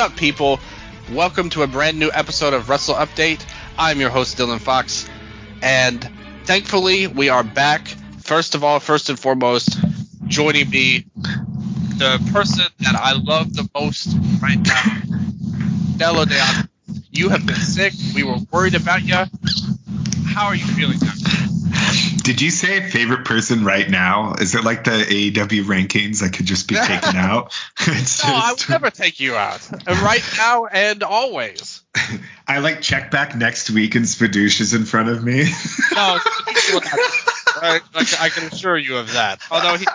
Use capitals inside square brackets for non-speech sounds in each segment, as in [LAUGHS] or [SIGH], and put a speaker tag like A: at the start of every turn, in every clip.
A: Up, people? Welcome to a brand new episode of Wrestle Update. I'm your host, Dylan Fox, and thankfully, we are back. First of all, first and foremost, joining me, the person that I love the most right now, Nello Deon. You have been sick. We were worried about you. How are you feeling now?
B: Did you say favorite person right now? Is it like the AEW rankings that could just be taken [LAUGHS] out? [LAUGHS]
A: no, I would never take you out. Right now and always. [LAUGHS]
B: I like check back next week and Spadoosh is in front of me.
A: no, I, I, can assure you of that. Although he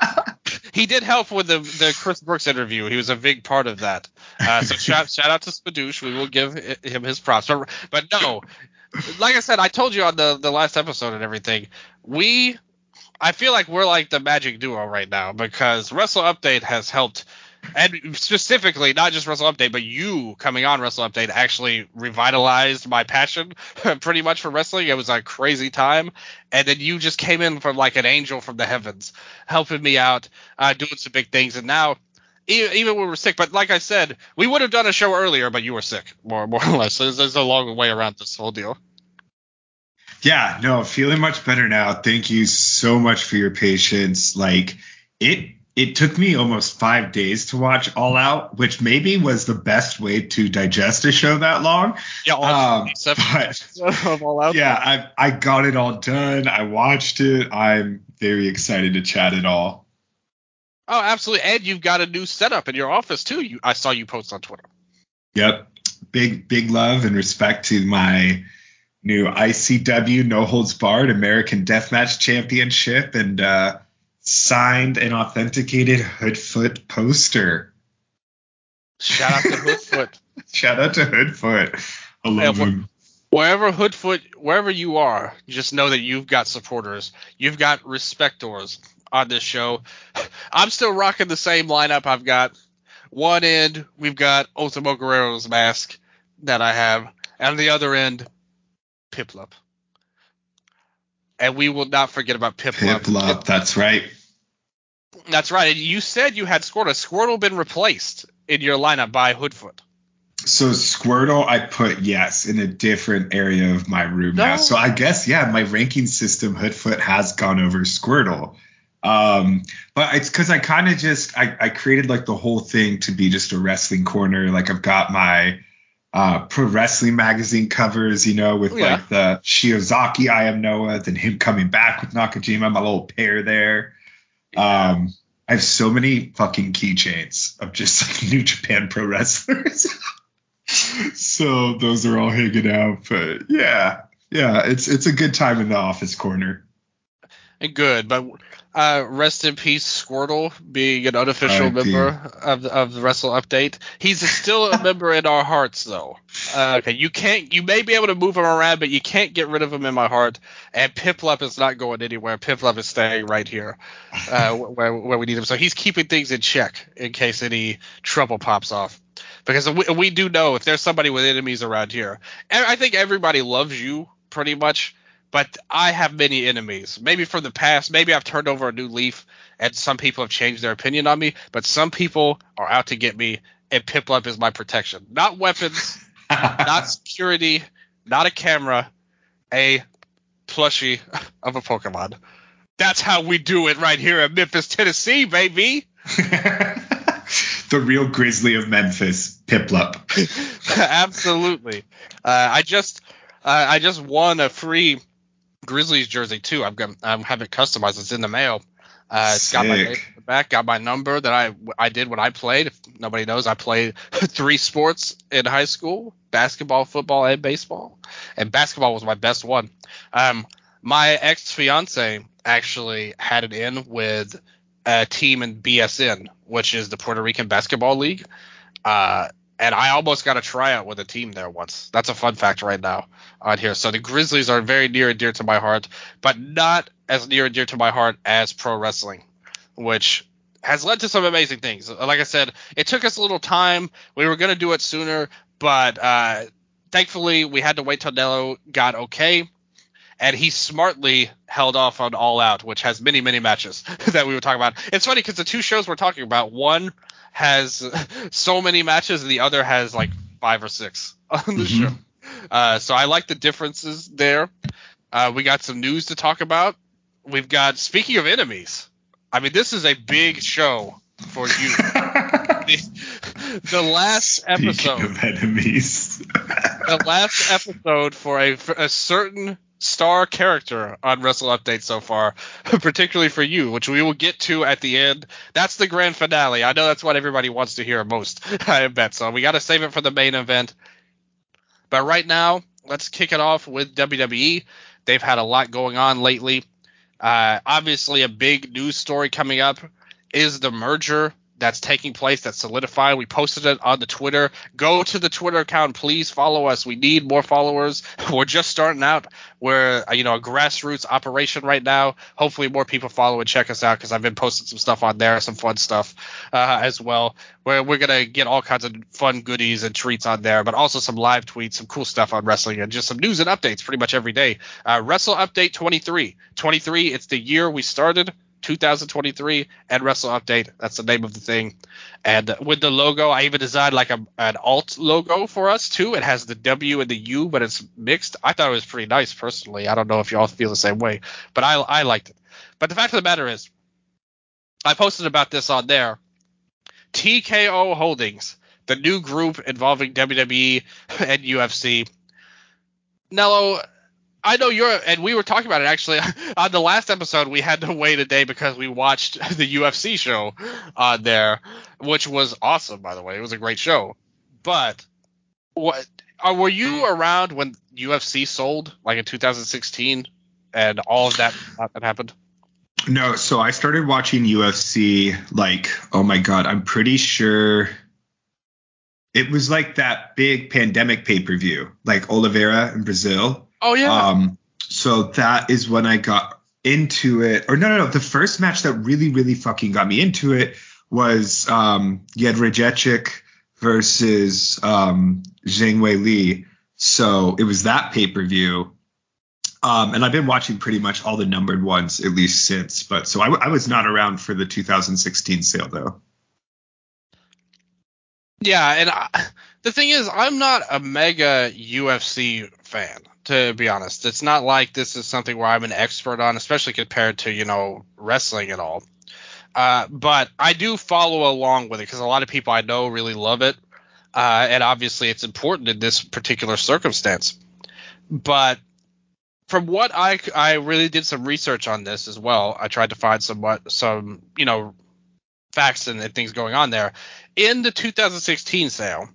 A: he did help with the the Chris Brooks interview. He was a big part of that. Uh, so shout shout out to Spadoosh. We will give him his props. But, but no, like I said, I told you on the the last episode and everything. We, I feel like we're like the magic duo right now because Wrestle Update has helped, and specifically not just Wrestle Update, but you coming on Wrestle Update actually revitalized my passion [LAUGHS] pretty much for wrestling. It was a crazy time, and then you just came in from like an angel from the heavens, helping me out, uh, doing some big things, and now even when we're sick. But like I said, we would have done a show earlier, but you were sick, more more or less. There's, there's a long way around this whole deal.
B: Yeah, no, feeling much better now. Thank you so much for your patience. Like it it took me almost five days to watch All Out, which maybe was the best way to digest a show that long.
A: Yeah, um, but,
B: All Out. Yeah, I I got it all done. I watched it. I'm very excited to chat it all.
A: Oh, absolutely. And you've got a new setup in your office too. You, I saw you post on Twitter.
B: Yep. Big, big love and respect to my new ICW No Holds Barred American Deathmatch Championship and uh, signed and authenticated Hoodfoot poster.
A: Shout out to Hoodfoot. [LAUGHS]
B: Shout out to Hoodfoot. I love yeah, him.
A: Wherever Hoodfoot, wherever you are, just know that you've got supporters. You've got respectors on this show. [LAUGHS] I'm still rocking the same lineup. I've got one end, we've got Ultimo Guerrero's mask that I have, and on the other end, Piplup. And we will not forget about Piplup.
B: Piplup, that's right.
A: That's right. And you said you had Squirtle. Squirtle been replaced in your lineup by Hoodfoot.
B: So Squirtle, I put yes in a different area of my room no. now. So I guess yeah, my ranking system Hoodfoot has gone over Squirtle. Um, but it's because I kind of just I, I created like the whole thing to be just a wrestling corner. Like I've got my uh, pro wrestling magazine covers, you know, with yeah. like the Shiozaki I am Noah, then him coming back with Nakajima, my little pair there. Yeah. Um, I have so many fucking keychains of just like [LAUGHS] New Japan pro wrestlers. [LAUGHS] so those are all hanging out. But yeah, yeah, it's it's a good time in the office corner.
A: And good, but uh, rest in peace, Squirtle, being an unofficial member of of the Wrestle Update. He's still a member in our hearts, though. Uh, okay, you can't. You may be able to move him around, but you can't get rid of him in my heart. And Piplup is not going anywhere. Piplup is staying right here, uh, [LAUGHS] where where we need him. So he's keeping things in check in case any trouble pops off. Because we, we do know if there's somebody with enemies around here, I think everybody loves you pretty much but I have many enemies. Maybe from the past, maybe I've turned over a new leaf and some people have changed their opinion on me, but some people are out to get me and Piplup is my protection. Not weapons, [LAUGHS] not security, not a camera, a plushie of a Pokemon. That's how we do it right here in Memphis, Tennessee, baby. [LAUGHS]
B: the real Grizzly of Memphis, Piplup. [LAUGHS]
A: Absolutely. Uh, I just uh, I just won a free Grizzlies jersey too. I've got I have it customized. It's in the mail. Uh, it's got my name in the back, got my number that I I did when I played. If nobody knows, I played [LAUGHS] three sports in high school: basketball, football, and baseball. And basketball was my best one. Um, my ex fiance actually had it in with a team in BSN, which is the Puerto Rican Basketball League. Uh, and I almost got a tryout with a team there once. That's a fun fact right now on here. So the Grizzlies are very near and dear to my heart, but not as near and dear to my heart as pro wrestling, which has led to some amazing things. Like I said, it took us a little time. We were going to do it sooner, but uh, thankfully we had to wait till Nello got okay. And he smartly held off on All Out, which has many, many matches [LAUGHS] that we were talking about. It's funny because the two shows we're talking about, one has [LAUGHS] so many matches, and the other has like five or six [LAUGHS] on the mm-hmm. show. Uh, so I like the differences there. Uh, we got some news to talk about. We've got speaking of enemies. I mean, this is a big show for you. the, [LAUGHS] the, last speaking episode
B: of enemies.
A: the last episode for a, for a certain star character on Wrestle Update so far, [LAUGHS] particularly for you, which we will get to at the end. That's the grand finale. I know that's what everybody wants to hear most, [LAUGHS] I bet. So we got to save it for the main event. But right now, let's kick it off with WWE. They've had a lot going on lately. Uh, obviously, a big news story coming up is the merger that's taking place that's solidified. We posted it on the Twitter. Go to the Twitter account, please follow us. We need more followers. [LAUGHS] We're just starting out. We're you know a grassroots operation right now. Hopefully, more people follow and check us out because I've been posting some stuff on there, some fun stuff uh, as well. Where we're gonna get all kinds of fun goodies and treats on there, but also some live tweets, some cool stuff on wrestling, and just some news and updates pretty much every day. Uh, Wrestle Update 23, 23. It's the year we started. 2023 and Wrestle Update. That's the name of the thing. And with the logo, I even designed like a, an alt logo for us too. It has the W and the U, but it's mixed. I thought it was pretty nice personally. I don't know if y'all feel the same way, but I I liked it. But the fact of the matter is, I posted about this on there. TKO Holdings, the new group involving WWE [LAUGHS] and UFC. Nello, I know you're, and we were talking about it actually [LAUGHS] on the last episode. We had to wait a day because we watched [LAUGHS] the UFC show on there, which was awesome, by the way. It was a great show. But what uh, were you around when UFC sold, like in 2016, and all of that that happened?
B: No, so I started watching UFC like, oh my god, I'm pretty sure it was like that big pandemic pay per view, like Oliveira in Brazil
A: Oh yeah.
B: Um, so that is when I got into it. Or no, no, no. The first match that really, really fucking got me into it was um, versus um, Zhang Weili. So it was that pay per view. Um, and I've been watching pretty much all the numbered ones at least since. But so I, I was not around for the 2016 sale though.
A: Yeah, and I, the thing is, I'm not a mega UFC fan to be honest. It's not like this is something where I'm an expert on, especially compared to, you know, wrestling and all. Uh, but I do follow along with it because a lot of people I know really love it. Uh, and obviously it's important in this particular circumstance. But from what I, I really did some research on this as well. I tried to find some, some, you know, facts and, and things going on there. In the 2016 sale,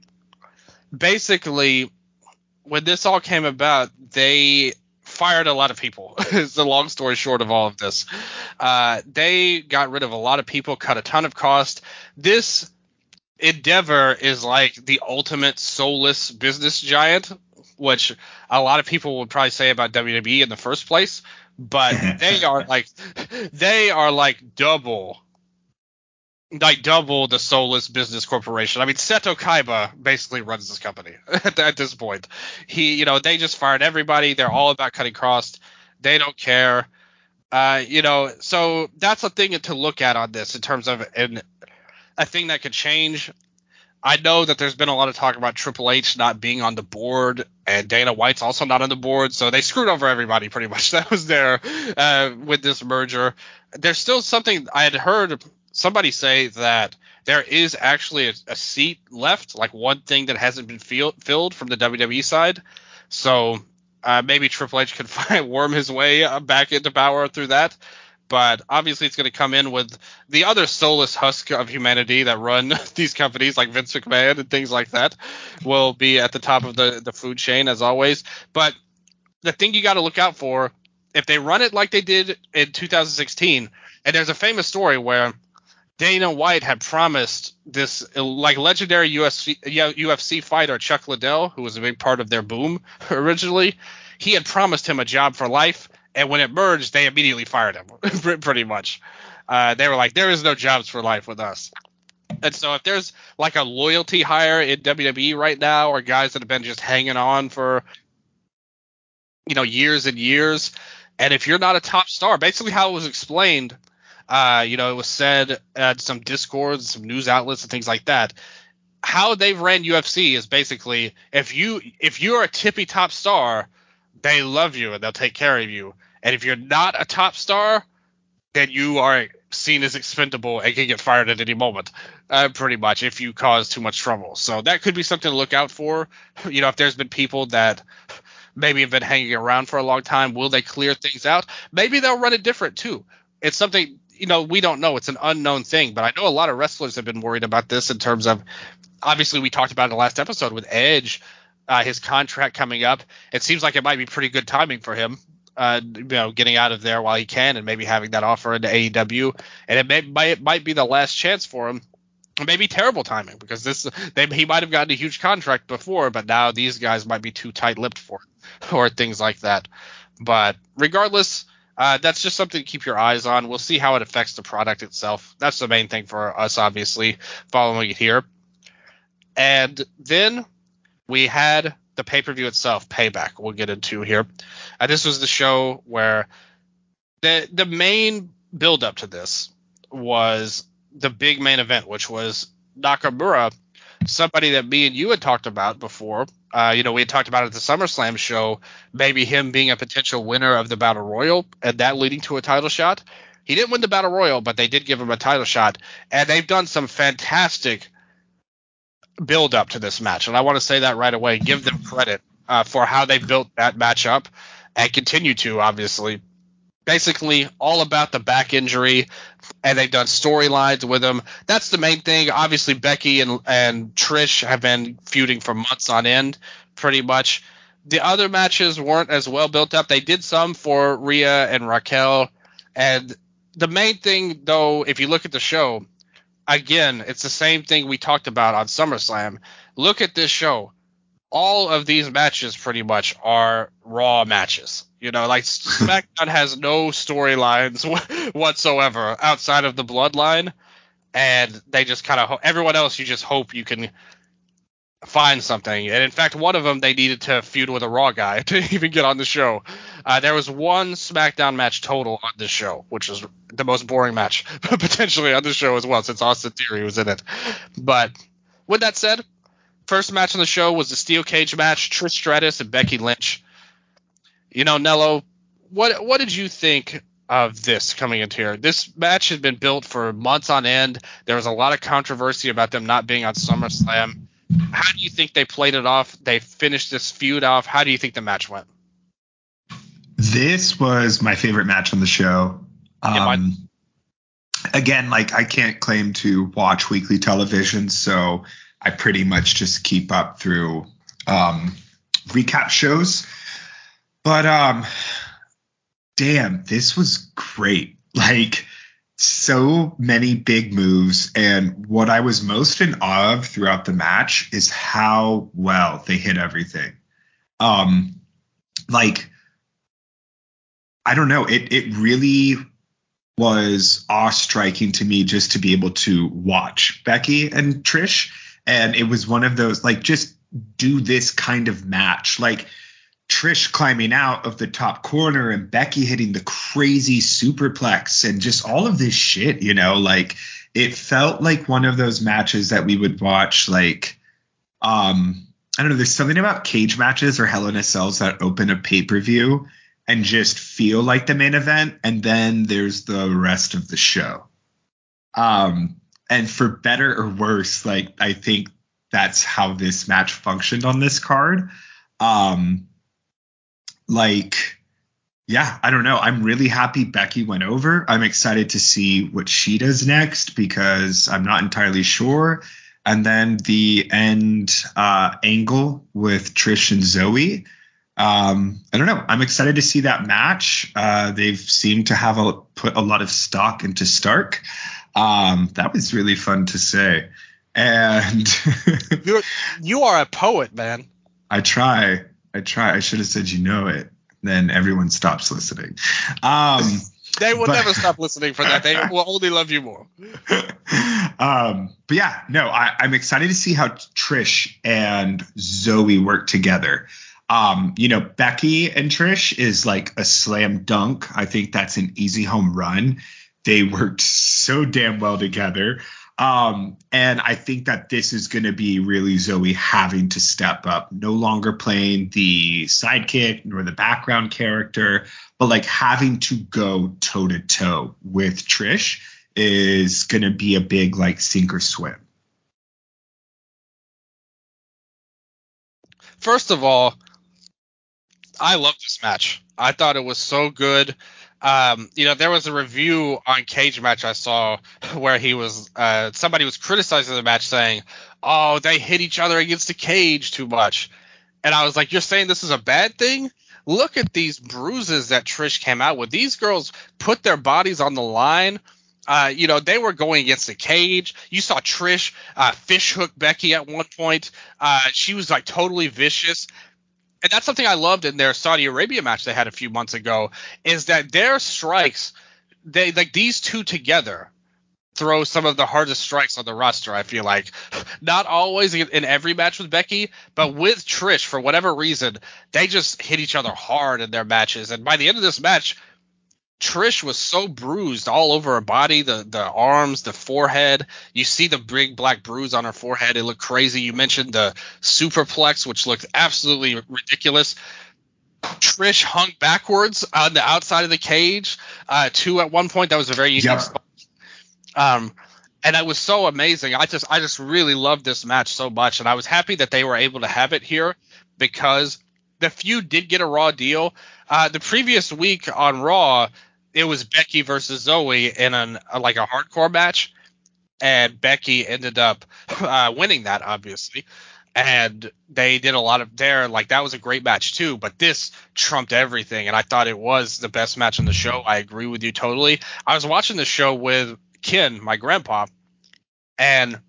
A: basically when this all came about, they fired a lot of people. [LAUGHS] it's the long story short of all of this. Uh, they got rid of a lot of people, cut a ton of cost. This endeavor is like the ultimate soulless business giant, which a lot of people would probably say about WWE in the first place. But [LAUGHS] they are like they are like double like double the soulless business corporation. I mean, Seto Kaiba basically runs this company [LAUGHS] at, this point. He, you know, they just fired everybody. They're all about cutting costs. They don't care. Uh, you know, so that's a thing to look at on this in terms of an, a thing that could change. I know that there's been a lot of talk about Triple H not being on the board, and Dana White's also not on the board, so they screwed over everybody pretty much [LAUGHS] that was there uh, with this merger. There's still something I had heard somebody say that there is actually a, a seat left, like one thing that hasn't been feel, filled from the WWE side. So uh, maybe Triple H could [LAUGHS] find worm his way uh, back into power through that. But obviously, it's going to come in with the other soulless husk of humanity that run [LAUGHS] these companies, like Vince McMahon and things like that, will be at the top of the, the food chain as always. But the thing you got to look out for, if they run it like they did in 2016, and there's a famous story where Dana White had promised this like legendary UFC, UFC fighter Chuck Liddell, who was a big part of their boom [LAUGHS] originally. He had promised him a job for life, and when it merged, they immediately fired him. [LAUGHS] pretty much, uh, they were like, "There is no jobs for life with us." And so, if there's like a loyalty hire in WWE right now, or guys that have been just hanging on for you know years and years, and if you're not a top star, basically how it was explained Uh, you know, it was said at some discords, some news outlets, and things like that. How they've ran UFC is basically if you if you're a tippy top star, they love you and they'll take care of you. And if you're not a top star, then you are seen as expendable and can get fired at any moment, uh, pretty much, if you cause too much trouble. So that could be something to look out for. [LAUGHS] You know, if there's been people that maybe have been hanging around for a long time, will they clear things out? Maybe they'll run it different too. It's something, you know, we don't know. It's an unknown thing, but I know a lot of wrestlers have been worried about this in terms of obviously we talked about in the last episode with Edge. Uh, his contract coming up. It seems like it might be pretty good timing for him uh, you know, getting out of there while he can, and maybe having that offer into AEW, and it may might, it might be the last chance for him. Maybe terrible timing because this they, he might have gotten a huge contract before, but now these guys might be too tight-lipped for it, [LAUGHS] or things like that. But regardless, uh, that's just something to keep your eyes on. We'll see how it affects the product itself. That's the main thing for us, obviously, following it here. And then we had the pay per view itself, Payback, we'll get into here. Uh, this was the show where the the main build up to this was the big main event, which was Nakamura, somebody that me and you had talked about before. Uh, you know, we had talked about at the SummerSlam show, maybe him being a potential winner of the Battle Royal and that leading to a title shot. He didn't win the Battle Royal, but they did give him a title shot, and they've done some fantastic build up to this match, and I want to say that right away. Give them credit uh, for how they built that match up and continue to, obviously. Basically, all about the back injury, and they've done storylines with them. That's the main thing. Obviously, Becky and and Trish have been feuding for months on end, pretty much. The other matches weren't as well built up. They did some for Rhea and Raquel, and the main thing, though, if you look at the show, again, it's the same thing we talked about on SummerSlam. Look at this show. All of these matches pretty much are raw matches. You know, like SmackDown [LAUGHS] has no storylines [LAUGHS] whatsoever outside of the bloodline, and they just kind of everyone else you just hope you can find something. And in fact, one of them they needed to feud with a Raw guy [LAUGHS] to even get on the show. Uh, there was one SmackDown match total on this show, which was the most boring match potentially on the show as well, since Austin Theory was in it. But with that said, first match on the show was the steel cage match: Trish Stratus and Becky Lynch. You know, Nello, what what did you think of this coming into here. This match had been built for months on end. There was a lot of controversy about them not being on SummerSlam. How do you think they played it off? They finished this feud off. How do you think the match went?
B: This was my favorite match on the show. Um, again, like I can't claim to watch weekly television, so I pretty much just keep up through um, recap shows. But um, damn, this was great. Like so many big moves. And what I was most in awe of throughout the match is how well they hit everything. Um, like, I don't know, it it really was awe striking to me just to be able to watch Becky and Trish. And it was one of those like just do this kind of match. Like Trish climbing out of the top corner and Becky hitting the crazy superplex and just all of this shit, you know, like it felt like one of those matches that we would watch like um I don't know, there's something about cage matches or Hell in a Cells that open a pay-per-view and just feel like the main event and then there's the rest of the show. Um and for better or worse, like I think that's how this match functioned on this card. Um like yeah, I don't know. I'm really happy Becky went over. I'm excited to see what she does next because I'm not entirely sure. And then the end uh, angle with Trish and Zoey. Um, I don't know. I'm excited to see that match. Uh, they've seemed to have a, put a lot of stock into Stark. Um, that was really fun to say. And [LAUGHS]
A: You're, you are a poet, man.
B: I try. I try. I should have said you know it. Then everyone stops listening. Um, [LAUGHS]
A: they will but, never stop listening for that. They [LAUGHS] will only love you more. [LAUGHS]
B: um, but yeah, no, I, I'm excited to see how Trish and Zoey work together. Um, you know, Becky and Trish is like a slam dunk. I think that's an easy home run. They worked so damn well together. Um, and I think that this is going to be really Zoey having to step up, no longer playing the sidekick nor the background character, but like having to go toe to toe with Trish is going to be a big like sink or swim.
A: First of all, I love this match. I thought it was so good. Um, you know, there was a review on Cage Match I saw [LAUGHS] where he was uh, somebody was criticizing the match saying, "Oh, they hit each other against the cage too much," and I was like, "You're saying this is a bad thing?" Look at these bruises that Trish came out with. These girls put their bodies on the line. Uh, you know, they were going against the cage. You saw Trish uh, fish hook Becky at one point. Uh, she was like totally vicious and that's something I loved in their Saudi Arabia match they had a few months ago is that their strikes they like these two together throw some of the hardest strikes on the roster. I feel like [SIGHS] not always in every match with Becky, but with Trish for whatever reason they just hit each other hard in their matches. And by the end of this match, Trish was so bruised all over her body, the the arms, the forehead. You see the big black bruise on her forehead. It looked crazy. You mentioned the superplex, which looked absolutely ridiculous. Trish hung backwards on the outside of the cage, uh, too. At one point, that was a very unique yep. spot. Um, and it was so amazing. I just, I just really loved this match so much, and I was happy that they were able to have it here because the feud did get a Raw deal. Uh, the previous week on Raw, it was Becky versus Zoey in an like a hardcore match, and Becky ended up [LAUGHS] uh, winning that obviously. And they did a lot of there, like that was a great match too. But this trumped everything, and I thought it was the best match on the show. I agree with you totally. I was watching the show with Ken, my grandpa, and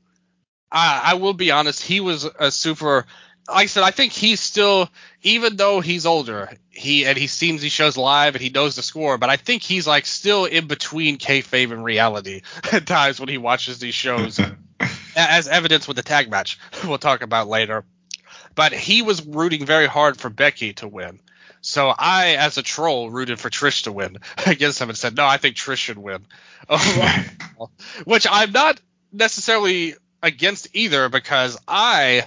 A: I, I will be honest, he was a super like I said, I think he's still, even though he's older, he and he seems he shows live and he knows the score, but I think he's like still in between kayfabe and reality [LAUGHS] at times when he watches these shows, [LAUGHS] as evidence with the tag match [LAUGHS] we'll talk about later. But he was rooting very hard for Becky to win. So I, as a troll, rooted for Trish to win against him and said, no, I think Trish should win. Which I'm not necessarily against either because I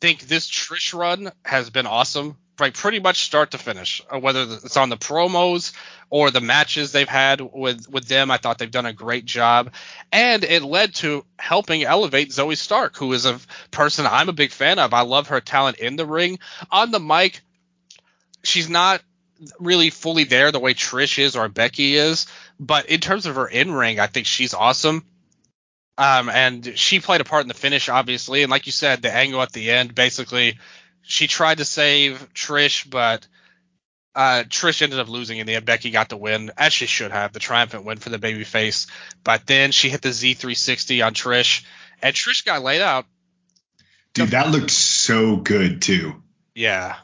A: think this Trish run has been awesome, like pretty much start to finish. Uh, whether it's on the promos or the matches they've had with with them, I thought they've done a great job, and it led to helping elevate Zoey Stark, who is a person I'm a big fan of. I love her talent in the ring, on the mic. She's not really fully there the way Trish is or Becky is, but in terms of her in ring, I think she's awesome. Um, and she played a part in the finish, obviously. And like you said, the angle at the end, basically, she tried to save Trish, but uh, Trish ended up losing in the end. Becky got the win, as she should have, the triumphant win for the babyface. But then she hit the Z360 on Trish, and Trish got laid out.
B: Dude, that looked so good too.
A: Yeah,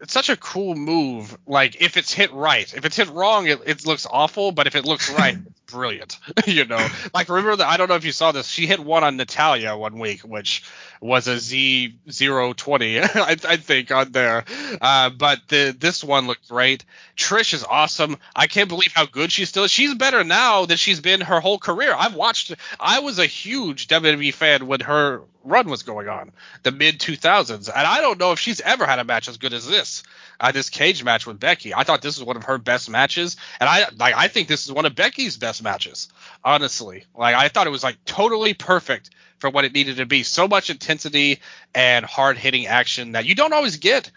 A: it's such a cool move. Like if it's hit right, if it's hit wrong, it, it looks awful. But if it looks [LAUGHS] right, it's brilliant. [LAUGHS] you know, like remember that? I don't know if you saw this. She hit one on Natalya one week, which was a Z zero twenty, [LAUGHS] I, I think, on there. Uh, but the this one looked great. Trish is awesome. I can't believe how good she's still. is. She's better now than she's been her whole career. I've watched. I was a huge WWE fan when her run was going on, the mid 2000s, and I don't know if she's ever had a match as good as this. Uh, this cage match with Becky. I thought this was one of her best matches, and I like I think this is one of Becky's best matches. Honestly, like I thought it was like totally perfect for what it needed to be. So much intensity and hard hitting action that you don't always get.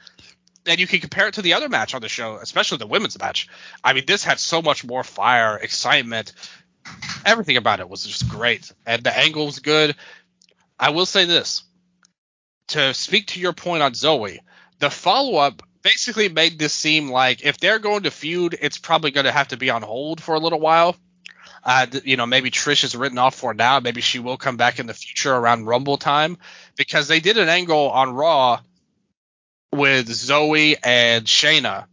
A: And you can compare it to the other match on the show, especially the women's match. I mean, this had so much more fire, excitement. Everything about it was just great, and the angle was good. I will say this to speak to your point on Zoey, the follow up basically made this seem like if they're going to feud, it's probably going to have to be on hold for a little while. Uh, you know, maybe Trish is written off for now. Maybe she will come back in the future around Rumble time because they did an angle on Raw with Zoey and Shayna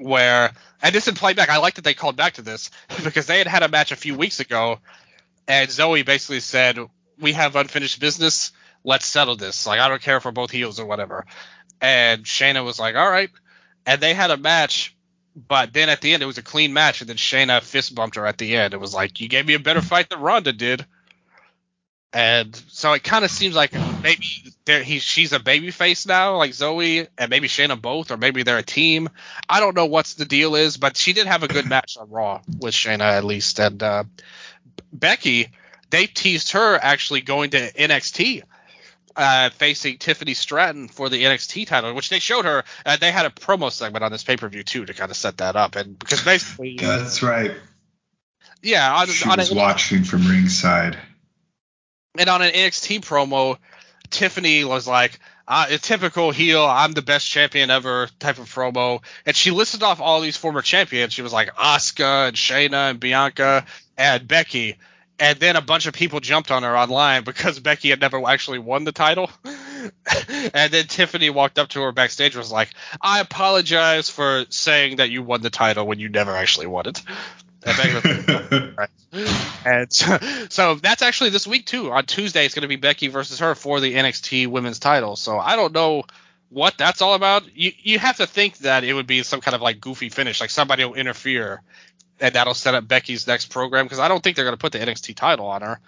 A: where, and this in playback, I like that they called back to this [LAUGHS] because they had had a match a few weeks ago and Zoey basically said, we have unfinished business. Let's settle this. Like, I don't care if we're both heels or whatever. And Shayna was like, all right. And they had a match But then at the end, it was a clean match, and then Shayna fist bumped her at the end. It was like, you gave me a better fight than Ronda did. And so it kind of seems like maybe he, she's a baby face now, like Zoey, and maybe Shayna both, or maybe they're a team. I don't know what's the deal is, but she did have a good match on Raw with Shayna at least. And uh, Becky, they teased her actually going to NXT uh, facing Tiffany Stratton for the NXT title, which they showed her. Uh, they had a promo segment on this pay per view too to kind of set that up, and because basically [LAUGHS]
B: that's right.
A: Yeah, on,
B: she
A: on
B: was a, watching from ringside.
A: And on an NXT promo, Tiffany was like, uh, a typical heel, I'm the best champion ever type of promo. And she listed off all these former champions. She was like Asuka and Shayna and Bianca and Becky and then a bunch of people jumped on her online because [LAUGHS] Becky had never actually won the title. [LAUGHS] and then Tiffany walked up to her backstage and was like, "I apologize for saying that you won the title when you never actually won it." and [LAUGHS] so, so, that's actually this week too. On Tuesday, it's going to be Becky versus her for the NXT Women's Title. So I don't know what that's all about. You you have to think that it would be some kind of like goofy finish, like somebody will interfere and that'll set up Becky's next program because I don't think they're going to put the NXT title on her.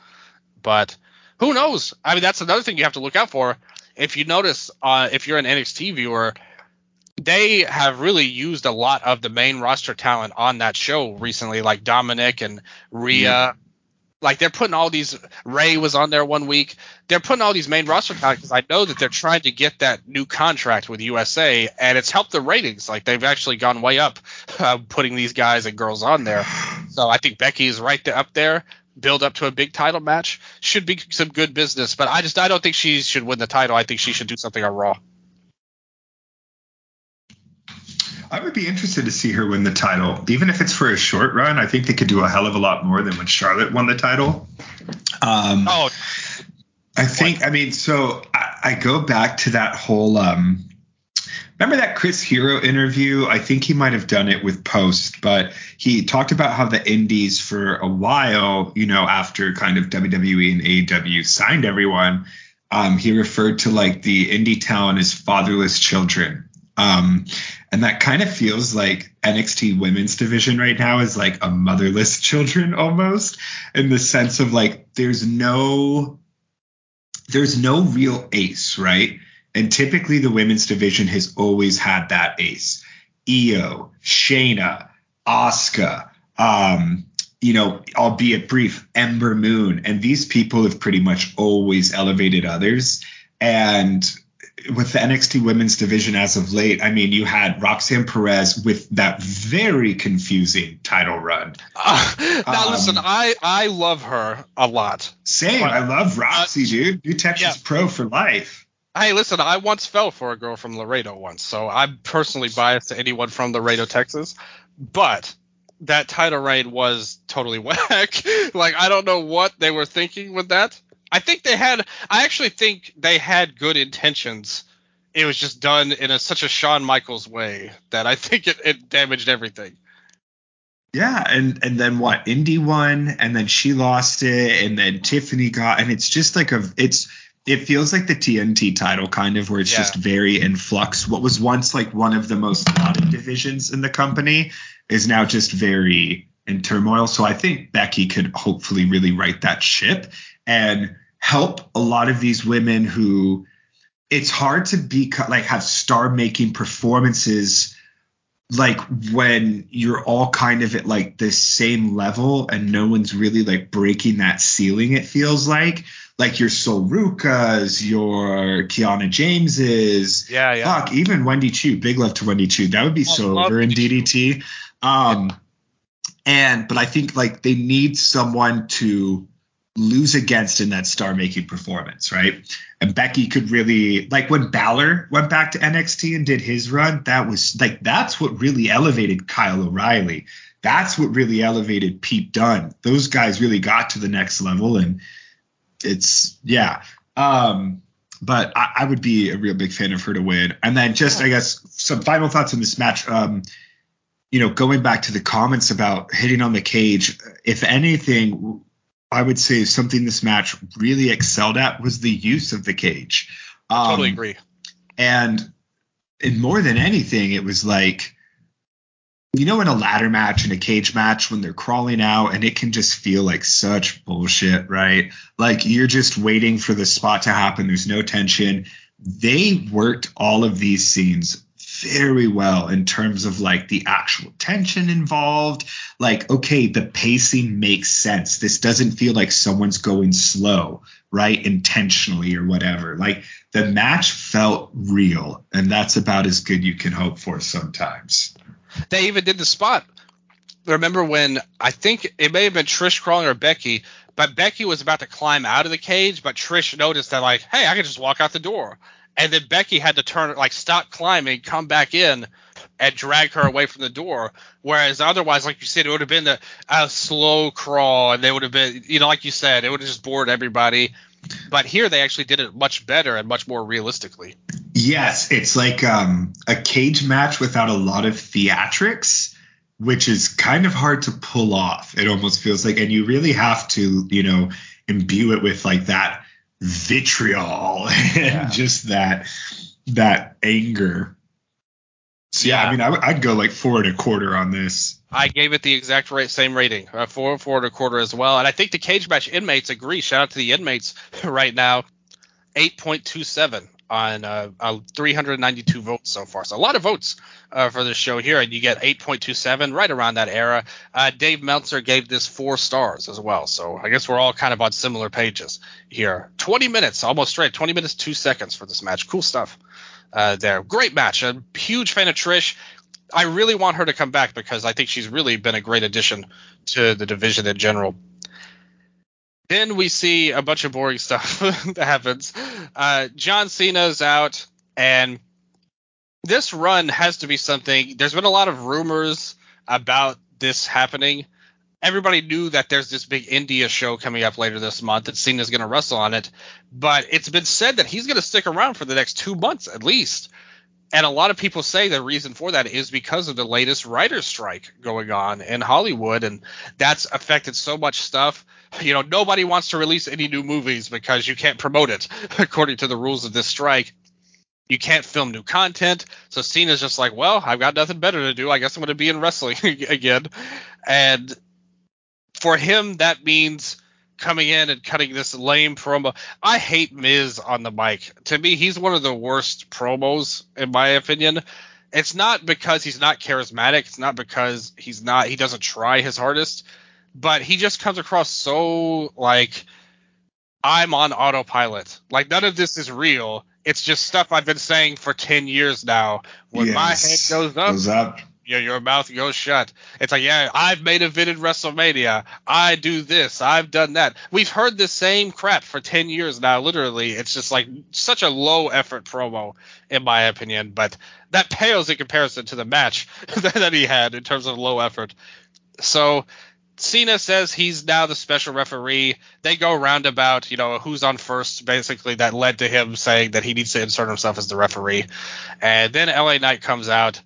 A: But who knows? I mean, that's another thing you have to look out for. If you notice, uh, if you're an NXT viewer, they have really used a lot of the main roster talent on that show recently, like Dominic and Rhea. Like they're putting all these. Ray was on there one week. They're putting all these main roster talent because I know that they're trying to get that new contract with USA, and it's helped the ratings. Like they've actually gone way up, [LAUGHS] uh, putting these guys and girls on there. So I think Becky is right there up there. Build up to a big title match should be some good business, but I just I don't think she should win the title. I think she should do something on Raw.
B: I would be interested to see her win the title, even if it's for a short run. I think they could do a hell of a lot more than when Charlotte won the title. Um, oh, I think. I mean, so I, I go back to that whole. Um, remember that Chris Hero interview? I think he might have done it with Post, but he talked about how the Indies for a while, you know, after kind of WWE and AEW signed everyone, um, he referred to like the indie talent as fatherless children. Um, and that kind of feels like NXT women's division right now is like a motherless [LAUGHS] children almost in the sense of like there's no there's no real ace, right? And typically the women's division has always had that ace. Io, Shayna, Asuka, um, you know, albeit brief, Ember Moon, and these people have pretty much always elevated others. And with the NXT women's division as of late, I mean, you had Roxanne Perez with that very confusing title run.
A: Uh, [LAUGHS] now, um, listen, I I love her a lot.
B: Same, but, I love Roxy, uh, dude. New Texas yeah. Pro for life.
A: Hey, listen, I once fell for a girl from Laredo once, so I'm personally biased to anyone from Laredo, Texas. But that title reign was totally [LAUGHS] whack. like, I don't know what they were thinking with that. I think they had. I actually think they had good intentions. It was just done in a, such a Shawn Michaels way that I [LAUGHS] think it, it damaged everything.
B: Yeah, and and then what? Indi won, and then she lost it, and then Tiffany got, and it's just like a, it's it feels like the TNT title kind of where it's yeah. just very in flux. What was once like one of the most lauded divisions in the company is now just very in turmoil. So I think Becky could hopefully really right that ship and help a lot of these women who it's hard to be like have star making performances like when you're all kind of at like the same level and no one's really like breaking that ceiling it feels like like your Sol Rucas, your Kiana Jameses.
A: Yeah, yeah.
B: Fuck, even Wendy Choo. Big love to Wendy Choo. That would be I so over in DDT. Um, and but I think like they need someone to lose against in that star making performance, right? And Becky could really like when Balor went back to NXT and did his run, that was like that's what really elevated Kyle O'Reilly. That's what really elevated Pete Dunne. Those guys really got to the next level and it's yeah. Um but I, I would be a real big fan of her to win. And then just I guess some final thoughts on this match. Um you know, going back to the comments about hitting on the cage, if anything, I would say something this match really excelled at was the use of the cage.
A: Um, totally agree.
B: And and more than anything, it was like you know in a ladder match in a cage match when they're crawling out and it can just feel like such bullshit right like you're just waiting for the spot to happen there's no tension they worked all of these scenes very well in terms of like the actual tension involved. Like, okay, the pacing makes sense. This doesn't feel like someone's going slow, right? Intentionally or whatever. Like, the match felt real, and that's about as good you can hope for sometimes.
A: They even did the spot. Remember when I think it may have been Trish crawling or Becky, but Becky was about to climb out of the cage, but Trish noticed that like, hey, I can just walk out the door and then Becky had to turn like stop climbing, come back in, and drag her away from the door. Whereas otherwise, like you said, it would have been a, a slow crawl, and they would have been, you know, like you said, it would have just bored everybody. But here they actually did it much better and much more realistically.
B: Yes, it's like um, a cage match without a lot of theatrics, which is kind of hard to pull off. It almost feels like, and you really have to, you know, imbue it with like that vitriol [LAUGHS] and yeah. just that that anger. So yeah, yeah I mean, I, would go like four and a quarter on this.
A: I gave it the exact rate, same rating, uh, four, four and a quarter as well. And I think the cage match inmates agree. Shout out to the inmates [LAUGHS] right now, eight point two seven on uh, uh, 392 votes so far. So a lot of votes uh, for this show here, and you get 8.27 right around that era. Uh, Dave Meltzer gave this four stars as well. So I guess we're all kind of on similar pages here. 20 minutes, almost straight. 20 minutes, two seconds for this match. Cool stuff uh, there. Great match. A huge fan of Trish. I really want her to come back because I think she's really been a great addition to the division in general. Then we see a bunch of boring stuff [LAUGHS] that happens. Uh, John Cena's out, and this run has to be something. There's been a lot of rumors about this happening. Everybody knew that there's this big India show coming up later this month that Cena's going to wrestle on it, but it's been said that he's going to stick around for the next two months at least. And a lot of people say the reason for that is because of the latest writer's strike going on in Hollywood, and that's affected so much stuff you know, nobody wants to release any new movies because you can't promote it [LAUGHS] according to the rules of this strike. You can't film new content. So Cena's just like, well, I've got nothing better to do. I guess I'm going to be in wrestling [LAUGHS] again. And for him, that means coming in and cutting this lame promo. I hate Miz on the mic. To me, he's one of the worst promos, in my opinion. It's not because he's not charismatic. It's not because he's not he doesn't try his hardest but he just comes across so like I'm on autopilot. Like none of this is real. It's just stuff I've been saying for ten years now. When yes. my head goes up, goes up. Yeah, your mouth goes shut. It's like, yeah, I've made a vid in WrestleMania. I do this. I've done that. We've heard the same crap for 10 years now, literally. It's just like such a low effort promo, in my opinion. But that pales in comparison to the match [LAUGHS] that he had in terms of low effort. So Cena says he's now the special referee. They go roundabout, you know, who's on first, basically, that led to him saying that he needs to insert himself as the referee. And then LA Knight comes out.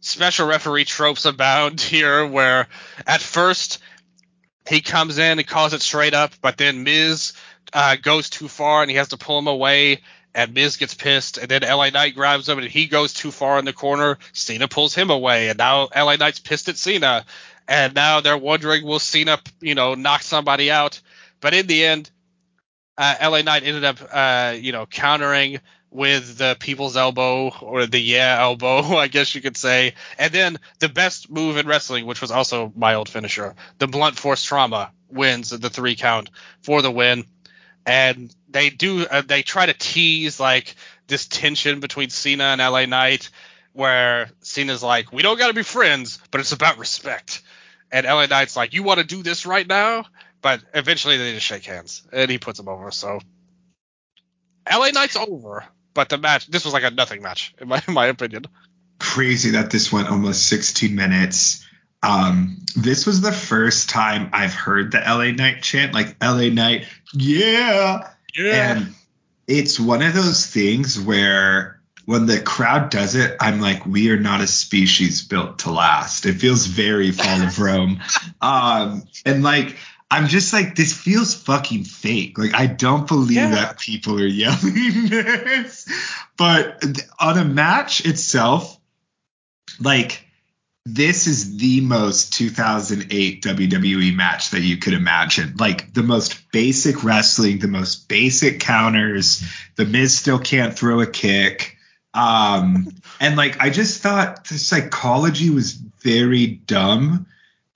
A: Special referee tropes abound [LAUGHS] here, where at first he comes in and calls it straight up, but then Miz uh, goes too far and he has to pull him away. And Miz gets pissed, and then LA Knight grabs him, and he goes too far in the corner. Cena pulls him away, and now LA Knight's pissed at Cena and now they're wondering will Cena, you know, knock somebody out? But in the end, uh, LA Knight ended up, uh, you know, countering with the people's elbow or the yeah elbow, [LAUGHS] I guess you could say. And then the best move in wrestling, which was also my old finisher, the blunt force trauma wins the three count for the win. And they do, uh, they try to tease like this tension between Cena and LA Knight, where Cena's like, we don't got to be friends, but it's about respect. And LA Knight's like, "You want to do this right now?" But eventually they just shake hands, and he puts him over. So LA Knight's over, but the match this was like a nothing match in my [LAUGHS] in my opinion.
B: Crazy that this went almost 16 minutes. Um, this was the first time I've heard the LA Knight chant, like LA Knight, yeah, yeah. And it's one of those things where when the crowd does it, I'm like, we are not a species built to last. It feels very Fall of [LAUGHS] Rome. Um, and like, I'm just like, this feels fucking fake. Like, I don't believe yeah. that people are yelling [LAUGHS] this. But on a match itself, like, this is the most 2008 WWE match that you could imagine. Like the most basic wrestling, the most basic counters. The Miz still can't throw a kick. Um, and like I just thought the psychology was very dumb.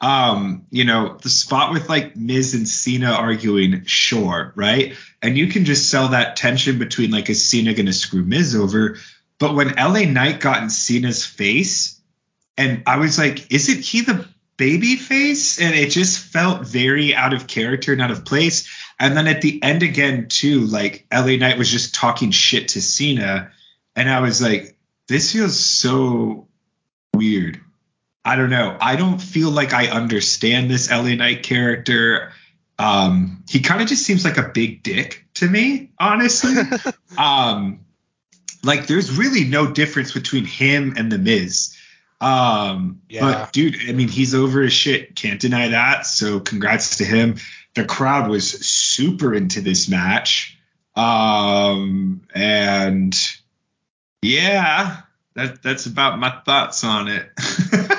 B: Um, you know, the spot with like Miz and Cena arguing, sure, right? And you can just sell that tension between like is Cena gonna screw Miz over? But when LA Knight got in Cena's face, and I was like, isn't he the baby face? And it just felt very out of character and out of place. And then at the end again, too, like LA Knight was just talking shit to Cena. And I was like, this feels so weird. I don't know. I don't feel like I understand this LA Knight character. Um, he kind of just seems like a big dick to me, honestly. [LAUGHS] um, like there's really no difference between him and the Miz. Um, yeah. but dude, I mean, he's over his shit. Can't deny that. So congrats to him. The crowd was super into this match. Um, and yeah, that that's about my thoughts on it. [LAUGHS]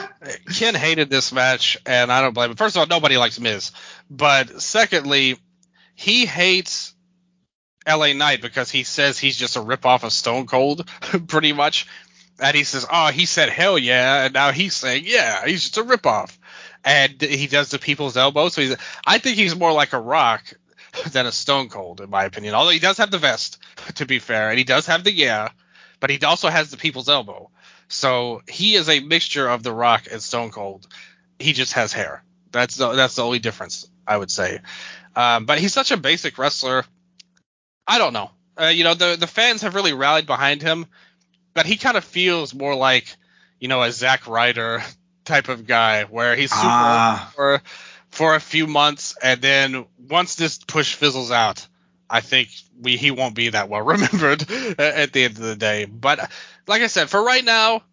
A: Ken hated this match, and I don't blame him. First of all, nobody likes Miz, but secondly, he hates LA Knight because he says he's just a ripoff of Stone Cold, [LAUGHS] pretty much. And he says, "Oh, he said hell yeah," and now he's saying, "Yeah, he's just a ripoff." And he does the people's elbow. So he's, I think he's more like a Rock than a Stone Cold, in my opinion. Although he does have the vest, [LAUGHS] to be fair, and he does have the yeah, but he also has the people's elbow. So he is a mixture of the Rock and Stone Cold. He just has hair. That's the, that's the only difference, I would say. Um, but he's such a basic wrestler. I don't know. Uh, you know, the the fans have really rallied behind him but he kind of feels more like you know a Zack Ryder [LAUGHS] type of guy where he's super ah. for for a few months and then once this push fizzles out, I think we he won't be that well [LAUGHS] remembered at the end of the day. But like I said, for right now,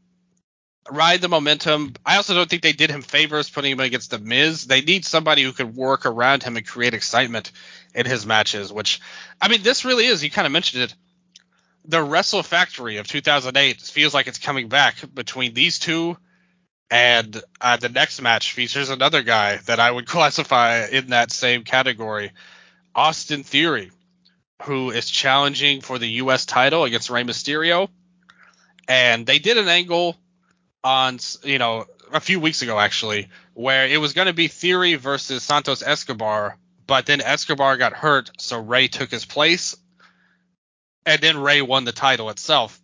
A: ride the momentum. I also don't think they did him favors putting him against the Miz. They need somebody who could work around him and create excitement in his matches. Which I mean, this really is. You kind of mentioned it the Wrestle Factory of 2008 feels like it's coming back between these two, and uh, the next match features another guy that I would [LAUGHS] classify in that same category, Austin Theory, who is challenging for the U.S. title against Rey Mysterio, and they did an angle on you know a few weeks ago actually where it was going to be Theory versus Santos Escobar, but then Escobar got hurt, so Rey took his place and then Rey won the title itself.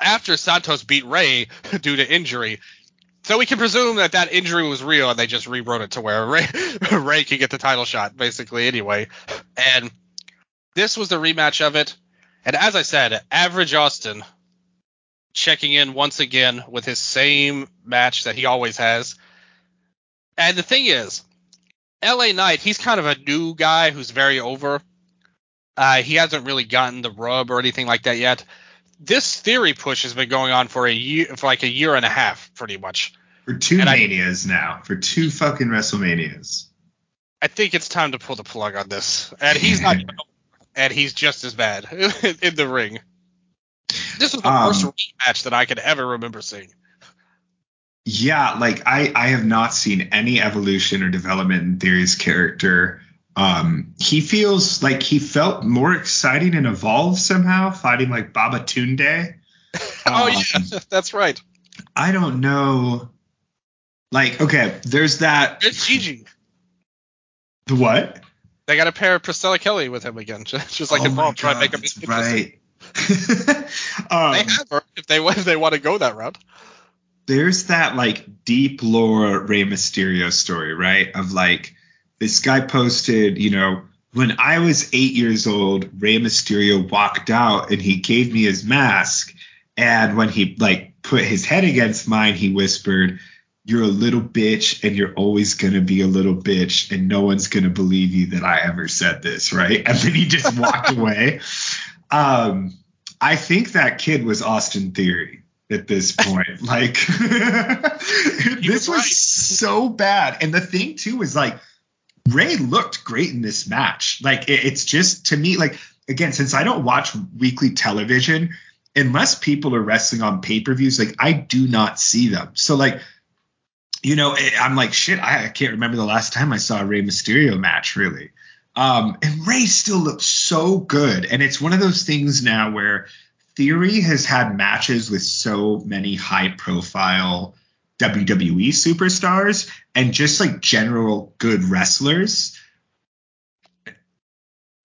A: After Santos beat Rey [LAUGHS] due to injury, so we can presume that that injury was real and they just rewrote it to where [LAUGHS] Rey, Rey could get the title shot basically anyway. And this was the rematch of it. And as I said, Average Austin checking in once again with his same match that he always has. And the thing is, LA Knight, he's kind of a new guy who's very over. Uh, he hasn't really gotten the rub or anything like that yet. This theory push has been going on for a year, for like a year and a half, pretty much.
B: For two and manias I, now, for two fucking WrestleManias.
A: I think it's time to pull the plug on this, and he's not, [LAUGHS] and he's just as bad [LAUGHS] in the ring. This was the um, worst match that I could ever remember seeing.
B: Yeah, like I, I have not seen any evolution or development in Theory's character um, he feels like he felt more exciting and evolved somehow, fighting like Babatunde. [LAUGHS]
A: oh yeah, um, [LAUGHS] that's right.
B: I don't know. Like, okay, there's that.
A: It's Gigi.
B: The what?
A: They got a pair of Priscilla Kelly with him again, [LAUGHS] She's like oh involved, trying to make him. Right. [LAUGHS] um, they have her if they if they want to go that route.
B: There's that like deep lore Rey Mysterio story, right? Of like this guy posted, you know, when I was eight years old, Rey Mysterio walked out and he gave me his mask. And when he like put his head against mine, he whispered, You're a little bitch and you're always gonna be a little bitch, and no one's gonna believe you that I ever said this, right? [LAUGHS] And then he just walked [LAUGHS] away. Um, I think that kid was Austin Theory at this point. [LAUGHS] like this was right. so bad. And the thing too is like Rey looked great in this match. Like it, it's just to me, like again, since I don't watch weekly television, unless people are wrestling on pay per views, like I do not see them. So like you know, I'm like, shit, I, I, can't remember the last time I saw a Rey Mysterio match, really. Um, and Rey still looks so good. And it's one of those things now where Theory has had matches with so many high profile WWE superstars and just like general good wrestlers.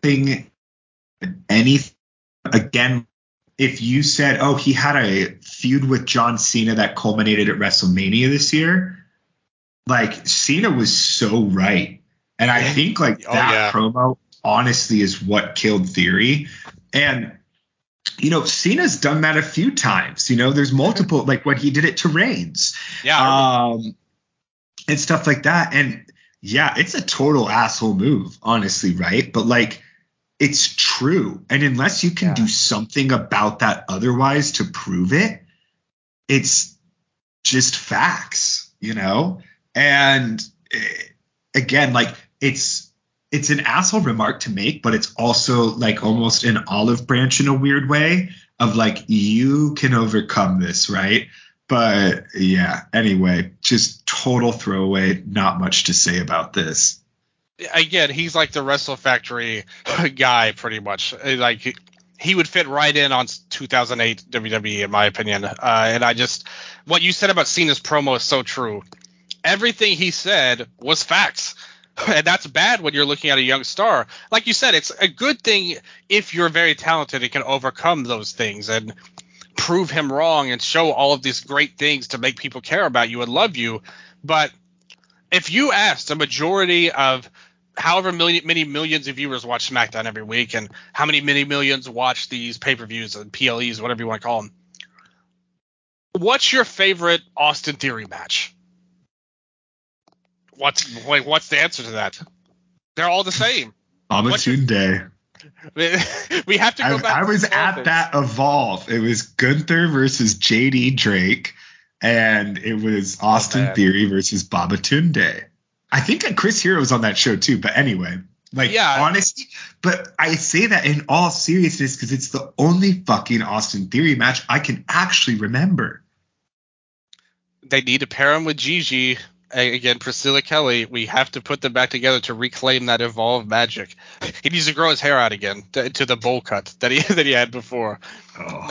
B: Thing, any again, if you said, oh, he had a feud with John Cena that culminated at WrestleMania this year, like Cena was so right. And I think like oh, that yeah. promo honestly is what killed Theory. And you know, Cena's done that a few times. You know, there's multiple like when he did it to Reigns.
A: Yeah.
B: Um and stuff like that. And yeah, it's a total asshole move, honestly, right? But like it's true. And unless you can yeah. do something about that otherwise to prove it, it's just facts, you know? And eh, again, like it's it's an asshole remark to make, but it's also like almost an olive branch in a weird way of like you can overcome this, right? But yeah, anyway, just total throwaway, not much to say about this.
A: Again, he's like the Wrestle Factory [LAUGHS] guy pretty much. Like he would fit right in on 2008 WWE in my opinion. Uh, and I just what you said about Cena's promo is so true. Everything he said was facts [LAUGHS] and that's bad when you're looking at a young star. Like you said, it's a good thing if you're very talented and can overcome those things and prove him wrong and show all of these great things to make people care about you and love you. But if you asked a majority of however many, many millions of viewers watch SmackDown every week and how many many millions watch these pay-per-views and PLEs, whatever you want to call them, what's your favorite Austin Theory match? What's like what's the answer to that? They're all the same.
B: Day. [LAUGHS]
A: we have to go I, back.
B: I was at that evolve. It was Gunther versus JD Drake, and it was oh, Austin oh, Theory versus Babatunde. I think Chris Hero was on that show too. But anyway, like yeah. honestly, but I say that in all seriousness because it's the only fucking Austin Theory match I can actually remember.
A: They need to pair him with Gigi again, Priscilla Kelly, we have to put them back together to reclaim that evolved magic. He needs to grow his hair out again to, to the bowl cut that he [LAUGHS] that he had before. Oh.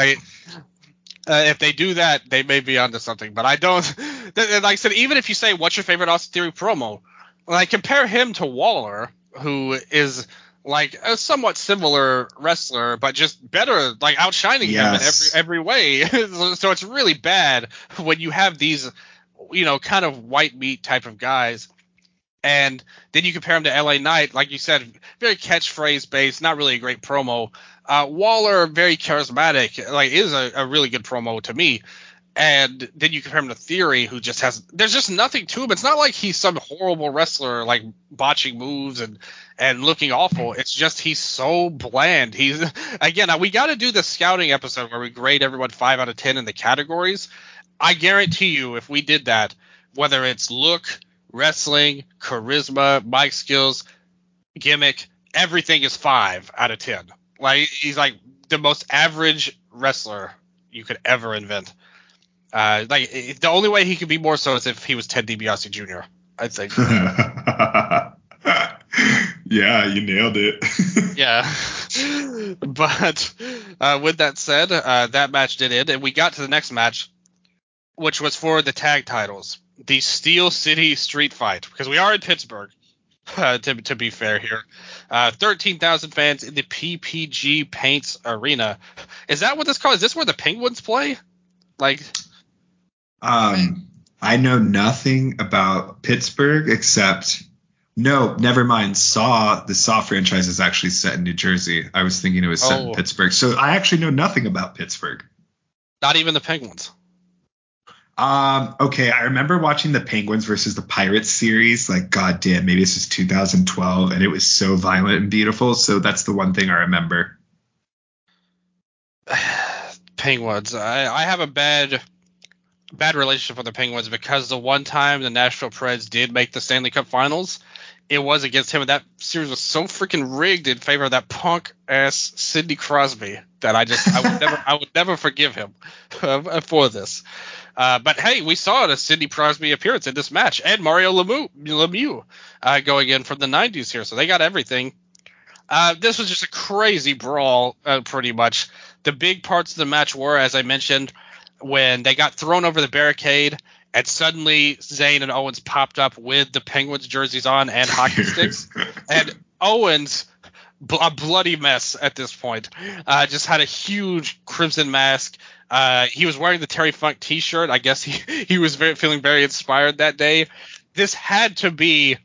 A: Uh, if they do that, they may be onto something. But I don't. [LAUGHS] Like I said, even if you say what's your favorite Austin Theory promo, like compare him to Waller, who is like a somewhat similar wrestler, but just better, like outshining yes. him in every every way. [LAUGHS] so it's really bad when you have these you know, kind of white meat type of guys. And then you compare him to LA Knight, like you said, very catchphrase based, not really a great promo. Uh, Waller, very charismatic, like is a, a really good promo to me. And then you compare him to Theory, who just has there's just nothing to him. It's not like he's some horrible wrestler, like botching moves and and looking awful. It's just he's so bland. He's [LAUGHS] again, we got to do the scouting episode where we grade everyone five out of ten in the categories. I guarantee you, if we did that, whether it's look, wrestling, charisma, mic skills, gimmick, everything is five out of ten. Like he's like the most average wrestler you could ever invent. Uh, like the only way he could be more so is if he was Ted DiBiase Jr. I'd say. [LAUGHS]
B: yeah, you nailed it. [LAUGHS]
A: yeah. [LAUGHS] But uh, with that said, uh, that match did end, and we got to the next match, which was for the tag titles, the Steel City Street Fight, because we are in Pittsburgh. [LAUGHS] Uh, to, to be fair here, uh, 13,000 fans in the PPG Paints Arena. Is that what this called? Is this where the Penguins play? Like,
B: um, I know nothing about Pittsburgh except no, never mind. Saw the Saw franchise is actually set in New Jersey. I was thinking it was set oh. in Pittsburgh, so I actually know nothing about Pittsburgh.
A: Not even the Penguins.
B: Um, okay, I remember watching the Penguins versus the Pirates series. Like, goddamn, maybe this is 2012, and it was so violent and beautiful. So that's the one thing I remember. [SIGHS]
A: Penguins. I, I have a bad bad relationship with the Penguins because the one time the Nashville Preds did make the Stanley Cup Finals, it was against him. And that series was so freaking rigged in favor of that punk ass Sidney Crosby that I just I would never [LAUGHS] I would never forgive him uh, for this. Uh, but hey, we saw a Sidney Crosby appearance in this match, and Mario Lemieux, Lemieux uh, going in from the 90s here, so they got everything. Uh, this was just a crazy brawl, uh, pretty much. The big parts of the match were, as I mentioned, when they got thrown over the barricade and suddenly Zayn and Owens popped up with the Penguins jerseys on and hockey sticks, [LAUGHS] and Owens, a bloody mess at this point, uh, just had a huge crimson mask. Uh, he was wearing the Terry Funk T-shirt. I guess he [LAUGHS] he was very, feeling very inspired that day. This had to be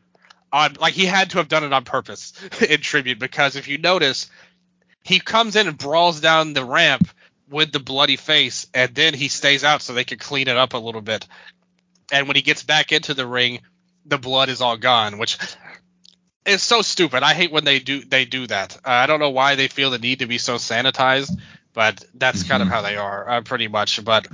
A: on, like he had to have done it on purpose [LAUGHS] in tribute because if you notice, he comes in and brawls down the ramp with the bloody face, and then he stays out so they can clean it up a little bit and when he gets back into the ring, the blood is all gone, which is so stupid. I hate when they do they do that. Uh, I don't know why they feel the need to be so sanitized, but that's mm-hmm. kind of mm-hmm. how they are, uh, pretty much. But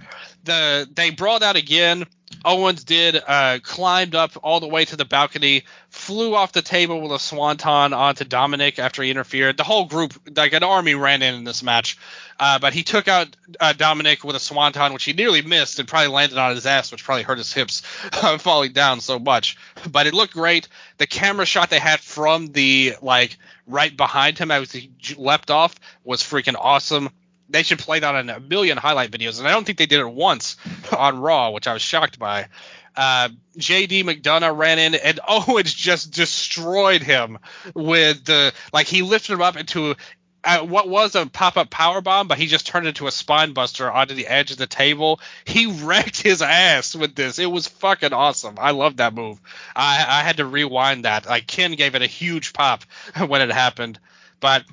A: the they brought out again. Owens did uh, climbed up all the way to the balcony, flew off the table with a swanton onto Dominic after he interfered. The whole group, like an army, ran in in this match, uh, but he took out uh, Dominic with a swanton, which he nearly missed and probably landed on his ass, which probably hurt his hips [LAUGHS] uh, falling down so much. But it looked great. The camera shot they had from the like right behind him as he leapt off was freaking awesome they should play that on a million highlight videos, and I don't think they did it once [LAUGHS] on Raw, which I was shocked by. Uh, JD McDonagh ran in, and [LAUGHS] Owens just destroyed him with the like he lifted him up into uh, what was a pop-up power bomb, but he just turned into a spine buster onto the edge of the table. He [LAUGHS] wrecked his ass with this. It was fucking awesome. I love that move. I, I had to rewind that. Like Ken gave it a huge pop when it happened, but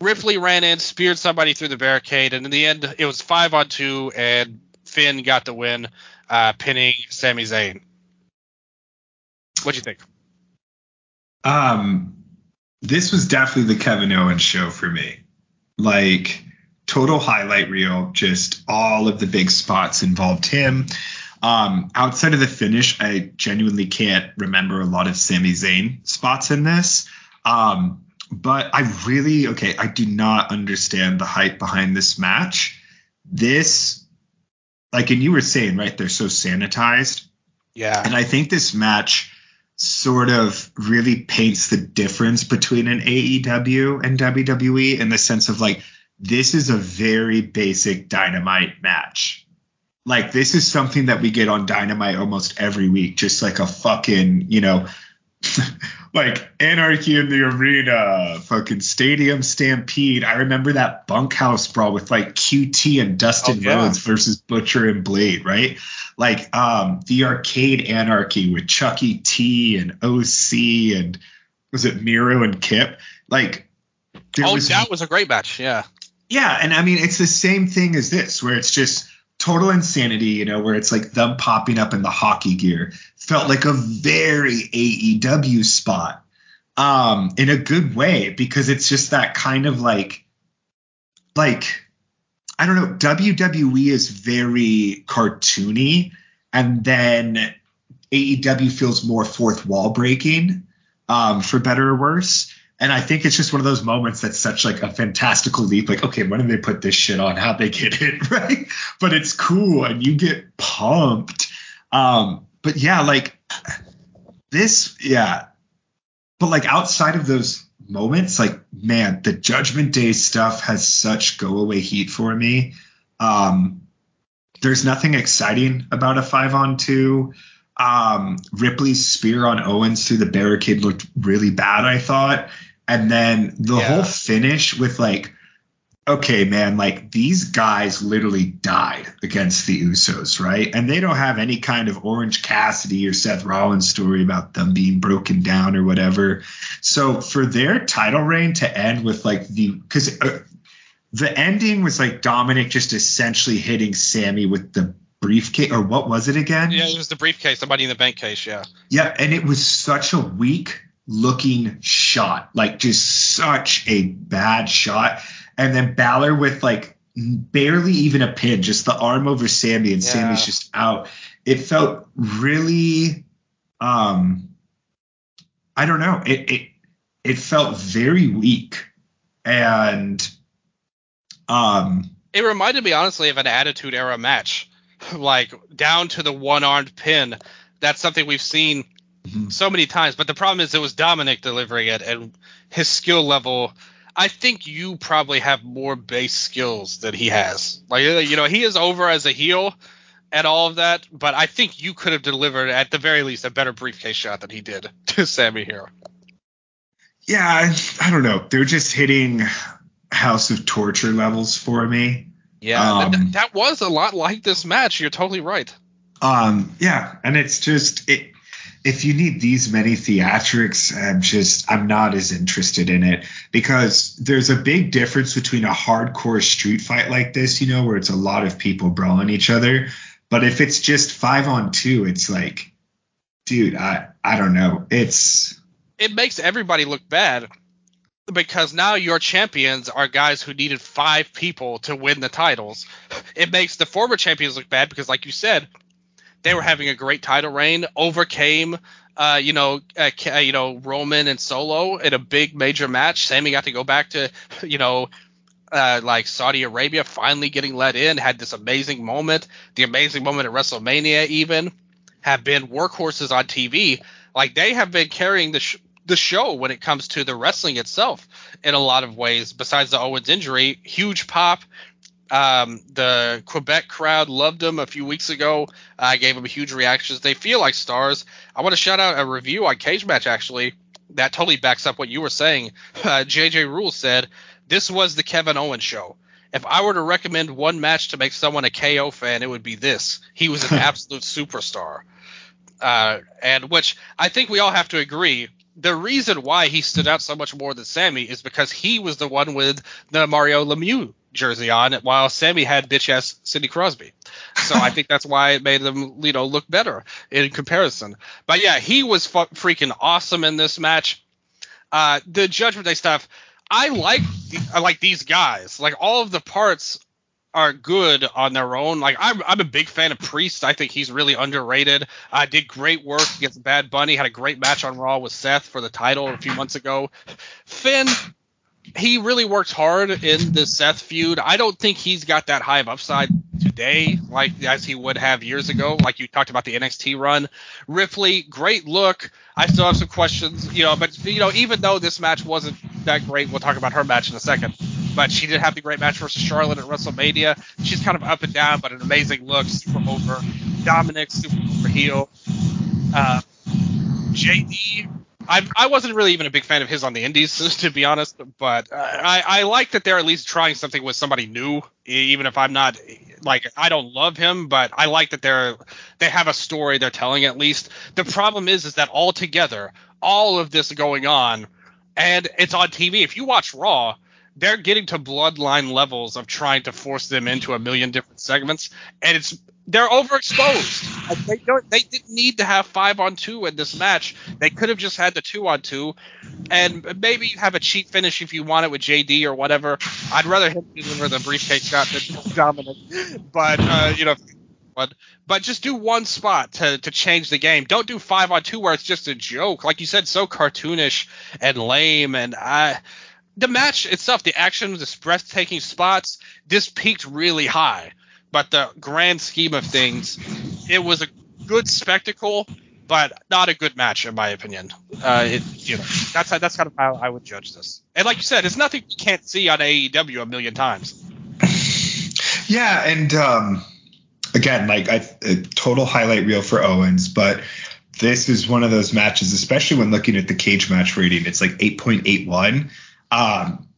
A: Ripley ran in, speared somebody through the barricade, and in the end, it was five on two, and Finn got the win, uh, pinning Sami Zayn. What'd you think?
B: Um, this was definitely the Kevin Owens show for me. Like total highlight reel, just all of the big spots involved him. Um, outside of the finish, I genuinely can't remember a lot of Sami Zayn spots in this. Um, but I really okay. I do not understand the hype behind this match. This, like, and you were saying right, they're so sanitized.
A: Yeah.
B: And I think this match sort of really paints the difference between an AEW and WWE in the sense of like this is a very basic dynamite match. Like this is something that we get on Dynamite almost every week, just like a fucking, you know, [LAUGHS] like anarchy in the arena, fucking stadium stampede. I remember that bunkhouse brawl with like QT and Dustin oh, yeah. Rhodes versus Butcher and Blade, right? Like um the arcade anarchy with Chucky T and OC and was it Miro and Kip? Like
A: Oh, was, that was a great match, yeah.
B: Yeah, and I mean it's the same thing as this, where it's just total insanity, you know, where it's like them popping up in the hockey gear felt like a very AEW spot um, in a good way because it's just that kind of like, like, I don't know, WWE is very cartoony and then AEW feels more fourth wall breaking, um, for better or worse. And I think it's just one of those moments that's such like a fantastical leap. Like, okay, when did they put this shit on? How'd they get it? [LAUGHS] Right. But it's cool and you get pumped. Um, but yeah, like this, yeah. But like outside of those moments, like, man, the Judgment Day stuff has such go away heat for me. Um, there's nothing exciting about a five on two. Um, Ripley's spear on Owens through the barricade looked really bad, I thought. And then the yeah. whole finish with like, okay, man, like these guys literally died against the Usos, right? And they don't have any kind of Orange Cassidy or Seth Rollins story about them being broken down or whatever. So for their title reign to end with like the, because uh, the ending was like Dominic just essentially hitting Sami with the briefcase or what was it again?
A: Yeah, it was the briefcase, somebody in the bank case, yeah.
B: Yeah, and it was such a weak looking shot, like just such a bad shot. And then Balor with like barely even a pin, just the arm over Sami, and yeah. Sami's just out. It felt really, um, I don't know. It it it felt very weak, and um,
A: it reminded me honestly of an Attitude Era match, [LAUGHS] like down to the one armed pin. That's something we've seen mm-hmm. so many times. But the problem is it was Dominic delivering it, and his skill level. I think you probably have more base skills than he has. Like you know, he is over as a heel and all of that, but I think you could have delivered at the very least a better briefcase shot than he did [LAUGHS] to Sami here.
B: Yeah, I, I don't know. They're just hitting House of Torture levels for me.
A: Yeah, um, that, that was a lot like this match. You're totally right.
B: Um, yeah, and it's just it. If you need these many theatrics, I'm just I'm not as interested in it because there's a big difference between a hardcore street fight like this, you know, where it's a lot of people brawling each other, but if it's just five on two, it's like, dude, I I don't know. It's
A: it makes everybody look bad because now your champions are guys who needed five people to win the titles. [LAUGHS] It makes the former champions look bad because, like you said, they were having a great title reign, overcame, uh, you know, uh, you know Roman and Solo in a big major match. Sami got to go back to, [LAUGHS] you know, uh, like Saudi Arabia finally getting let in, had this amazing moment. The amazing moment at WrestleMania even have been workhorses on TV. Like they have been carrying the sh- the show when it comes to the wrestling itself in a lot of ways. Besides the Owens injury, huge pop. Um, the Quebec crowd loved them a few weeks ago. I gave them huge reactions. They feel like stars. I want to shout out a review on Cage Match actually that totally backs up what you were saying. [LAUGHS] Uh, JJ Rule said this was the Kevin Owens show. If I were to recommend one match to make someone a KO fan, it would be this. He was an [LAUGHS] absolute superstar. Uh, and which I think we all have to agree. The reason why he stood out so much more than Sami is because he was the one with the Mario Lemieux jersey on, while Sami had bitch ass Sidney Crosby. So I think that's why it made them, you know, look better in comparison. But yeah, he was fu- freaking awesome in this match. Uh, the Judgment Day stuff I like I like these guys. Like all of the parts are good on their own. Like I'm I'm a big fan of Priest. I think he's really underrated. I uh, did great work against Bad Bunny. Had a great match on Raw with Seth for the title a few months ago. Finn he really works hard in the Seth feud. I don't think he's got that high of upside today, like as he would have years ago. Like you talked about the NXT run. Ripley, great look. I still have some questions, you know, but you know, even though this match wasn't that great, we'll talk about her match in a second. But she did have the great match versus Charlotte at WrestleMania. She's kind of up and down, but an amazing look, super over. Dominic, super over heel. Uh, JD I, I wasn't really even a big fan of his on the Indies, [LAUGHS] to be honest. But I, I like that they're at least trying something with somebody new, even if I'm not like I don't love him, but I like that they're they have a story they're telling at least. The problem is, is that all together, all of this going on, and it's on TV. If you watch Raw, they're getting to bloodline levels of trying to force them into a million different segments, and it's they're overexposed. they don't. They didn't need to have five on two in this match. They could have just had the two on two, and maybe have a cheap finish if you want it with JD or whatever. I'd rather him deliver the briefcase shot than Dominic, but uh, you know. But, but just do one spot to, to change the game. Don't do five on two where it's just a joke. Like you said, so cartoonish and lame. And I, the match itself, the action, the breathtaking spots, this peaked really high but the grand scheme of things, it was a good spectacle, but not a good match in my opinion. Uh, it, you know, that's that's kind of how I would judge this. And like you said, it's nothing you can't see on AEW a million times. [LAUGHS]
B: Yeah, and um, again, like I, a total highlight reel for Owens, but this is one of those matches, especially when looking at the cage match rating, it's like 8.81. Um,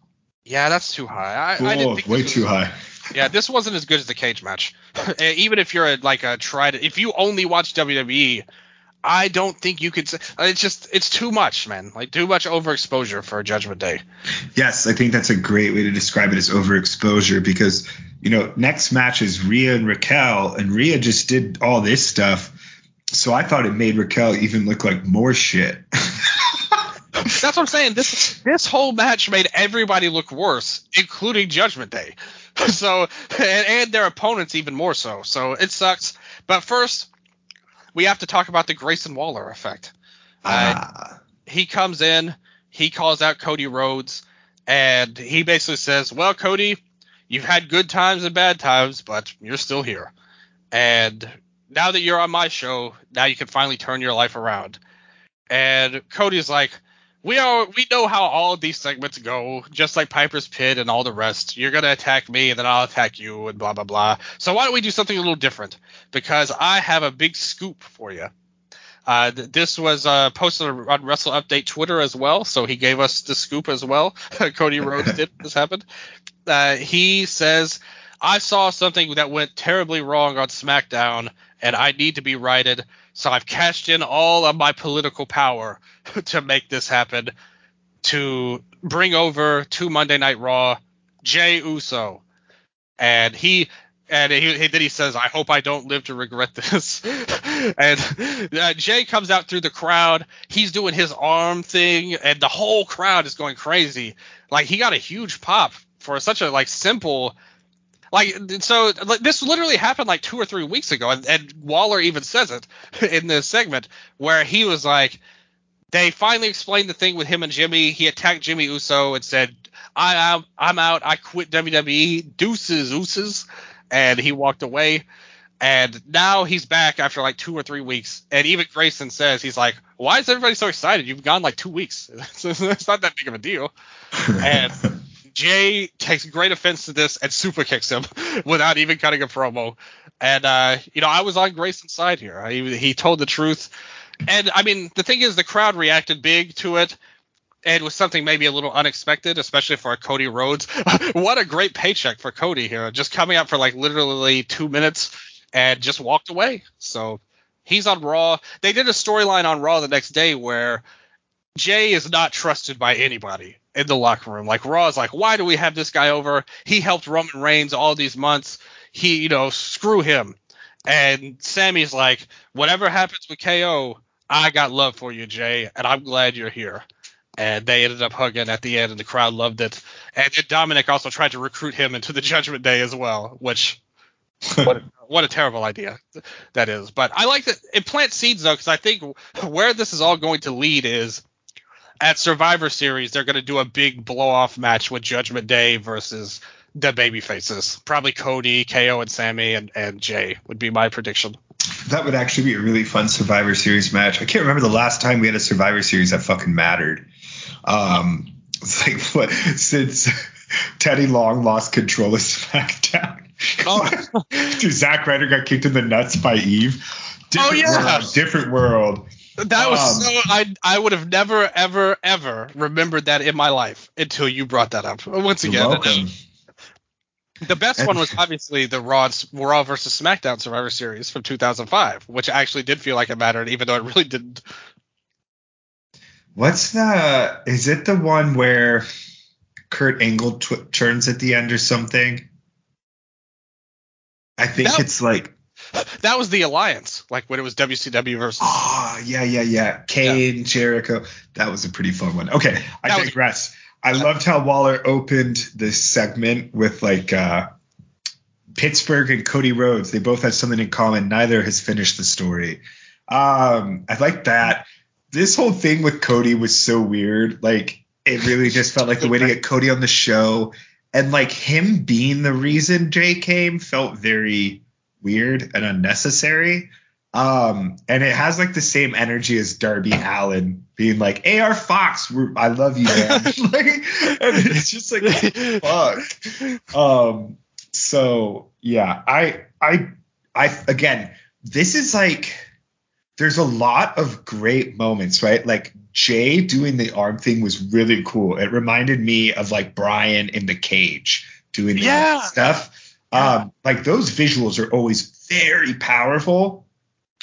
A: yeah, that's too high. I,
B: oh,
A: I didn't
B: think way too high.
A: Yeah, this wasn't as good as the cage match. [LAUGHS] Eh, even if you're a, like a tried, if you only watch WWE, I don't think you could. Uh, it's just it's too much, man. Like too much overexposure for Judgment Day.
B: Yes, I think that's a great way to describe it as overexposure because you know next match is Rhea and Raquel, and Rhea just did all this stuff, so I thought it made Raquel even look like more shit. [LAUGHS]
A: That's what I'm saying. This this whole match made everybody look worse, including Judgment Day. [LAUGHS] so and, and their opponents even more so. So it sucks. But first, we have to talk about the Grayson Waller effect. Uh, he comes in, he calls out Cody Rhodes, and he basically says, "Well, Cody, you've had good times and bad times, but you're still here. And now that you're on my show, now you can finally turn your life around." And Cody's like, "We are we know how all of these segments go, just like Piper's Pit and all the rest. You're gonna attack me, and then I'll attack you, and blah blah blah. So why don't we do something a little different? Because I have a big scoop for you." Uh, th- this was uh, posted on Wrestle Update Twitter as well, so he gave us the scoop as well. [LAUGHS] Cody Rhodes did this happened. Uh, he says, "I saw something that went terribly wrong on SmackDown, and I need to be righted. So I've cashed in all of my political power [LAUGHS] to make this happen. To bring over to Monday Night Raw, Jey Uso." And he and he, he, then he says, "I hope I don't live to regret [LAUGHS] this." [LAUGHS] and uh, Jey comes out through the crowd. He's doing his arm thing, and the whole crowd is going crazy. Like he got a huge pop for such a like simple. Like so, like, this literally happened like two or three weeks ago, and, and Waller even says it [LAUGHS] in this segment where he was like, they finally explained the thing with him and Jimmy. He attacked Jimmy Uso and said, I, I'm, I'm out. I quit WWE. Deuces, ooses and he walked away. And now he's back after like two or three weeks. And even Grayson says he's like, "Why is everybody so excited? You've gone like two weeks. [LAUGHS] it's not that big of a deal." [LAUGHS] and Jey takes great offense to this and super kicks him [LAUGHS] without even cutting a promo. And uh, you know, I was on Grayson's side here. He, he told the truth. And I mean, the thing is, the crowd reacted big to it and was something maybe a little unexpected, especially for Cody Rhodes. [LAUGHS] what a great paycheck for Cody here, just coming out for like literally two minutes and just walked away. So he's on Raw. They did a storyline on Raw the next day where Jey is not trusted by anybody in the locker room. Like Raw is like, why do we have this guy over? He helped Roman Reigns all these months. He, you know, screw him. And Sami's like, whatever happens with KO, I got love for you, Jey, and I'm glad you're here and they ended up hugging at the end, and the crowd loved it. And Dominic also tried to recruit him into the [LAUGHS] Judgment Day as well, which [LAUGHS] what a, what a terrible idea that is. But I like that it plants seeds though, because I think where this is all going to lead is at Survivor Series they're going to do a big blow off match with Judgment Day versus the baby faces, probably Cody, KO, and Sami, and and Jey would be my prediction.
B: That would actually be a really fun Survivor Series match. I can't remember the last time we had a Survivor Series that fucking mattered. Um, it's like what since Teddy Long lost control of SmackDown. Oh. [LAUGHS] Dude, Zack Ryder got kicked in the nuts by Eve.
A: Different oh yeah,
B: world, different world.
A: That was um, so. I I would have never ever ever remembered that in my life until you brought that up. Once again, the best one was obviously the Raw Raw versus SmackDown Survivor Series from 2005, which actually did feel like it mattered, even though it really didn't.
B: What's the? Is it the one where Kurt Angle tw- turns at the end or something? I think that, it's like [LAUGHS]
A: that was the alliance, like when it was WCW versus.
B: Oh yeah, yeah, yeah. Kane, yeah. Jericho. That was a pretty fun one. Okay, I that digress. Was, I loved how Waller opened this segment with like uh, Pittsburgh and Cody Rhodes. They both have something in common. Neither has finished the story. Um, I like that this whole thing with Cody was so weird. Like it really just felt like the way to get Cody on the show, and like him being the reason Jey came felt very weird and unnecessary. Um, and it has like the same energy as Darby Allin being like, AR Fox, I love you, man. [LAUGHS] [LAUGHS] like, and it's just like, fuck. Um, so yeah, I, I, I, again, this is like, there's a lot of great moments, right? Like Jey doing the arm thing was really cool. It reminded me of like Brian in the cage doing yeah. stuff. Um, like those visuals are always very powerful.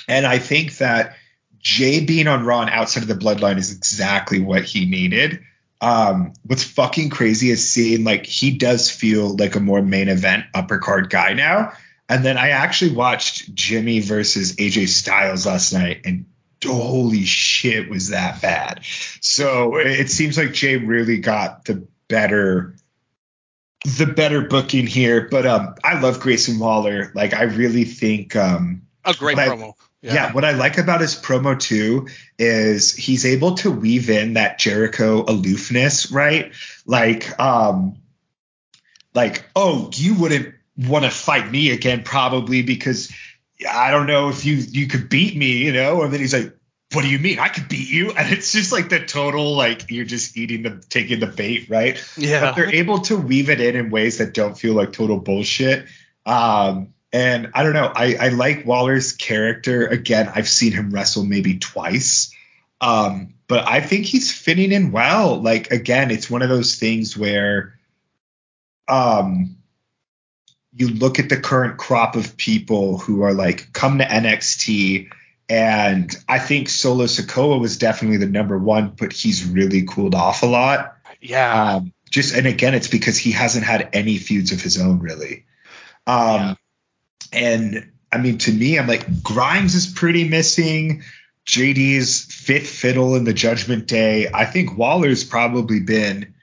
B: And I think that Jey being on Raw and outside of the bloodline is exactly what he needed. Um, what's fucking crazy is seeing like he does feel like a more main event upper card guy now. And then I actually watched Jimmy versus AJ Styles last night, and holy shit, was that bad. So it seems like Jey really got the better the better booking here. But um I love Grayson Waller. Like I really think um
A: a great promo.
B: Yeah. yeah. what I like about his promo too is he's able to weave in that Jericho aloofness, right? Like, um, like, oh, you wouldn't want to fight me again, probably because I don't know if you you could beat me, you know. And then he's like, what do you mean? I could beat you? [LAUGHS] And it's just like the total like you're just eating the taking the bait, right?
A: Yeah.
B: But they're able to weave it in in ways that don't feel like total bullshit. Um, and I don't know. I, I like Waller's character. Again, I've seen him wrestle maybe twice. Um, but I think he's fitting in well. Like again, it's one of those things where um you look at the current crop of people who are like come to NXT and I think Solo Sikoa was definitely the number one, but he's really cooled off a lot.
A: Yeah. Um,
B: just and again, it's because he hasn't had any feuds of his own really. Um, yeah. and I mean, to me, I'm like Grimes is pretty missing. JD's fifth fiddle in the Judgment Day. I think Waller's probably been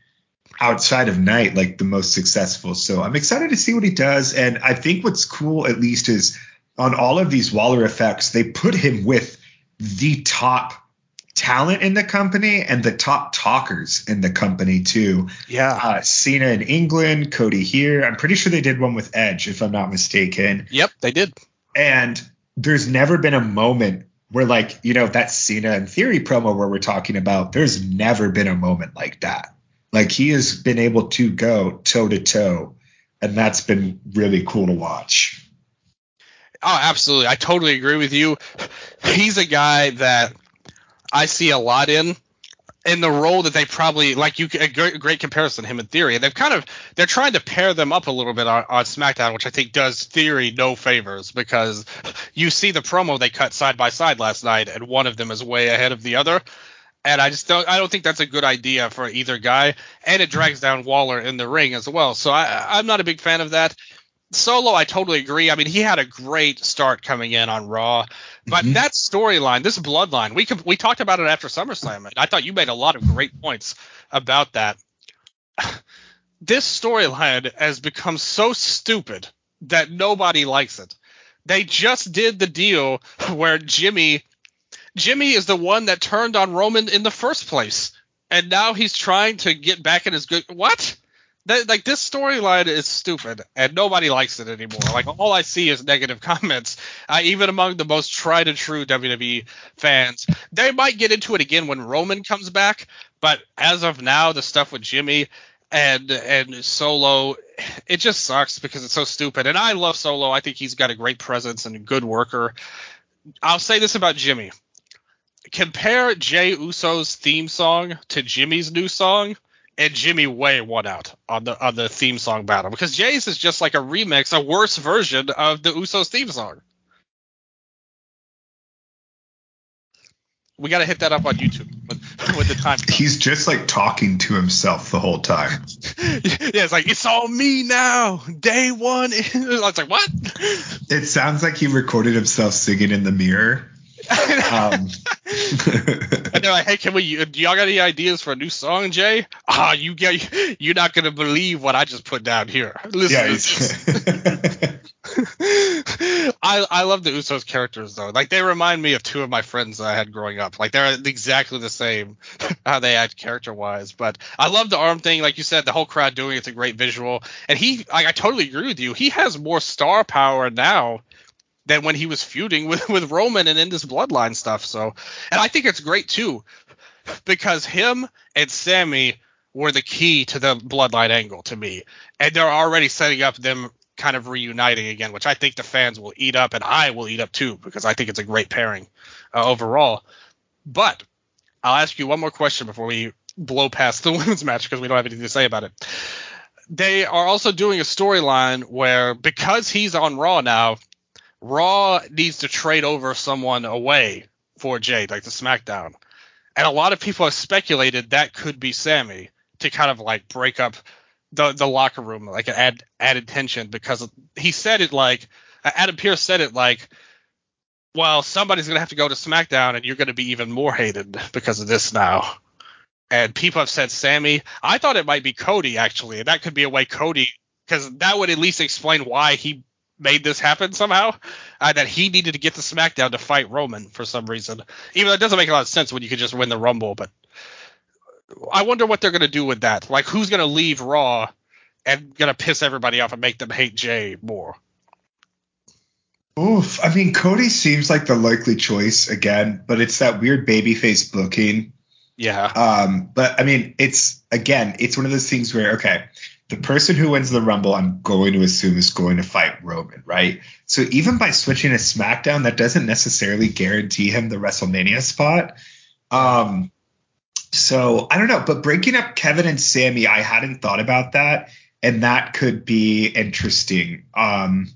B: outside of Knight like the most successful. So I'm excited to see what he does. And I think what's cool at least is on all of these Waller effects, they put him with the top talent in the company and the top talkers in the company too.
A: Yeah.
B: Uh, Cena in England, Cody here. I'm pretty sure they did one with Edge, if I'm not mistaken.
A: Yep, they did.
B: And there's never been a moment where like, you know, that Cena and Theory promo where we're talking about, there's never been a moment like that. Like he has been able to go toe to toe, and that's been really cool to watch.
A: Oh, absolutely. I totally agree with you. He's a guy that I see a lot in in the role that they probably like you a great, great comparison him and theory they've kind of they're trying to pair them up a little bit on, on smackdown which i think does theory no favors because you see the promo they cut side by side last night and one of them is way ahead of the other and I just don't I don't think that's a good idea for either guy, and it drags down Waller in the ring as well. So I, I'm not a big fan of that. Solo, I totally agree. I mean, he had a great start coming in on Raw, but mm-hmm. that storyline, this bloodline, we could, we talked about it after SummerSlam. I thought you made a lot of great points about that. [SIGHS] This storyline has become so stupid that nobody likes it. They just did the deal [LAUGHS] where Jimmy Jimmy is the one that turned on Roman in the first place, and now he's trying to get back in his good. What? That, like this storyline is stupid, and nobody likes it anymore. Like all I see is negative [LAUGHS] comments, uh, even among the most tried and true WWE fans. They might get into it again when Roman comes back, but as of now, the stuff with Jimmy and and Solo, it just sucks because it's so stupid. And I love Solo. I think he's got a great presence and a good worker. I'll say this about Jimmy compare Jey Uso's theme song to Jimmy's new song, and Jimmy way won out on the on the theme song battle because Jey's is just like a remix, a worse version of the Usos theme song. We got to hit that up on YouTube with, [LAUGHS] the time.
B: He's just like talking to himself the whole time. [LAUGHS]
A: yeah, it's like it's all me now. Day one. [LAUGHS] I was like, what?
B: It sounds like he recorded himself singing in the mirror um, [LAUGHS]
A: and they're like, "Hey, can we? Do y'all got any ideas for a new song, Jey? Ah, you get, you're not gonna believe what I just put down here. Listen yeah, [LAUGHS] I I love the Usos characters though. Like they remind me of two of my friends that I had growing up. Like they're exactly the same [LAUGHS] how they act character wise. But I love the arm thing. Like you said, the whole crowd doing it's a great visual. And he, like, I totally agree with you. He has more star power now than when he was feuding with [LAUGHS] with Roman and in this bloodline stuff. So, and I think it's great too because him and Sami were the key to the bloodline angle to me, and they're already setting up them kind of reuniting again, which I think the fans will eat up, and I will eat up too because I think it's a great pairing uh, overall. But I'll ask you one more question before we blow past the [LAUGHS] women's match because we don't have anything to say about it. They are also doing a storyline where because he's on Raw now, Raw needs to trade over someone away for Jade, like the SmackDown. And a lot of people have speculated that could be Sami to kind of like break up the the locker room, like add added tension because he said it like Adam Pearce said it like, well, somebody's gonna have to go to SmackDown and you're gonna be even more hated because of this now. And people have said Sami. I thought it might be Cody actually, and that could be a way Cody because that would at least explain why he made this happen somehow. Uh, that he needed to get to SmackDown to fight Roman for some reason. Even though it doesn't make a lot of sense when you could just win the Rumble, but I wonder what they're gonna do with that. Like who's gonna leave Raw and gonna piss everybody off and make them hate Jey more.
B: Oof. I mean, Cody seems like the likely choice again, but it's that weird babyface booking.
A: Yeah.
B: Um, but I mean, it's again, it's one of those things where okay, the person who wins the Rumble, I'm going to assume is going to fight Roman, right? So even by switching to SmackDown, that doesn't necessarily guarantee him the WrestleMania spot. Um, so I don't know, but breaking up Kevin and Sami, I hadn't thought about that, and that could be interesting. Um,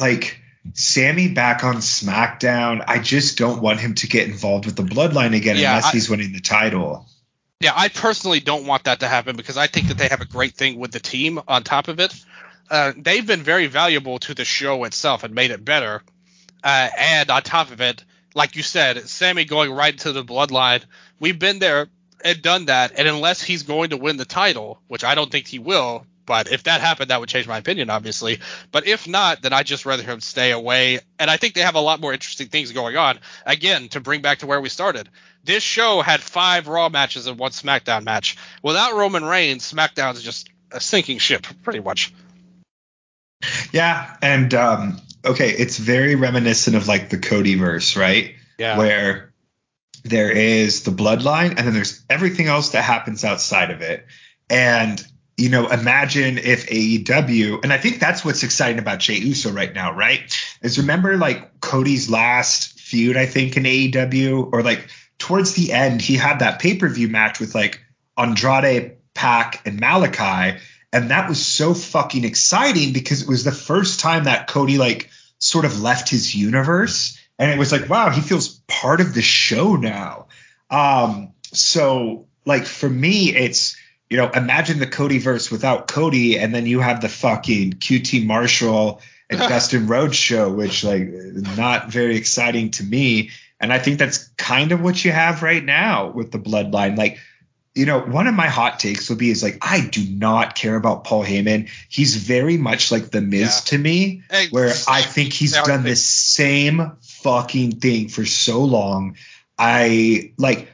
B: like Sami back on SmackDown, I just don't want him to get involved with the Bloodline again yeah, unless I, he's winning the title.
A: Yeah, I personally don't want that to happen because I think that they have a great thing with the team on top of it. Uh, they've been very valuable to the show itself and made it better. Uh, and on top of it, like you said, Sami going right into the bloodline, we've been there and done that. And unless he's going to win the title, which I don't think he will, but if that happened, that would change my opinion, obviously. But if not, then I'd just rather him stay away. And I think they have a lot more interesting things going on. Again, to bring back to where we started, this show had five Raw matches and one SmackDown match. Without Roman Reigns, SmackDown is just a sinking ship, pretty much.
B: Yeah, and um, okay, it's very reminiscent of like the Cody verse, right?
A: Yeah.
B: Where there is the bloodline, and then there's everything else that happens outside of it. And you know, imagine if AEW, and I think that's what's exciting about Jey Uso right now, right? Is remember like Cody's last feud, I think, in AEW, or like towards the end, he had that pay per view match with like Andrade, Pac, and Malachi. And that was so fucking exciting because it was the first time that Cody like sort of left his universe. And it was like, wow, he feels part of the show now. Um, so like for me, it's you know, imagine the Cody verse without Cody, and then you have the fucking QT Marshall and [LAUGHS] Dustin Rhodes show, which like not very exciting to me. And I think that's kind of what you have right now with the bloodline. Like, you know, one of my hot takes would be is like, I do not care about Paul Heyman. He's very much like the Miz yeah. to me, where I think he's done the same fucking thing for so long. I like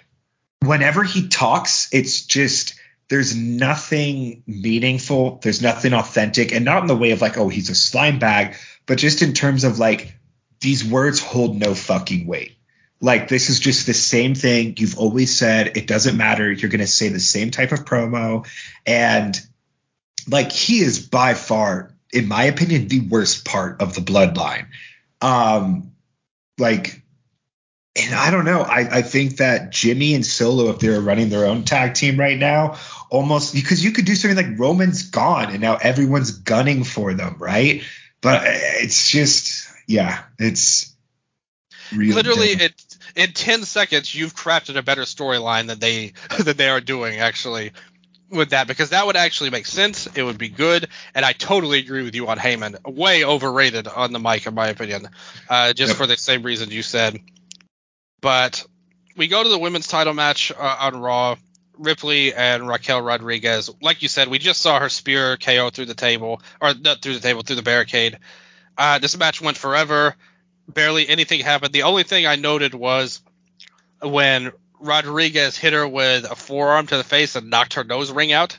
B: whenever he talks, it's just there's nothing meaningful, there's nothing authentic, and not in the way of like, oh, he's a slime bag, but just in terms of like these words hold no fucking weight. Like this is just the same thing you've always said. It doesn't matter. You're gonna say the same type of promo, and like he is by far, in my opinion, the worst part of the bloodline. Um, like and I don't know. I, I think that Jimmy and Solo, if they were running their own tag team right now, almost because you could do something like Roman's gone and now everyone's gunning for them, right? But it's just, yeah, it's
A: literally it in 10 seconds you've crafted a better storyline than they [LAUGHS] than they are doing actually with that because that would actually make sense. It would be good, and I totally agree with you on Heyman. Way overrated on the mic, in my opinion, uh, just yep. for the same reason you said. But we go to the women's title match uh, on Raw. Ripley and Raquel Rodriguez. Like you said, we just saw her spear KO through the table, or not through the table, through the barricade. Uh, this match went forever. Barely anything happened. The only thing I noted was when Rodriguez hit her with a forearm to the face and knocked her nose ring out.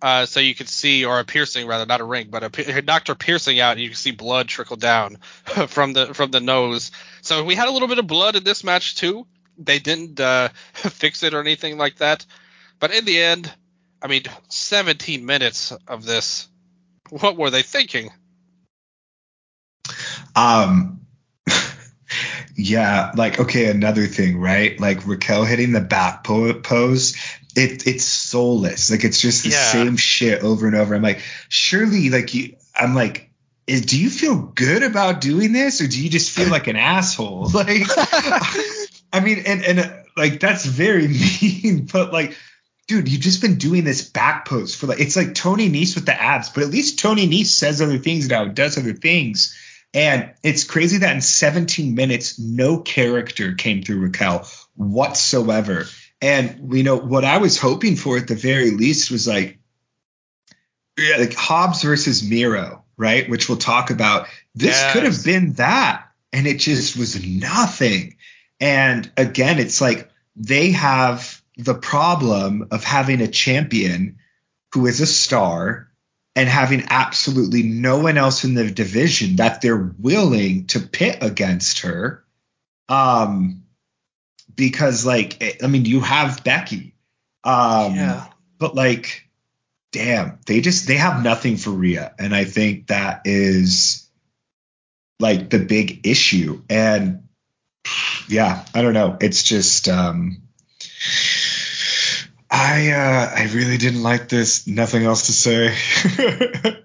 A: Uh, so you could see, or a piercing rather, not a ring, but a, knocked her piercing out, and you can see blood trickle down [LAUGHS] from the from the nose. So we had a little bit of blood in this match too. They didn't uh, [LAUGHS] fix it or anything like that, but in the end, I mean, 17 minutes of this. What were they thinking?
B: Um, [LAUGHS] yeah, like okay, another thing, right? Like Raquel hitting the back pose it it's soulless. Like it's just the yeah. same shit over and over. I'm like, surely, like you, I'm like, is, do you feel good about doing this, or do you just feel like an asshole? [LAUGHS] Like, [LAUGHS] I mean, and and uh, like that's very [LAUGHS] mean, but like. Dude, you've just been doing this back post for like it's like Tony Nese with the abs, but at least Tony Nese says other things now, does other things. And it's crazy that in 17 minutes, no character came through Raquel whatsoever. And you know what I was hoping for at the very least was like, yeah, like Hobbs versus Miro, right? Which we'll talk about. This yes. could have been that, and it just was nothing. And again, it's like they have the problem of having a champion who is a star and having absolutely no one else in the division that they're willing to pit against her. Um, because like, I mean, you have Becky. Um, yeah. But like, damn, they just they have nothing for Rhea, and I think that is like the big issue. And yeah, I don't know. It's just um I uh I really didn't like this. Nothing else to say. [LAUGHS]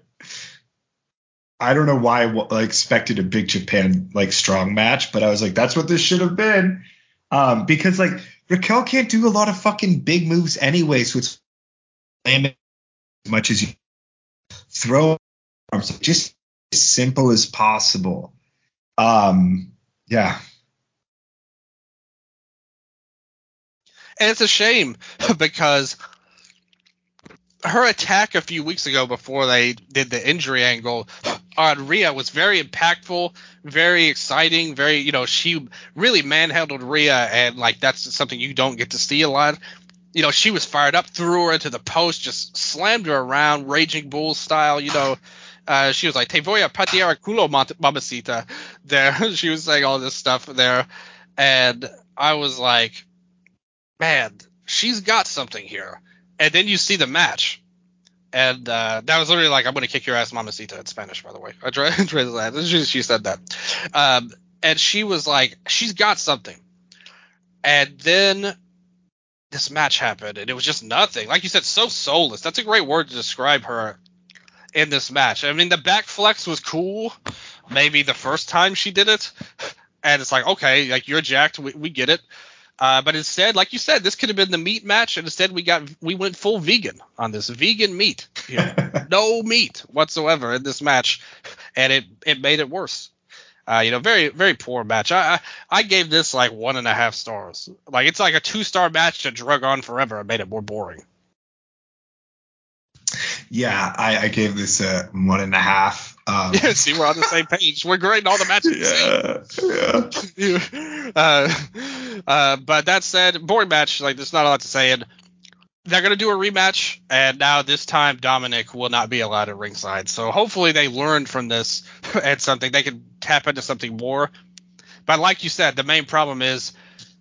B: I don't know why I expected a big Japan like strong match, but I was like, that's what this should have been. Um, because like Raquel can't do a lot of fucking big moves anyway, so it's much as you throw arms, just as simple as possible. Um, yeah,
A: And it's a shame [LAUGHS] because her attack a few weeks ago before they did the injury angle [GASPS] on Rhea was very impactful, very exciting, very, you know, she really manhandled Rhea and like that's something you don't get to see a lot. You know, she was fired up, threw her into the post, just slammed her around, raging bull style, you know. [SIGHS] Uh, she was like, Te voy a patear culo, mamacita. [LAUGHS] There, [LAUGHS] she was saying all this stuff there. And I was like, man, she's got something here. And then you see the match. And uh, that was literally like, I'm going to kick your ass, Mamacita, in Spanish, by the way. [LAUGHS] I tried that. She, she said that. Um, and she was like, she's got something. And then this match happened, and it was just nothing. Like you said, so soulless. That's a great word to describe her in this match. I mean, the back flex was cool. Maybe the first time she did it. And it's like, okay, like you're jacked. We, we get it. Uh, but instead, like you said, this could have been the meat match, and instead we got we went full vegan on this vegan meat, you know, [LAUGHS] no meat whatsoever in this match, and it it made it worse. Uh, you know, very very poor match. I, I, I gave this like one and a half stars. Like it's like a two star match that drug on forever and made it more boring.
B: Yeah, I, I gave this a one and a half. Um,
A: yeah, [LAUGHS] see, we're on the same page. We're grading all the matches. Yeah, yeah. [LAUGHS] uh, uh, but that said, boring match. Like, there's not a lot to say. And they're gonna do a rematch, and now this time Dominic will not be allowed at ringside. So hopefully they learned from this [LAUGHS] and something they can tap into something more. But like you said, the main problem is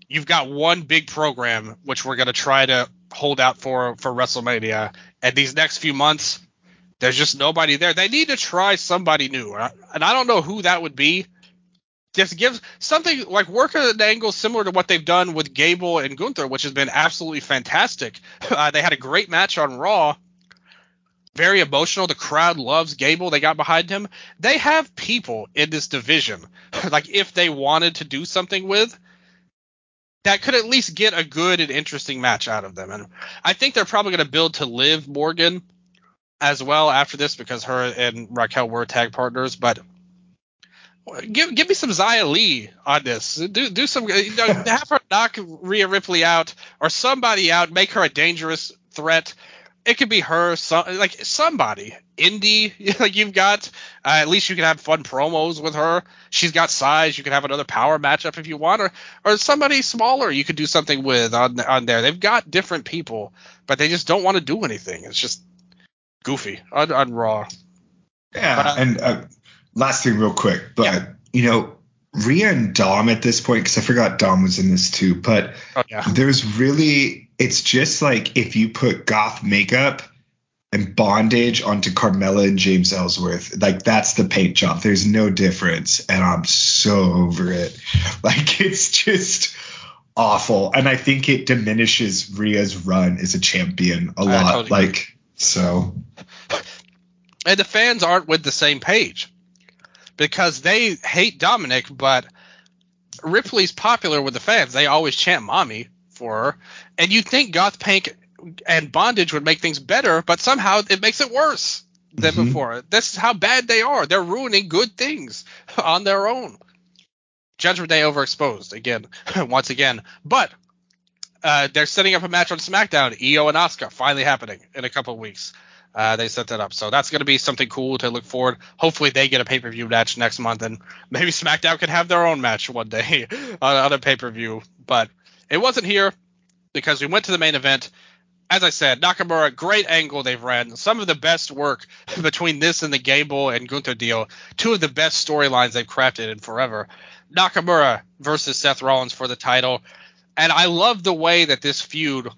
A: you've got one big program which we're gonna try to hold out for for WrestleMania, and these next few months there's just nobody there. They need to try somebody new, and I don't know who that would be. Just give something like work an angle similar to what they've done with Gable and Gunther, which has been absolutely fantastic. [LAUGHS] Uh, they had a great match on Raw, very emotional. The crowd loves Gable. They got behind him. They have people in this division, [LAUGHS] like if they wanted to do something with, that could at least get a good and interesting match out of them. And I think they're probably going to build to Liv Morgan as well after this because her and Raquel were tag partners. But give give me some Xia Li on this. Do do some you know, have her knock Rhea Ripley out or somebody out, make her a dangerous threat. It could be her, some, like somebody, Indi. [LAUGHS] Like you've got, uh, at least you can have fun promos with her. She's got size. You can have another power matchup if you want, or or somebody smaller you could do something with on on there. They've got different people, but they just don't want to do anything. It's just goofy on, on Raw.
B: Yeah, but, uh, and uh, last thing, real quick, but yeah. you know, Rhea and Dom at this point, because I forgot Dom was in this too, but oh, yeah. there's really, it's just like if you put goth makeup and bondage onto Carmella and James Ellsworth, like that's the paint job. There's no difference, and I'm so over it. [LAUGHS] Like it's just awful, and I think it diminishes Rhea's run as a champion a lot. Totally like so
A: and the fans aren't with the same page because they hate Dominic, but Ripley's popular with the fans. They always chant "mommy" for her, and you think Goth Paint and Bondage would make things better, but somehow it makes it worse than mm-hmm. before. This is how bad they are. They're ruining good things [LAUGHS] on their own. Judgment Day overexposed again, [LAUGHS] once again. But uh, they're setting up a match on SmackDown. Io and Asuka finally happening in a couple of weeks. Uh, they set that up, so that's going to be something cool to look forward. Hopefully, they get a pay per view match next month, and [LAUGHS] maybe SmackDown can have their own match one day [LAUGHS] on, on a pay per view. But it wasn't here because we went to the main event. As I said, Nakamura, great angle they've ran. Some of the best work [LAUGHS] between this and the Gable and Gunther deal. Two of the best storylines they've crafted in forever. Nakamura versus Seth Rollins for the title. And I love the way that this feud,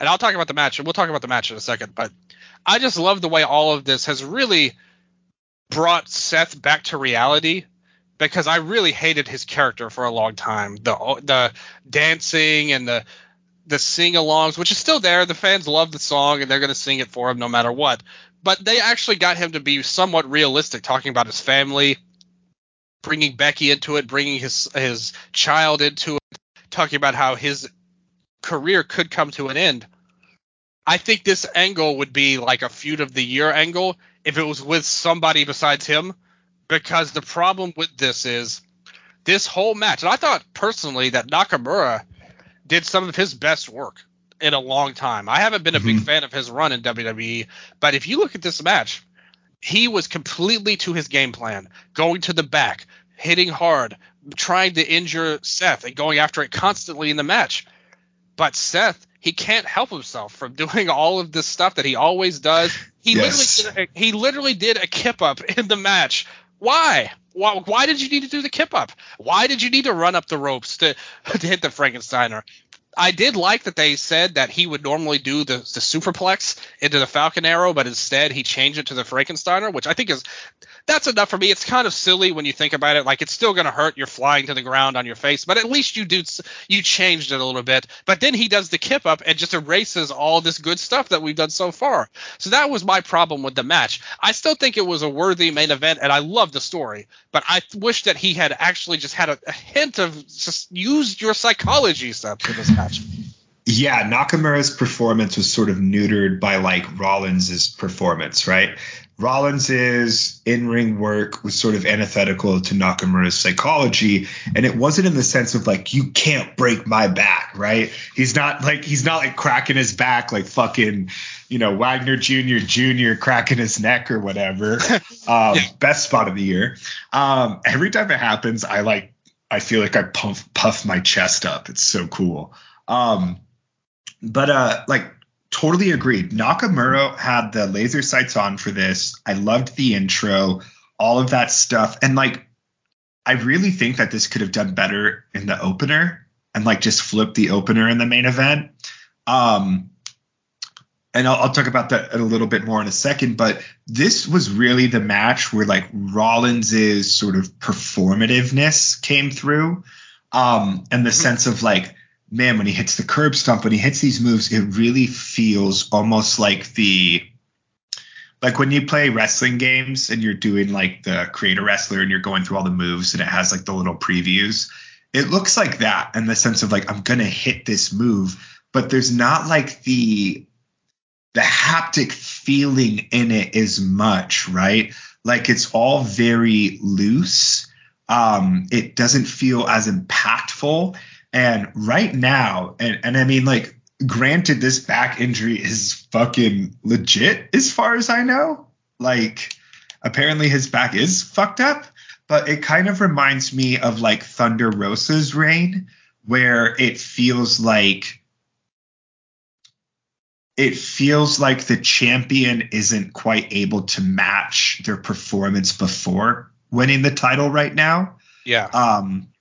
A: and I'll talk about the match, and we'll talk about the match in a second, but I just love the way all of this has really brought Seth back to reality because I really hated his character for a long time. The the dancing and the the sing-alongs, which is still there. The fans love the song and they're going to sing it for him no matter what. But they actually got him to be somewhat realistic, talking about his family, bringing Becky into it, bringing his his child into it, talking about how his career could come to an end. I think this angle would be like a feud of the year angle if it was with somebody besides him, because the problem with this is this whole match, and I thought personally that Nakamura did some of his best work in a long time. I haven't been a big mm-hmm. fan of his run in WWE, but if you look at this match, he was completely to his game plan, going to the back, hitting hard, trying to injure Seth and going after it constantly in the match. But Seth he can't help himself from [LAUGHS] doing all of this stuff that he always does. He yes. literally did a, he literally did a kip up in the match. Why? Why, why did you need to do the kip up? Why did you need to run up the ropes to, [LAUGHS] to hit the Frankensteiner? I did like that they said that he would normally do the, the superplex into the Falcon Arrow, but instead he changed it to the Frankensteiner, which I think is that's enough for me. It's kind of silly when you think about it. Like it's still going to hurt. You're flying to the ground on your face, but at least you do you changed it a little bit. But then he does the kip up and just erases all this good stuff that we've done so far. So that was my problem with the match. I still think it was a worthy main event, and I love the story. But I wish that he had actually just had a, a hint of just used your psychology steps for this match.
B: Yeah, Nakamura's performance was sort of neutered by like Rollins's performance, right? Rollins's in-ring work was sort of antithetical to Nakamura's psychology, and it wasn't in the sense of like you can't break my back, right? He's not like he's not like cracking his back like fucking, you know, Wagner Jr. Jr. cracking his neck or whatever. [LAUGHS] Um. Best spot of the year. Um, every time it happens, I like I feel like I puff puff my chest up. It's so cool. Um, but uh, like totally agreed. Nakamura had the laser sights on for this. I loved the intro, all of that stuff. And like, I really think that this could have done better in the opener and like just flip the opener in the main event. Um, and I'll, I'll, talk about that a little bit more in a second, but this was really the match where like Rollins's sort of performativeness came through. Um, and the mm-hmm. sense of like, man, when he hits the curb stomp, when he hits these moves, it really feels almost like the like when you play wrestling games and you're doing like the create a wrestler and you're going through all the moves and it has like the little previews. It looks like that in the sense of like I'm gonna hit this move, but there's not like the the haptic feeling in it as much, right? Like it's all very loose. Um, it doesn't feel as impactful and right now, and, and I mean, like, granted, this back injury is fucking legit as far as I know. Like, apparently his back is fucked up, but it kind of reminds me of like Thunder Rosa's reign, where it feels like it feels like the champion isn't quite able to match their performance before winning the title right now.
A: Yeah.
B: Um,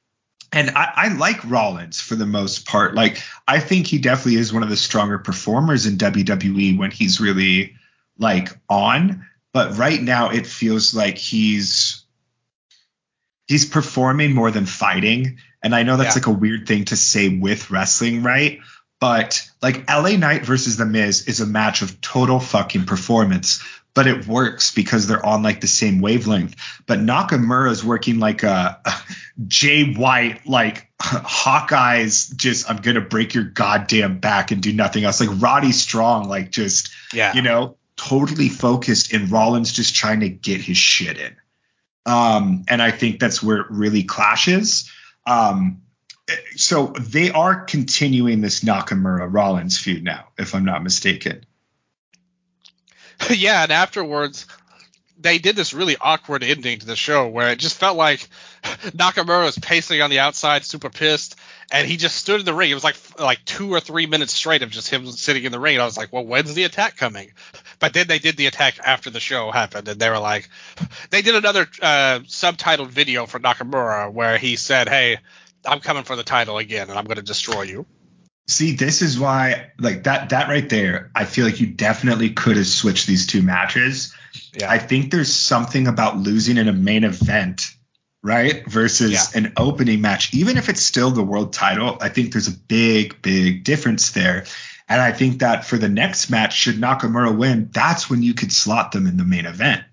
B: and I, I, like Rollins for the most part. Like I think he definitely is one of the stronger performers in WWE when he's really like on. But right now it feels like he's he's performing more than fighting. And I know that's yeah. like a weird thing to say with wrestling, right? But like LA Knight versus The Miz is a match of total fucking performance but it works because they're on like the same wavelength. But Nakamura is working like a, a [LAUGHS] Jay White, like [LAUGHS] Hawkeye's just, I'm going to break your goddamn back and do nothing else. Like Roddy Strong, like just, yeah. you know, totally focused and Rollins just trying to get his shit in. Um, and I think that's where it really clashes. Um, so they are continuing this Nakamura Rollins feud now, if I'm not mistaken. [LAUGHS]
A: yeah, and afterwards they did this really awkward ending to the show where it just felt like [LAUGHS] Nakamura was pacing on the outside, super pissed, and he just stood in the ring. It was like like two or three minutes straight of just him sitting in the ring. I was like, well, when's the attack coming? [LAUGHS] But then they did the attack after the show happened, and they were like, they did another uh, subtitled video for Nakamura where he said, hey, I'm coming for the title again, and I'm going to destroy you.
B: See, this is why, like that, that right there, I feel like you definitely could have switched these two matches. Yeah. I think there's something about losing in a main event, right, versus yeah. an opening match, even if it's still the world title. I think there's a big, big difference there. And I think that for the next match, should Nakamura win, that's when you could slot them in the main event.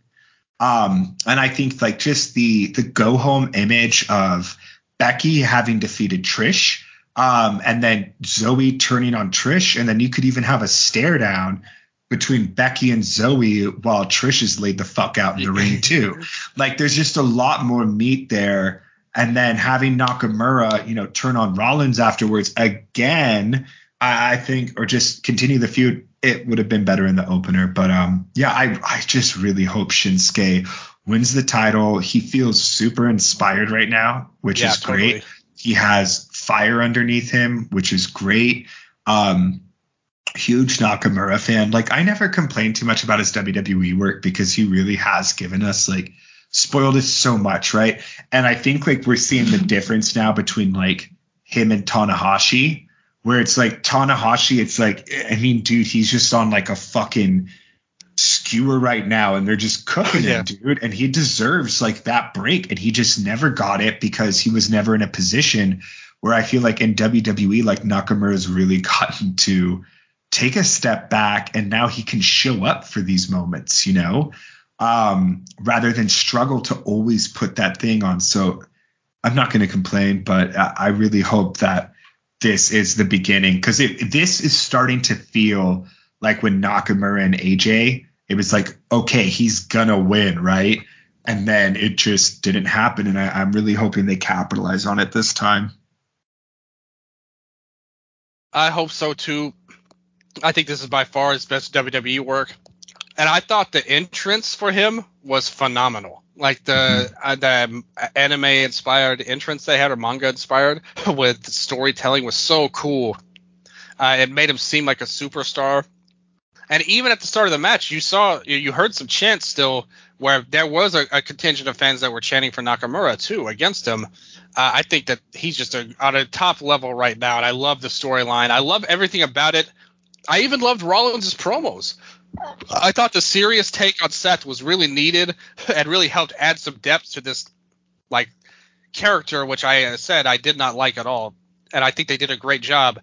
B: Um, and I think like just the the go home image of Becky having defeated Trish um, and then Zoey turning on Trish, and then you could even have a stare down between Becky and Zoey while Trish is laid the fuck out in the ring too. Like there's just a lot more meat there. And then having Nakamura, you know, turn on Rollins afterwards again, I, I think, or just continue the feud, it would have been better in the opener. But um, yeah, I I just really hope Shinsuke wins the title. He feels super inspired right now, which yeah, is great. He has fire underneath him, which is great. Um, huge Nakamura fan. Like I never complained too much about his WWE work because he really has given us like spoiled us so much, right? And I think like we're seeing the difference now between like him and Tanahashi, where it's like Tanahashi, it's like I mean, dude, he's just on like a fucking skewer right now and they're just cooking yeah. him, dude. And he deserves like that break. And he just never got it because he was never in a position where I feel like in WWE, like Nakamura's really gotten to take a step back and now he can show up for these moments, you know, um, rather than struggle to always put that thing on. So I'm not going to complain, but I really hope that this is the beginning because this is starting to feel like when Nakamura and AJ, it was like, okay, he's gonna win, right? And then it just didn't happen. And I, I'm really hoping they capitalize on it this time.
A: I hope so too. I think this is by far his best WWE work. And I thought the entrance for him was phenomenal. Like the mm-hmm. uh, the anime inspired entrance they had or manga inspired [LAUGHS] with storytelling was so cool. Uh, it made him seem like a superstar. And even at the start of the match, you saw you heard some chants still where there was a, a contingent of fans that were chanting for Nakamura too against him. Uh, I think that he's just a, on a top level right now, and I love the storyline. I love everything about it. I even loved Rollins' promos. I thought the serious take on Seth was really needed [LAUGHS] and really helped add some depth to this like character, which I said I did not like at all. And I think they did a great job.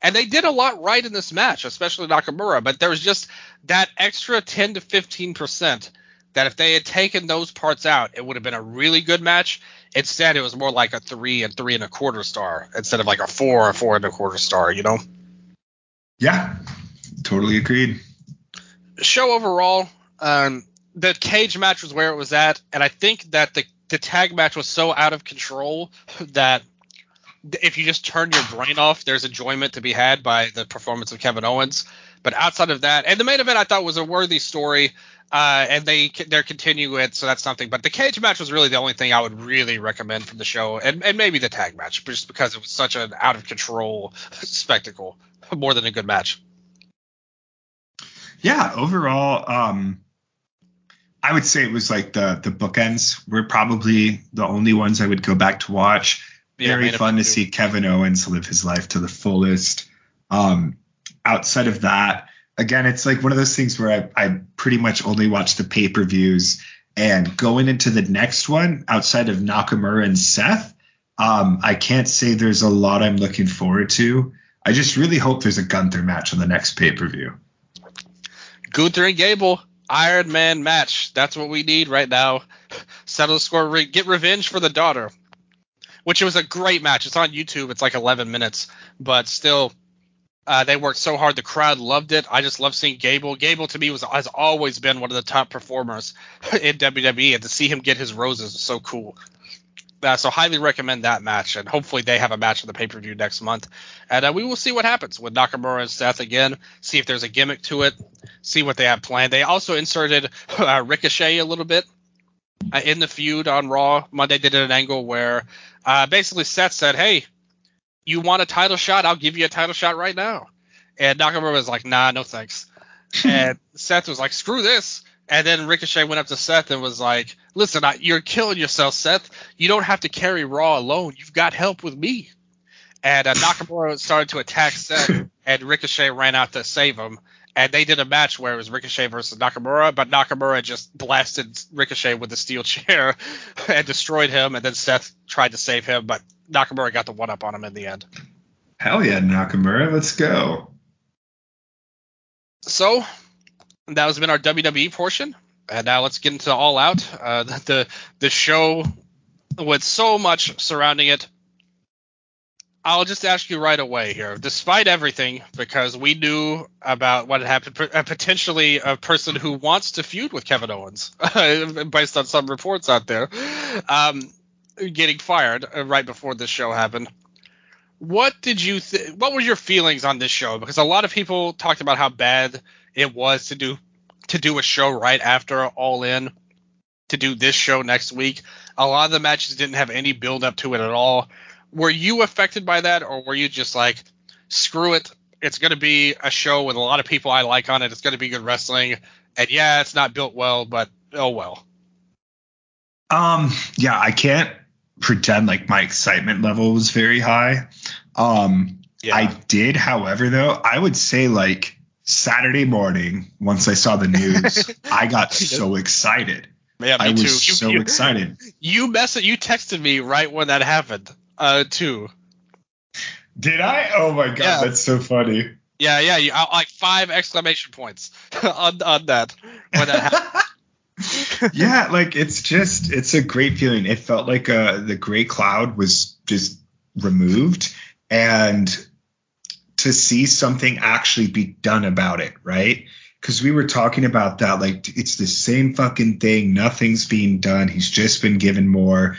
A: And they did a lot right in this match, especially Nakamura, but there was just that extra 10 to 15% that if they had taken those parts out, it would have been a really good match. Instead, it was more like a three and three and a quarter star instead of like a four or four and a quarter star, you know?
B: Yeah, totally agreed.
A: Show overall, um, the cage match was where it was at, and I think that the the tag match was so out of control that if you just turn your brain off, there's enjoyment to be had by the performance of Kevin Owens. But outside of that, and the main event I thought was a worthy story, uh, and they they're continuing it, so that's something. But the cage match was really the only thing I would really recommend from the show, and, and maybe the tag match, just because it was such an out of control [LAUGHS] spectacle, more than a good match.
B: Yeah, overall, um, I would say it was like the the bookends were probably the only ones I would go back to watch yeah, very fun to see Kevin Owens live his life to the fullest. Um, outside of that, again, it's like one of those things where I, I pretty much only watch the pay per views. And going into the next one, outside of Nakamura and Seth, um, I can't say there's a lot I'm looking forward to. I just really hope there's a Gunther match on the next pay per view.
A: Gunther and Gable, Iron Man match. That's what we need right now. [LAUGHS] Settle the score. Get revenge for the daughter which was a great match. It's on YouTube. It's like 11 minutes, but still, uh, they worked so hard. The crowd loved it. I just love seeing Gable. Gable to me was has always been one of the top performers [LAUGHS] in WWE, and to see him get his roses is so cool. Uh, so highly recommend that match, and hopefully they have a match in the pay per view next month, and uh, we will see what happens with Nakamura and Seth again. See if there's a gimmick to it. See what they have planned. They also inserted [LAUGHS] uh, Ricochet a little bit uh, in the feud on Raw. Monday did an angle where uh, basically Seth said, "Hey, you want a title shot? I'll give you a title shot right now." And Nakamura was like, "Nah, no thanks." [LAUGHS] and Seth was like, "Screw this." And then Ricochet went up to Seth and was like, "Listen, I, you're killing yourself, Seth. You don't have to carry Raw alone. You've got help with me." And uh, [LAUGHS] Nakamura started to attack Seth, and Ricochet ran out to save him. And they did a match where it was Ricochet versus Nakamura, but Nakamura just blasted Ricochet with the steel [LAUGHS] chair and destroyed him. And then Seth tried to save him, but Nakamura got the one up on him in the end.
B: Hell yeah, Nakamura, let's go.
A: So that has been our WWE portion, and now let's get into All Out. Uh, [LAUGHS] the the show with so much surrounding it. I'll just ask you right away here, despite everything, because we knew about what had happened, potentially a person who wants to feud with Kevin Owens, [LAUGHS] based on some reports out there, um, getting fired uh, right before this show happened. What did you? Th- what were your feelings on this show? Because a lot of people talked about how bad it was to do to do a show right after All In, to do this show next week. A lot of the matches didn't have any build up to it at all. Were you affected by that, or were you just like, screw it? It's going to be a show with a lot of people I like on it. It's going to be good wrestling, and yeah, it's not built well, but oh well.
B: Um, yeah, I can't pretend like my excitement level was very high. Um, yeah. I did, however, though, I would say like Saturday morning, once I saw the news, [LAUGHS] I got so excited. Yeah, I was too. so
A: you,
B: excited.
A: You mess it you texted me right when that happened, uh, two.
B: Did I? Oh my god, yeah. that's so funny.
A: Yeah, yeah, you, like five exclamation points [LAUGHS] on on that when that happened. [LAUGHS] [LAUGHS]
B: yeah, like it's just it's a great feeling. It felt like uh the gray cloud was just removed and to see something actually be done about it, right? Because we were talking about that, like it's the same fucking thing. Nothing's being done. He's just been given more.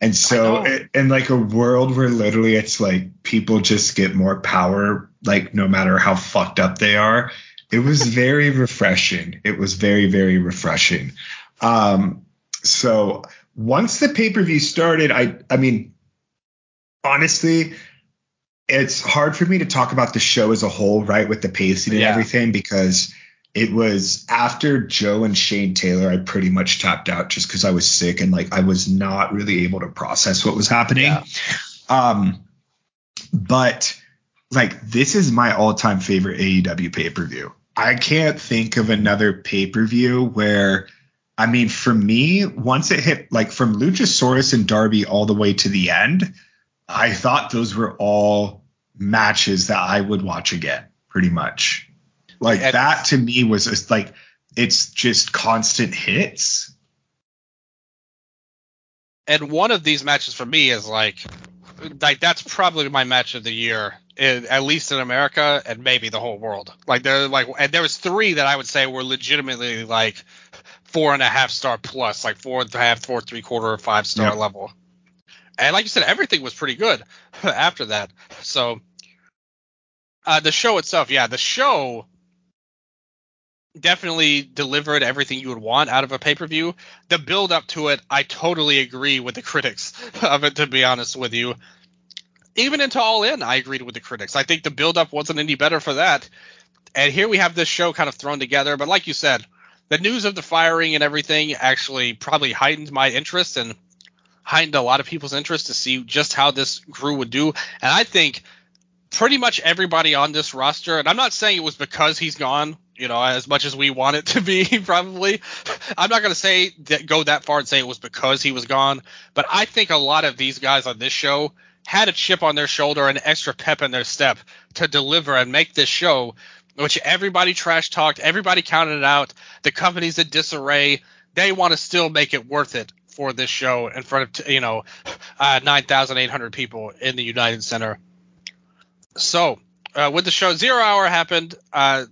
B: And so, in like a world where literally it's like people just get more power, like no matter how fucked up they are, it was [LAUGHS] very refreshing. It was very, very refreshing. Um, so once the pay per view started, I, I mean, honestly, it's hard for me to talk about the show as a whole, right, with the pacing and yeah. everything, because it was after Joe and Shane Taylor, I pretty much tapped out just because I was sick and like I was not really able to process what was happening. Yeah. Um, but like this is my all-time favorite AEW pay-per-view. I can't think of another pay-per-view where I mean, for me, once it hit like from Luchasaurus and Darby all the way to the end, I thought those were all matches that I would watch again, pretty much. Like and, that to me was just like it's just constant hits.
A: And one of these matches for me is like like that's probably my match of the year, in, at least in America and maybe the whole world. Like there like and there was three that I would say were legitimately like four and a half star plus, like four and a half, four three quarter, or five star yep. level. And like you said, everything was pretty good [LAUGHS] after that. So uh, the show itself, yeah, the show definitely delivered everything you would want out of a pay per view. The build up to it, I totally agree with the critics [LAUGHS] of it. To be honest with you, even into All In, I agreed with the critics. I think the build up wasn't any better for that. And here we have this show kind of thrown together. But like you said, the news of the firing and everything actually probably heightened my interest and heightened a lot of people's interest to see just how this crew would do. And I think pretty much everybody on this roster, and I'm not saying it was because he's gone, you know, as much as we want it to be, [LAUGHS] probably. I'm not going to say that, go that far and say it was because he was gone, but I think a lot of these guys on this show had a chip on their shoulder and extra pep in their step to deliver and make this show, which everybody trash talked, everybody counted it out. The company's in disarray. They want to still make it worth it for this show in front of you know uh, 9,800 people in the United Center. So uh, with the show, Zero Hour happened. Uh,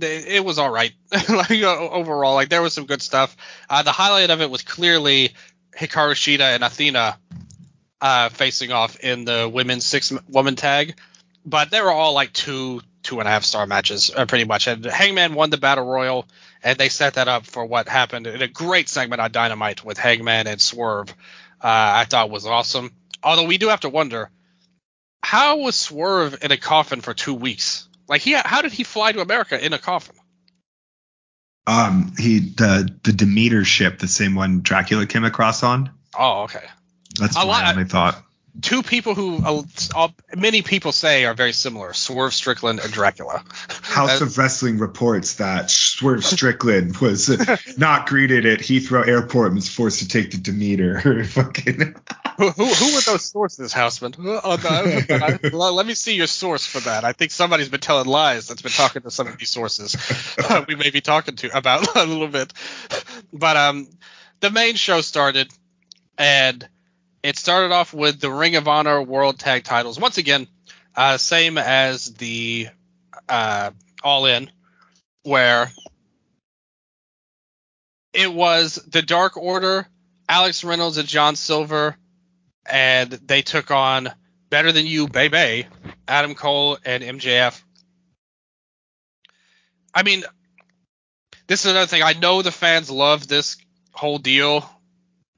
A: it was all right, [LAUGHS] like overall. Like there was some good stuff. Uh, the highlight of it was clearly Hikaru Shida and Athena uh, facing off in the women's six woman tag, but they were all like two two and a half star matches uh, pretty much. And Hangman won the battle royal, and they set that up for what happened in a great segment on Dynamite with Hangman and Swerve. Uh, I thought was awesome. Although we do have to wonder, how was Swerve in a coffin for two weeks? Like he, how did he fly to America in a coffin?
B: Um, he the the Demeter ship, the same one Dracula came across on.
A: Oh, okay.
B: That's a lot, only thought.
A: Two people who uh, many people say are very similar: Swerve Strickland and Dracula.
B: House of Wrestling reports that Swerve Strickland [LAUGHS] was not greeted at Heathrow Airport and was forced to take the Demeter. [LAUGHS] Fucking.
A: who, who, who were those sources, Houseman? [LAUGHS] Oh, no, let me see your source for that. I think somebody's been telling lies that's been talking to some of these sources we may be talking to about a little bit. But um, the main show started, and it started off with the Ring of Honor World Tag Titles. Once again, uh, same as the uh, All In, where it was the Dark Order, Alex Reynolds and John Silver, and they took on Better Than You, Bay Bay, Adam Cole and MJF. I mean, this is another thing. I know the fans love this whole deal,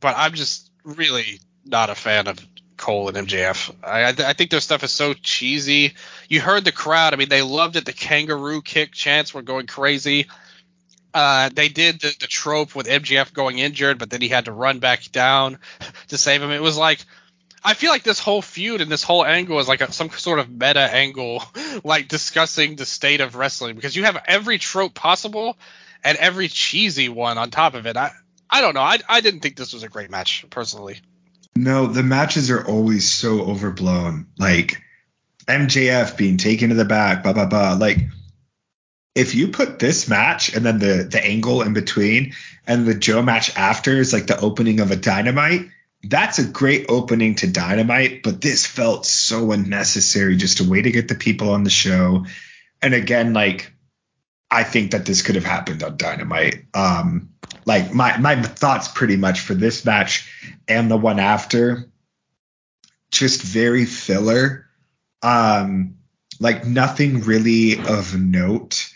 A: but I'm just really not a fan of Cole and MJF. I, I think their stuff is so cheesy. You heard the crowd. I mean, they loved it. The kangaroo kick chants were going crazy. Uh, they did the, the trope with MJF going injured, but then he had to run back down [LAUGHS] to save him. It was like I feel like this whole feud and this whole angle is like a, some sort of meta angle, [LAUGHS] like discussing the state of wrestling because you have every trope possible and every cheesy one on top of it. I I don't know. I I didn't think this was a great match personally.
B: No, the matches are always so overblown. Like MJF being taken to the back, blah blah blah. Like if you put this match and then the the angle in between and the Joe match after is like the opening of a dynamite, that's a great opening to dynamite, but this felt so unnecessary just a way to get the people on the show. And again, like I think that this could have happened on dynamite. Um like my my thoughts pretty much for this match and the one after just very filler. Um like nothing really of note.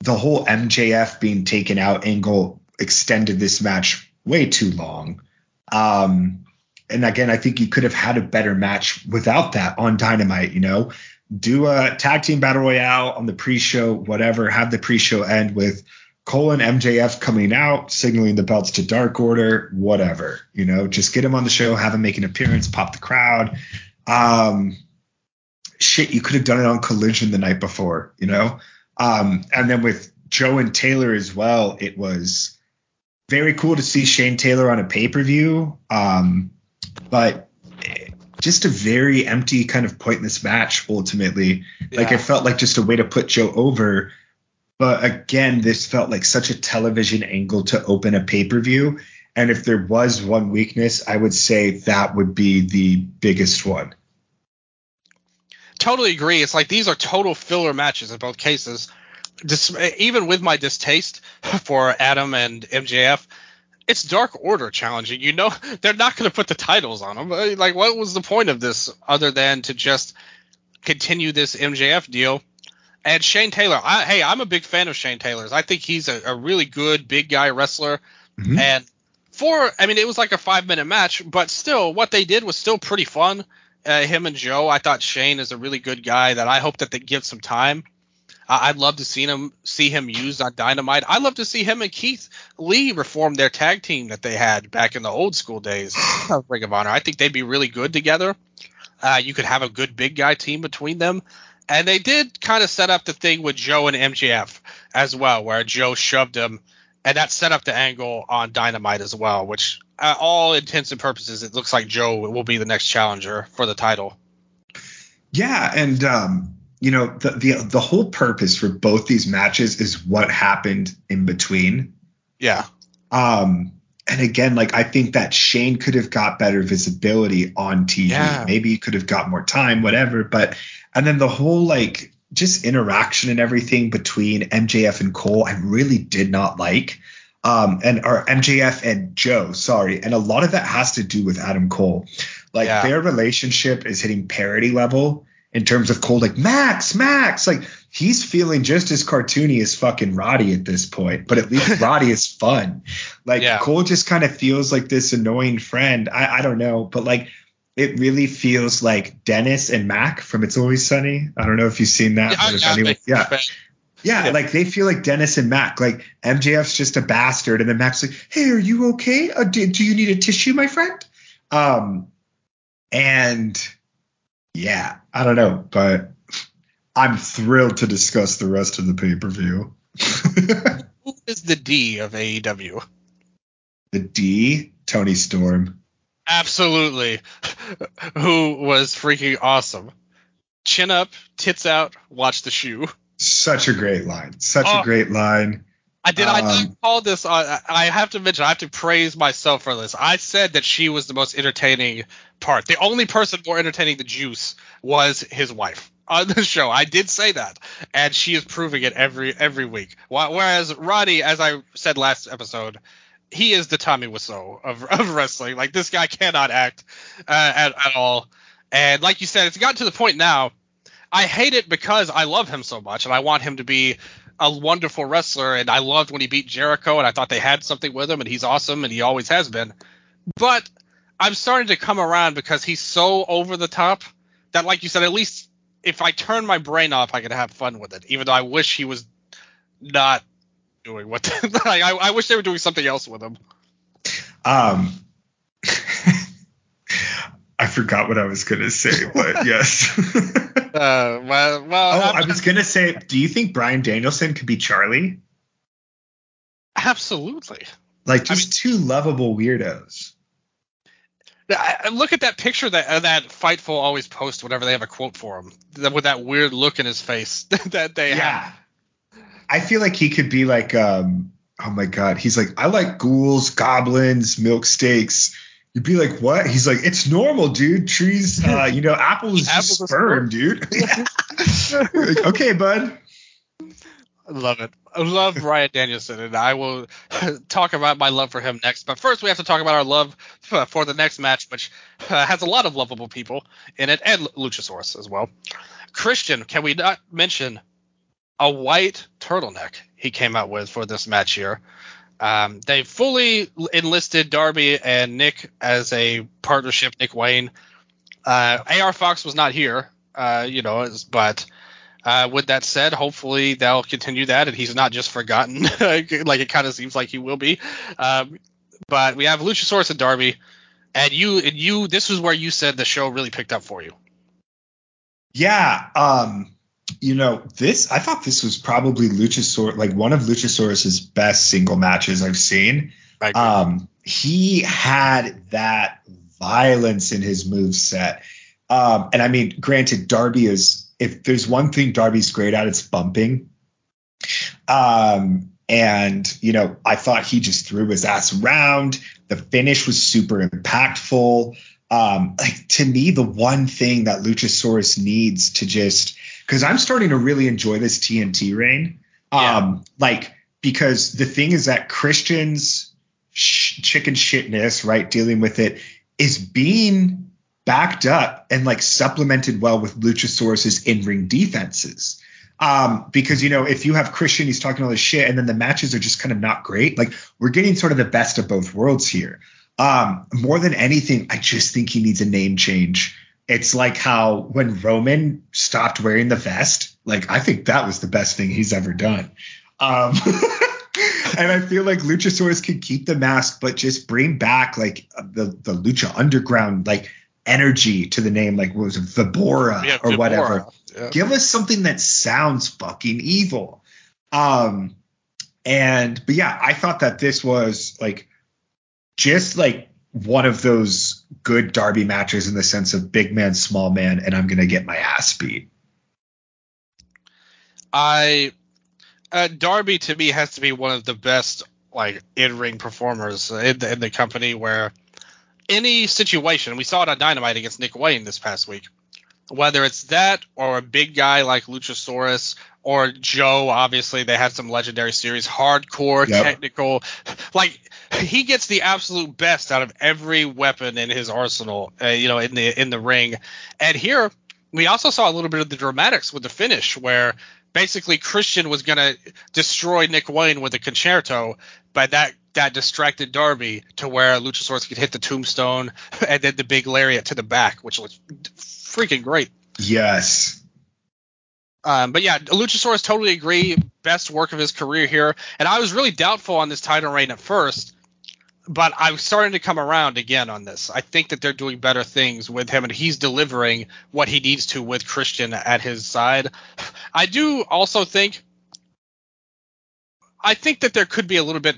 B: The whole MJF being taken out angle extended this match way too long. Um and again I think you could have had a better match without that on Dynamite you know? Do a tag team battle royale on the pre-show whatever have the pre-show end with Cole and MJF coming out, signaling the belts to Dark Order, whatever. You know, just get him on the show, have him make an appearance, pop the crowd. Um, shit, you could have done it on Collision the night before, you know? Um, and then with Joe and Taylor as well, it was very cool to see Shane Taylor on a pay per view. Um, but just a very empty kind of pointless match ultimately. Yeah. Like it felt like just a way to put Joe over but again, this felt like such a television angle to open a pay per view. And if there was one weakness, I would say that would be the biggest one.
A: Totally agree. It's like these are total filler matches in both cases. Dis- even with my distaste [LAUGHS] for Adam and MJF, it's Dark Order challenging. You know, [LAUGHS] they're not going to put the titles on them. Like, what was the point of this other than to just continue this MJF deal? And Shane Taylor, I, hey, I'm a big fan of Shane Taylor's. I think he's a, a really good big guy wrestler. Mm-hmm. And for, I mean, it was like a five minute match, but still, what they did was still pretty fun. Uh, him and Joe, I thought Shane is a really good guy that I hope that they give some time. Uh, I'd love to see him see him used on Dynamite. I'd love to see him and Keith Lee reform their tag team that they had back in the old school days [SIGHS] of Ring of Honor. I think they'd be really good together. Uh, you could have a good big guy team between them. And they did kind of set up the thing with Joe and MJF as well, where Joe shoved him, and that set up the angle on Dynamite as well, which, uh, all intents and purposes, it looks like Joe will be the next challenger for the title.
B: Yeah, and um, you know the the the whole purpose for both these matches is what happened in between.
A: Yeah.
B: Um, and again, like I think that Shane could have got better visibility on TV. Yeah. Maybe he could have got more time, whatever. But and then the whole like just interaction and everything between MJF and Cole, I really did not like. um, and or MJF and Joe, sorry, and a lot of that has to do with Adam Cole. Like yeah. their relationship is hitting parity level in terms of Cole, like Max, Max, like he's feeling just as cartoony as fucking Roddy at this point, but at least [LAUGHS] Roddy is fun. Like yeah. Cole just kind of feels like this annoying friend. I, I don't know, but like it really feels like Dennis and Mac from It's Always Sunny. I don't know if you've seen that. Yeah, yeah, anyone, yeah. Yeah, yeah, like they feel like Dennis and Mac. Like MJF's just a bastard, and then Mac's like, "Hey, are you okay? Uh, do, do, you need a tissue, my friend?" Um, and yeah, I don't know, but I'm thrilled to discuss the rest of the pay per view.
A: Who is the D of AEW?
B: The D, Toni Storm.
A: Absolutely. Who was freaking awesome. Chin up, tits out, watch the shoe.
B: Such a great line. Such oh, a great line.
A: I did. Um, I call this. Uh, I have to mention. I have to praise myself for this. I said that she was the most entertaining part. The only person more entertaining than Juice was his wife on the show. I did say that, and she is proving it every every week. Whereas Roddy, as I said last episode, he is the Tommy Wiseau of, [LAUGHS] of wrestling. Like this guy cannot act uh, at at all. And like you said, it's gotten to the point now. I hate it because I love him so much, and I want him to be a wonderful wrestler. And I loved when he beat Jericho, and I thought they had something with him, and he's awesome, and he always has been. But I'm starting to come around because he's so over the top that, like you said, at least if I turn my brain off, I could have fun with it. Even though I wish he was not doing what [LAUGHS] I, I wish they were doing something else with him.
B: Um, I forgot what I was gonna say, but [LAUGHS] yes.
A: uh, well, well.
B: Oh, I was gonna say, do you think Bryan Danielson could be Charlie?
A: Absolutely.
B: Like just I mean, two lovable weirdos.
A: I, look at that picture that uh, that Fightful always posts whenever they have a quote for him, with that weird look in his face [LAUGHS] that they yeah. have.
B: I feel like he could be like, um, oh my god, he's like, I like ghouls, goblins, milk steaks. You'd be like, what? He's like, it's normal, dude. Trees, uh, [LAUGHS] you know, apples is sperm, dude. [LAUGHS] [LAUGHS] like, okay, bud.
A: I love it. I love Bryan Danielson, and I will talk about my love for him next. But first, we have to talk about our love for the next match, which uh, has a lot of lovable people in it, and Luchasaurus as well. Christian, can we not mention a white turtleneck he came out with for this match here. Um, they fully enlisted Darby and Nick as a partnership. Nick Wayne, uh, AR Fox was not here, uh, you know, but uh, with that said, hopefully they'll continue that, and he's not just forgotten, [LAUGHS] like it kind of seems like he will be. Um, but we have Luchasaurus and Darby, and you and you. This was where you said the show really picked up for you.
B: Yeah. Um, you know, this I thought this was probably Luchasaurus, like one of Luchasaurus's best single matches I've seen. Um, he had that violence in his move set. Um, and I mean, granted, Darby is if there's one thing Darby's great at, it's bumping. Um, and you know, I thought he just threw his ass around. The finish was super impactful. Um, like to me, the one thing that Luchasaurus needs to just because I'm starting to really enjoy this TNT reign. Yeah. Um, like because the thing is that Christian's sh- chicken shitness, right, dealing with it, is being backed up and like supplemented well with Luchasaurus's in-ring defenses. Um, because you know, if you have Christian, he's talking all this shit, and then the matches are just kind of not great. Like we're getting sort of the best of both worlds here. Um, more than anything, I just think he needs a name change. It's like how when Roman stopped wearing the vest, like I think that was the best thing he's ever done. Um, [LAUGHS] and I feel like Luchasaurus could keep the mask, but just bring back like the the Lucha Underground like energy to the name, like what was it Vibora yeah, or Vibora. whatever. Yeah. Give us something that sounds fucking evil. Um, and but yeah, I thought that this was like just like one of those good Darby matches in the sense of big man, small man, and I'm gonna get my ass beat.
A: I uh, Darby to me has to be one of the best like in ring performers in the, in the company where any situation we saw it on Dynamite against Nick Wayne this past week. whether it's that or a big guy like Luchasaurus or Joe. Obviously, they had some legendary series, hardcore, yep. technical. Like he gets the absolute best out of every weapon in his arsenal. Uh, you know, in the in the ring. And here we also saw a little bit of the dramatics with the finish, where basically Christian was gonna destroy Nick Wayne with a Con-Chair-To, but that that distracted Darby to where Luchasaurus could hit the tombstone [LAUGHS] and then the big lariat to the back, which was freaking great.
B: Yes.
A: Um, but yeah, Luchasaurus totally agree. Best work of his career here. And I was really doubtful on this title reign at first, but I'm starting to come around again on this. I think that they're doing better things with him, and he's delivering what he needs to with Christian at his side. I do also think. I think that there could be a little bit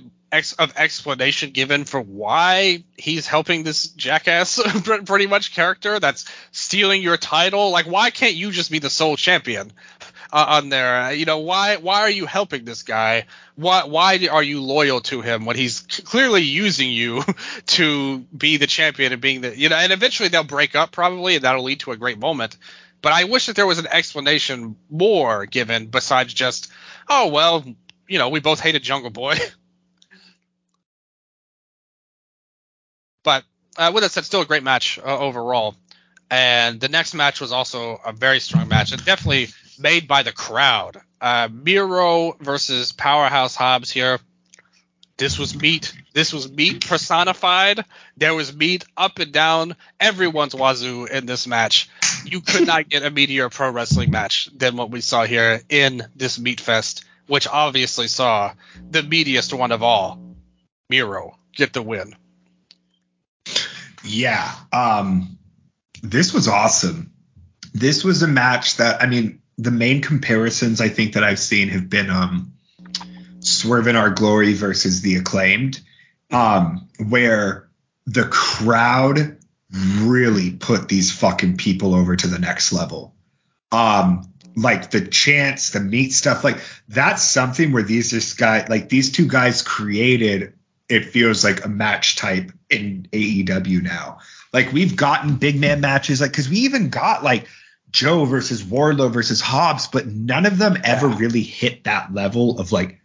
A: of explanation given for why he's helping this jackass [LAUGHS] pretty much character that's stealing your title. Like, why can't you just be the sole champion uh, on there? You know, why why are you helping this guy? Why why are you loyal to him when he's clearly using you [LAUGHS] to be the champion and being the you know? And eventually they'll break up probably, and that'll lead to a great moment. But I wish that there was an explanation more given besides just, oh well, you know, we both hated Jungle Boy. [LAUGHS] But uh, with that said, still a great match uh, overall. And the next match was also a very strong match and definitely made by the crowd. Uh, Miro versus Powerhouse Hobbs here. This was meat. This was meat personified. There was meat up and down everyone's wazoo in this match. You could not get a meatier pro wrestling match than what we saw here in this meat fest, which obviously saw the meatiest one of all, Miro, get the win.
B: Yeah. Um, this was awesome. This was a match that I mean, the main comparisons I think that I've seen have been um, Swerve in Our Glory versus the Acclaimed, um, where the crowd really put these fucking people over to the next level. Um, like the chants, the meat stuff, like that's something where these just guys, like these two guys created it feels like a match type in AEW now. Like we've gotten big man matches, like because we even got like Joe versus Wardlow versus Hobbs, but none of them ever yeah. really hit that level of like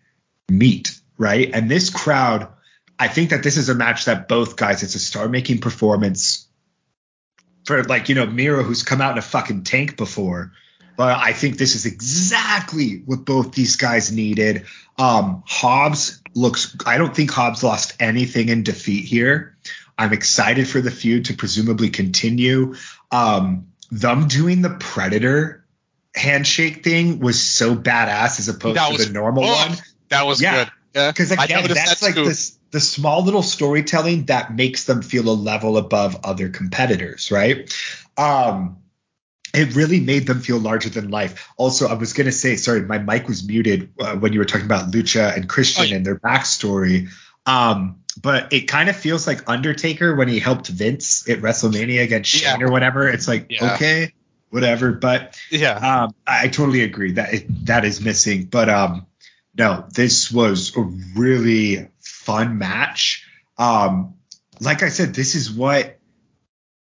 B: meat, right? And this crowd, I think that this is a match that both guys, it's a star making performance for like, you know, Miro, who's come out in a fucking tank before. But I think this is exactly what both these guys needed. Um, Hobbs looks. I don't think Hobbs lost anything in defeat here. I'm excited for the feud to presumably continue. Um, them doing the Predator handshake thing was so badass as opposed that to the normal oh, one.
A: That was yeah. good. Yeah,
B: because again, that's like this the small little storytelling that makes them feel a level above other competitors, right? Um, it really made them feel larger than life. Also, I was going to say, sorry, my mic was muted uh, when you were talking about Lucha and Christian oh, yeah. and their backstory. Um, but it kind of feels like Undertaker when he helped Vince at WrestleMania against Shane yeah. or whatever. It's like, yeah. okay, whatever. But
A: yeah,
B: um, I totally agree that it, that is missing. But um, no, this was a really fun match. Um, like I said, this is what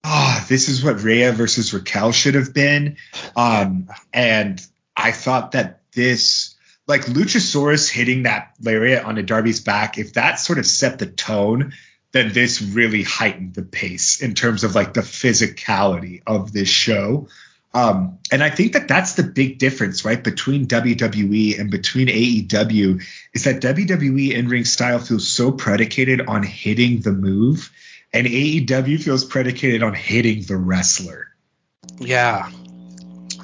B: oh, this is what Rhea versus Raquel should have been. Um, and I thought that this, like Luchasaurus hitting that lariat on a Darby's back, if that sort of set the tone, then this really heightened the pace in terms of like the physicality of this show. Um, and I think that that's the big difference, right, between WWE and between AEW is that WWE in ring style feels so predicated on hitting the move and AEW feels predicated on hitting the wrestler.
A: Yeah.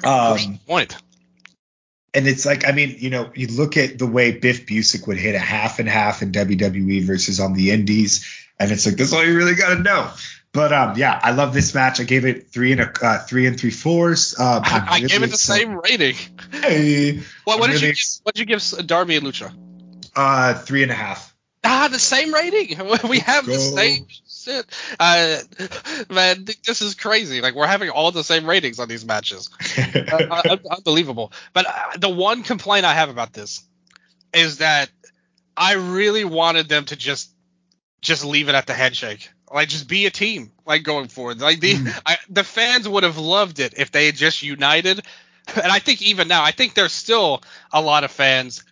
B: Um,
A: point.
B: And it's like, I mean, you know, you look at the way Biff Busick would hit a half and half in WWE versus on the Indies, and it's like that's all you really got to know. But um, yeah, I love this match. I gave it three and a uh, three and three fours. Um, [LAUGHS]
A: I, I gave it the same rating.
B: Hey,
A: what, what did really you give, what did you give Darby and Lucha?
B: Uh, three and a half.
A: Ah, the same rating. [LAUGHS] We have the same shit. Uh, man, this is crazy. Like we're having all the same ratings on these matches. uh, [LAUGHS] unbelievable. But uh, the one complaint I have about this is that I really wanted them to just just leave it at the handshake. Like just be a team, like going forward. Like the
B: Mm.
A: I, the fans would have loved it if they had just united. And I think even now, I think there's still a lot of fans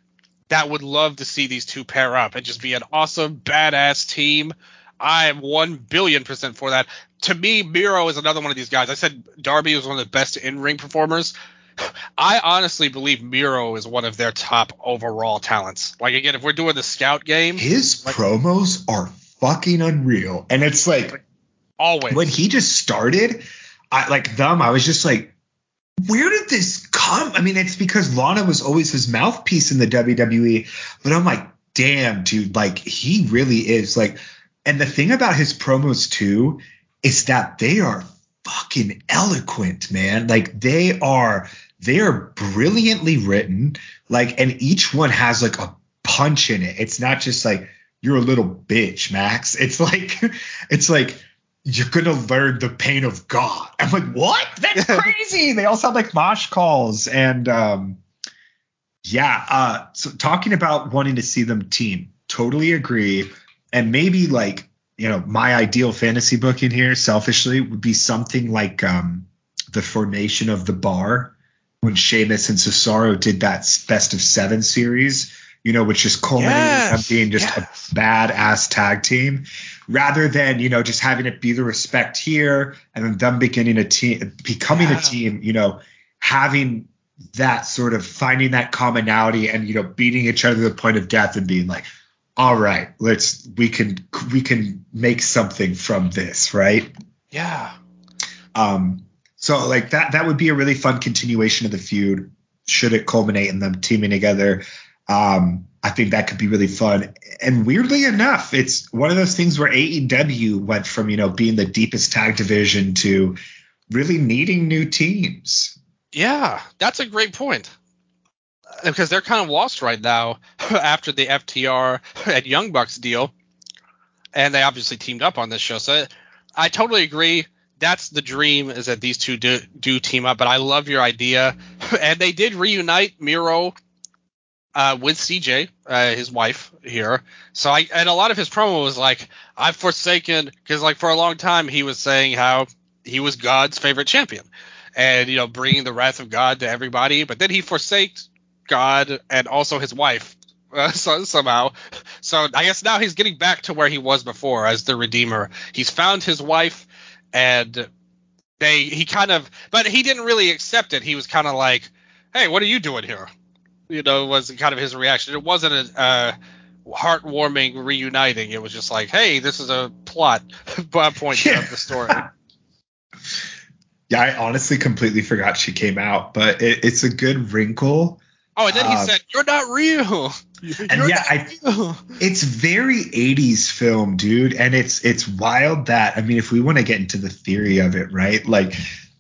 A: that would love to see these two pair up and just be an awesome, badass team. I am one billion percent for that. To me, Miro is another one of these guys. I said Darby was one of the best in ring performers. [SIGHS] I honestly believe Miro is one of their top overall talents. Like again, if we're doing the scout game,
B: His
A: Like-
B: promos are fucking unreal. And it's like
A: always.
B: when he just started, I like them, I was just like, where did this come? I mean, it's because Lana was always his mouthpiece in the WWE, but I'm like, damn, dude, like he really is like, and the thing about his promos too is that they are fucking eloquent, man. Like they are, they are brilliantly written, like, and each one has like a punch in it. It's not just like you're a little bitch, Max. [LAUGHS] It's like, it's like you're gonna learn the pain of God. I'm like, what? That's crazy. they all sound like mosh calls, and um, yeah. Uh, so talking about wanting to see them team, totally agree. And maybe like you know, my ideal fantasy book in here, selfishly, would be something like um, the formation of the bar when Sheamus and Cesaro did that best of seven series. You know, which just culminated in them
A: Yes,
B: being just
A: yes.
B: a badass tag team rather than you know just having it be the respect here and then them beginning a team becoming
A: Yeah.
B: a team you know having that sort of finding that commonality and you know beating each other to the point of death and being like all right let's we can we can make something from this right
A: yeah.
B: um so like that that would be a really fun continuation of the feud should it culminate in them teaming together um I think that could be really fun. And weirdly enough, it's one of those things where AEW went from, you know, being the deepest tag division to really needing new teams.
A: Yeah, that's a great point. Because they're kind of lost right now [LAUGHS] after the FTR and Young Bucks deal, and they obviously teamed up on this show. So I totally agree. That's the dream is that these two do, do team up. But I love your idea, [LAUGHS] and they did reunite Miro uh, with CJ, uh, his wife here. So I and a lot of his promo was like, "I've forsaken," because like for a long time he was saying how he was God's favorite champion and you know bringing the wrath of God to everybody. But then he forsaked God and also his wife [LAUGHS] uh, so, somehow. So I guess now he's getting back to where he was before as the Redeemer. He's found his wife, and they he kind of, but he didn't really accept it. He was kind of like, "Hey, what are you doing here?" You know, was kind of his reaction. It wasn't a. Heartwarming reuniting it was just like hey this is a plot point
B: Yeah.
A: of the story [LAUGHS]
B: Yeah, I honestly completely forgot she came out, but it, it's a good wrinkle.
A: Oh, and then he
B: Um,
A: said, "You're not real." [LAUGHS]
B: And
A: You're
B: yeah,
A: not
B: I
A: real."
B: it's very 80s film, dude, and it's it's wild that I mean, if we want to get into the theory of it, right? Like,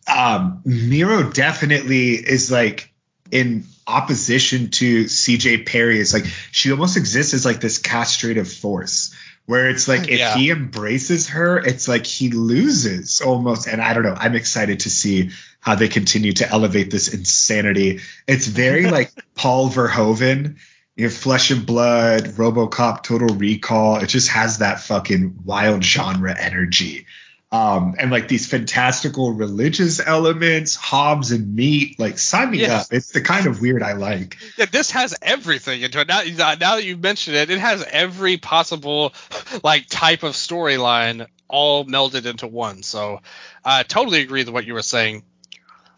B: um, Miro definitely is like in opposition to CJ Perry. It's like she almost exists as like this castrative force. Where it's like if
A: Yeah.
B: he embraces her, it's like he loses almost. And I don't know. I'm excited to see how they continue to elevate this insanity. It's very [LAUGHS] like Paul Verhoeven you know, Flesh and Blood, RoboCop, Total Recall. It just has that fucking wild genre energy. Um, and like these fantastical religious elements, Hobbs and meat, like sign me up. It's the kind of weird I like.
A: Yeah, this has everything into it. Now, now that you've mentioned it, it has every possible like type of storyline all melded into one. So, I totally agree with what you were saying.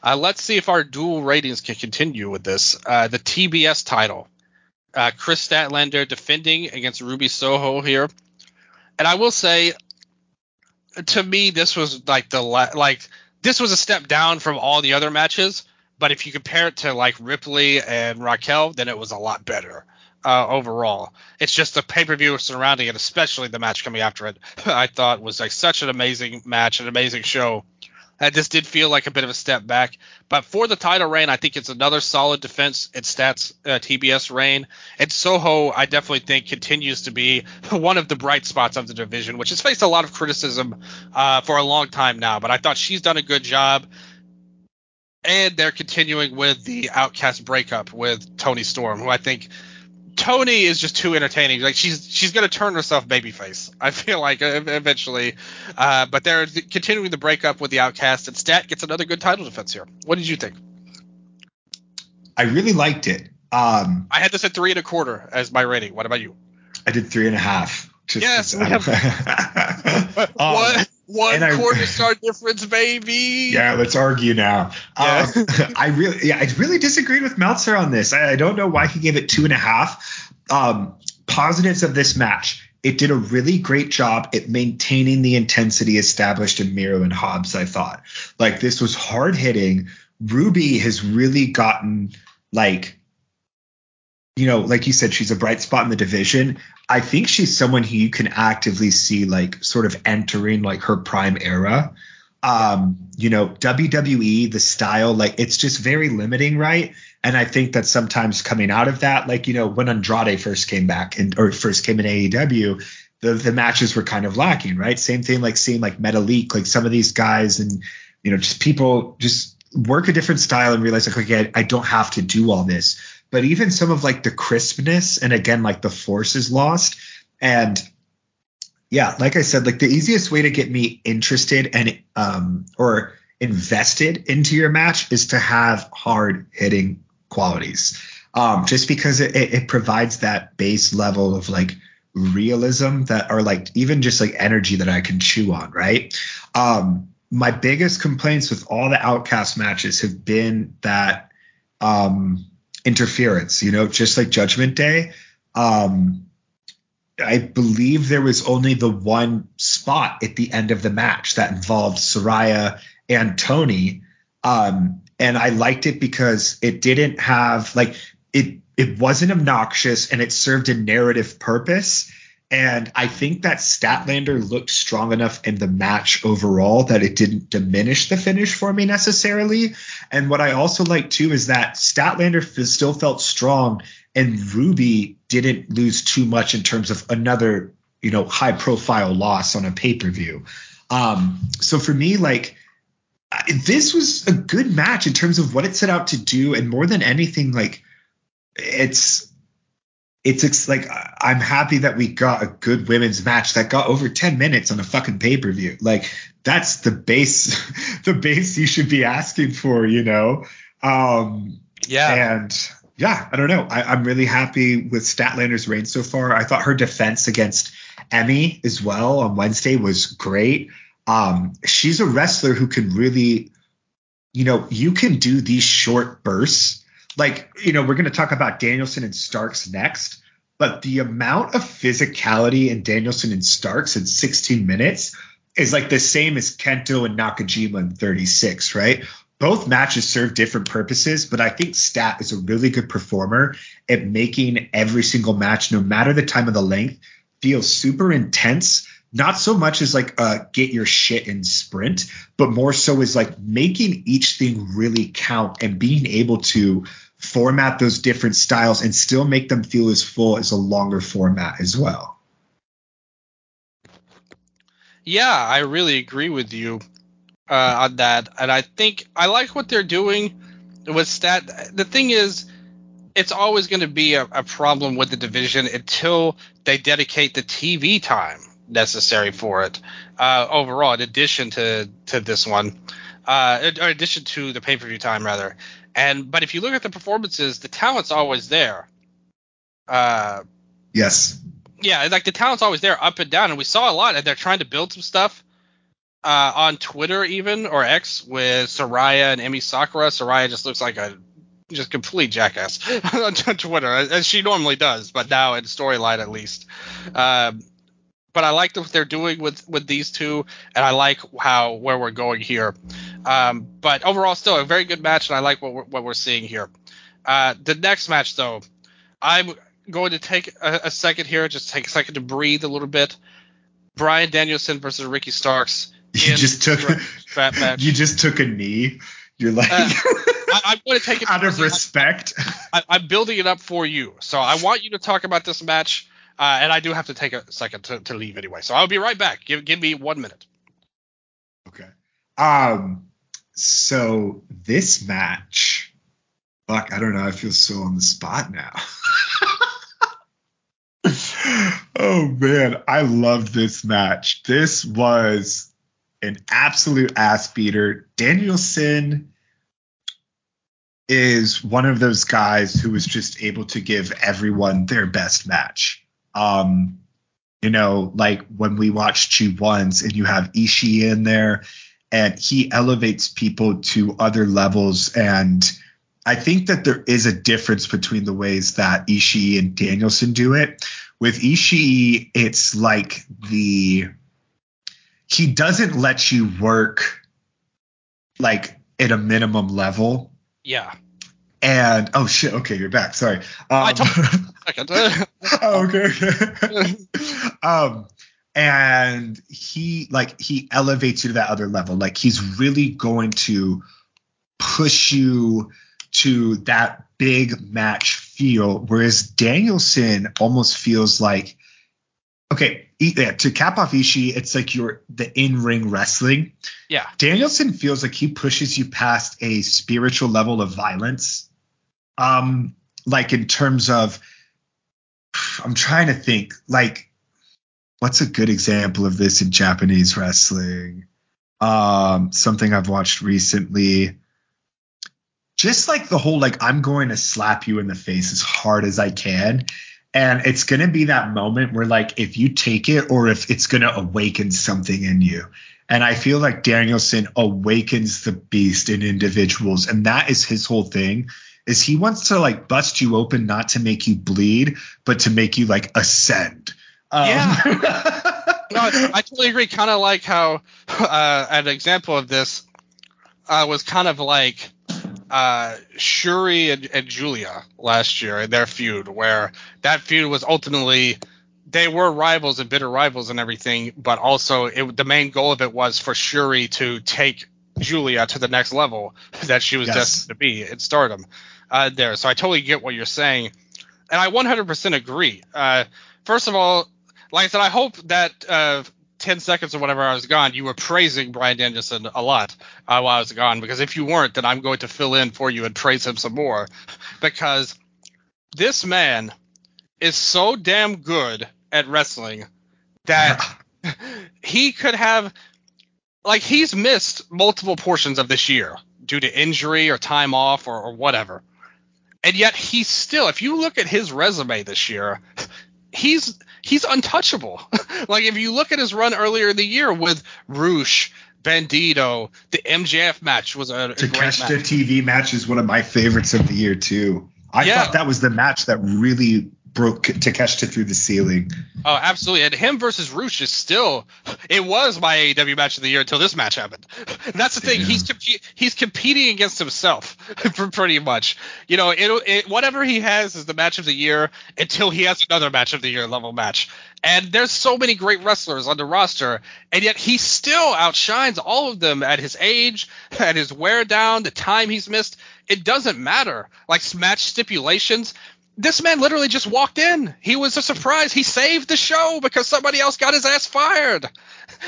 A: Uh, let's see if our dual ratings can continue with this. Uh, the TBS title, uh, Kris Statlander defending against Ruby Soho here, and I will say, to me, this was like the la- like this was a step down from all the other matches. But if you compare it to like Ripley and Raquel, then it was a lot better uh, overall. It's just the pay per view surrounding it, especially the match coming after it. [LAUGHS] I thought was like such an amazing match, an amazing show. Uh, this did feel like a bit of a step back, but for the title reign, I think it's another solid defense. It stats uh, TBS reign, and Soho, I definitely think continues to be [LAUGHS] one of the bright spots of the division, which has faced a lot of criticism uh, for a long time now. But I thought she's done a good job and they're continuing with the Outcast breakup with Toni Storm, who I think t- Toni is just too entertaining. Like she's she's gonna turn herself babyface. I feel like eventually, uh, but they're continuing to break up with the Outcast, and Stat gets another good title defense here. What did you think?
B: I really liked it. Um,
A: I had this at three and a quarter as my rating. What about you?
B: I did three and a half.
A: yes, we have um, [LAUGHS] [LAUGHS] one one quarter [LAUGHS] star difference, baby.
B: Yeah, let's argue now. Yeah. Um, [LAUGHS] I really, yeah, I really disagreed with Meltzer on this. I, I, don't know why he gave it two and a half. Um, positives of this match. It did a really great job at maintaining the intensity established in Miro and Hobbs. I thought, like this was hard hitting. Ruby has really gotten like you know, like you said, she's a bright spot in the division. I think she's someone who you can actively see like sort of entering like her prime era. Um, you know, WWE, the style, like it's just very limiting, right? And I think that sometimes coming out of that, like, you know, when Andrade first came back and or first came in AEW, the the matches were kind of lacking, right? Same thing like seeing like Metalik, like some of these guys and you know, just people just work a different style and realize like, okay, I don't have to do all this but even some of like the crispness and again like the force is lost. And yeah like i said like the easiest way to get me interested and um or invested into your match is to have hard hitting qualities um just because it, it provides that base level of like realism that are like even just like energy that i can chew on right? Um my biggest complaints with all the outcast matches have been that um interference, you know, just like Judgment Day. Um, I believe there was only the one spot at the end of the match that involved Saraya and Toni. Um, and I liked it because it didn't have like it it wasn't obnoxious and it served a narrative purpose and I think that Statlander looked strong enough in the match overall that it didn't diminish the finish for me necessarily. And what I also like too is that Statlander still felt strong and Ruby didn't lose too much in terms of another, you know, high profile loss on a pay per view. Um, so for me, like, this was a good match in terms of what it set out to do. And more than anything, like, it's it's like I'm happy that we got a good women's match that got over 10 minutes on a fucking pay per view. Like that's the base, [LAUGHS] the base you should be asking for, you know. Um,
A: yeah.
B: And yeah, I don't know. I, am really happy with Statlander's reign so far. I thought her defense against Emi as well on Wednesday was great. Um, she's a wrestler who can really, you know, you can do these short bursts like you know we're going to talk about Danielson and Starks next, but the amount of physicality in Danielson and Starks in 16 minutes is like the same as Kento and Nakajima in 36, right? Both matches serve different purposes, but I think Stat is a really good performer at making every single match, no matter the time of the length, feel super intense. Not so much as like uh, get your shit in sprint, but more so as like making each thing really count and being able to format those different styles and still make them feel as full as a longer format as well.
A: Yeah, I really agree with you uh, on that, and I think I like what they're doing with stat. The thing is, it's always going to be a, a problem with the division until they dedicate the TV time necessary for it. Uh, overall, in addition to to this one, uh, in addition to the pay per view time rather, and but if you look at the performances, the talent's always there. Uh,
B: yes.
A: Yeah, like the talent's always there, up and down, and we saw a lot. And they're trying to build some stuff uh, on Twitter, even or X, with Saraya and Emi Sakura. Saraya just looks like a just complete jackass [LAUGHS] on Twitter, as she normally does, but now in storyline at least. Um, but I like what they're doing with with these two, and I like how where we're going here. Um, but overall, still a very good match, and I like what we're, what we're seeing here. Uh, the next match, though, I'm going to take a, a, second here, just take a second to breathe a little bit. Bryan Danielson versus Ricky Starks.
B: You just took fat [LAUGHS] match. You just took a knee. You're like. Uh, [LAUGHS]
A: I, am going to take it
B: out of respect.
A: I, I'm building it up for you, so I want you to talk about this match. Uh, and I do have to take a second to, to leave anyway. So I'll be right back. Give give me one minute.
B: Okay. Um. So this match, fuck, I don't know. I feel so on the spot now. [LAUGHS] Oh man, I loved this match. This was an absolute ass beater. Danielson is one of those guys who was just able to give everyone their best match. Um, you know, like when we watch G1s and you have Ishii in there and he elevates people to other levels. And I think that there is a difference between the ways that Ishii and Danielson do it. With Ishii, it's like the he doesn't let you work like at a minimum level
A: yeah.
B: And oh shit, okay, you're back. Sorry. Um, [LAUGHS] oh, okay. okay. [LAUGHS] um, and he like he elevates you to that other level. Like he's really going to push you to that big match feel, whereas Danielson almost feels like okay, yeah, to cap off Ishii, it's like you're the in ring wrestling.
A: Yeah.
B: Danielson feels like he pushes you past a spiritual level of violence. Um, like in terms of, I'm trying to think, like, what's a good example of this in Japanese wrestling? Um, something I've watched recently. Just like the whole, like, I'm going to slap you in the face as hard as I can and it's going to be that moment where, like, if you take it or if it's going to awaken something in you. And I feel like Danielson awakens the beast in individuals. And that is his whole thing is he wants to like bust you open, not to make you bleed, but to make you like ascend.
A: Um, yeah. [LAUGHS] no, I, I, totally agree. Kind of like how uh, an example of this uh, was kind of like uh, Syuri and, and Giulia last year in their feud, where that feud was ultimately they were rivals and bitter rivals and everything, but also it, the main goal of it was for Syuri to take Giulia to the next level [LAUGHS] that she was yes. destined to be in Stardom. Uh, there, so I totally get what you're saying, and I 100% agree. Uh, first of all, like I said, I hope that uh, 10 seconds or whatever I was gone, you were praising Bryan Danielson a lot uh, while I was gone. Because if you weren't, then I'm going to fill in for you and praise him some more. Because this man is so damn good at wrestling that [LAUGHS] he could have, like, he's missed multiple portions of this year due to injury or time off or, or whatever. And yet he's still, if you look at his resume this year, [LAUGHS] he's he's untouchable. [LAUGHS] like if you look at his run earlier in the year with Rush, Bandito, the MJF match was a, a
B: great. The TV match is one of my favorites of the year too. I yeah. thought that was the match that really broke Takeshita through the ceiling.
A: Oh, absolutely. And him versus Rush is still it was my AEW match of the year until this match happened. [LAUGHS] That's the thing. He's he's competing against himself [LAUGHS] pretty much. You know, it, it, whatever he has is the match of the year until he has another match of the year level match. And there's so many great wrestlers on the roster, and yet he still outshines all of them at his age, [LAUGHS] at his wear down, the time he's missed. It doesn't matter. Like match stipulations, this man literally just walked in. He was a surprise. He saved the show because somebody else got his ass fired.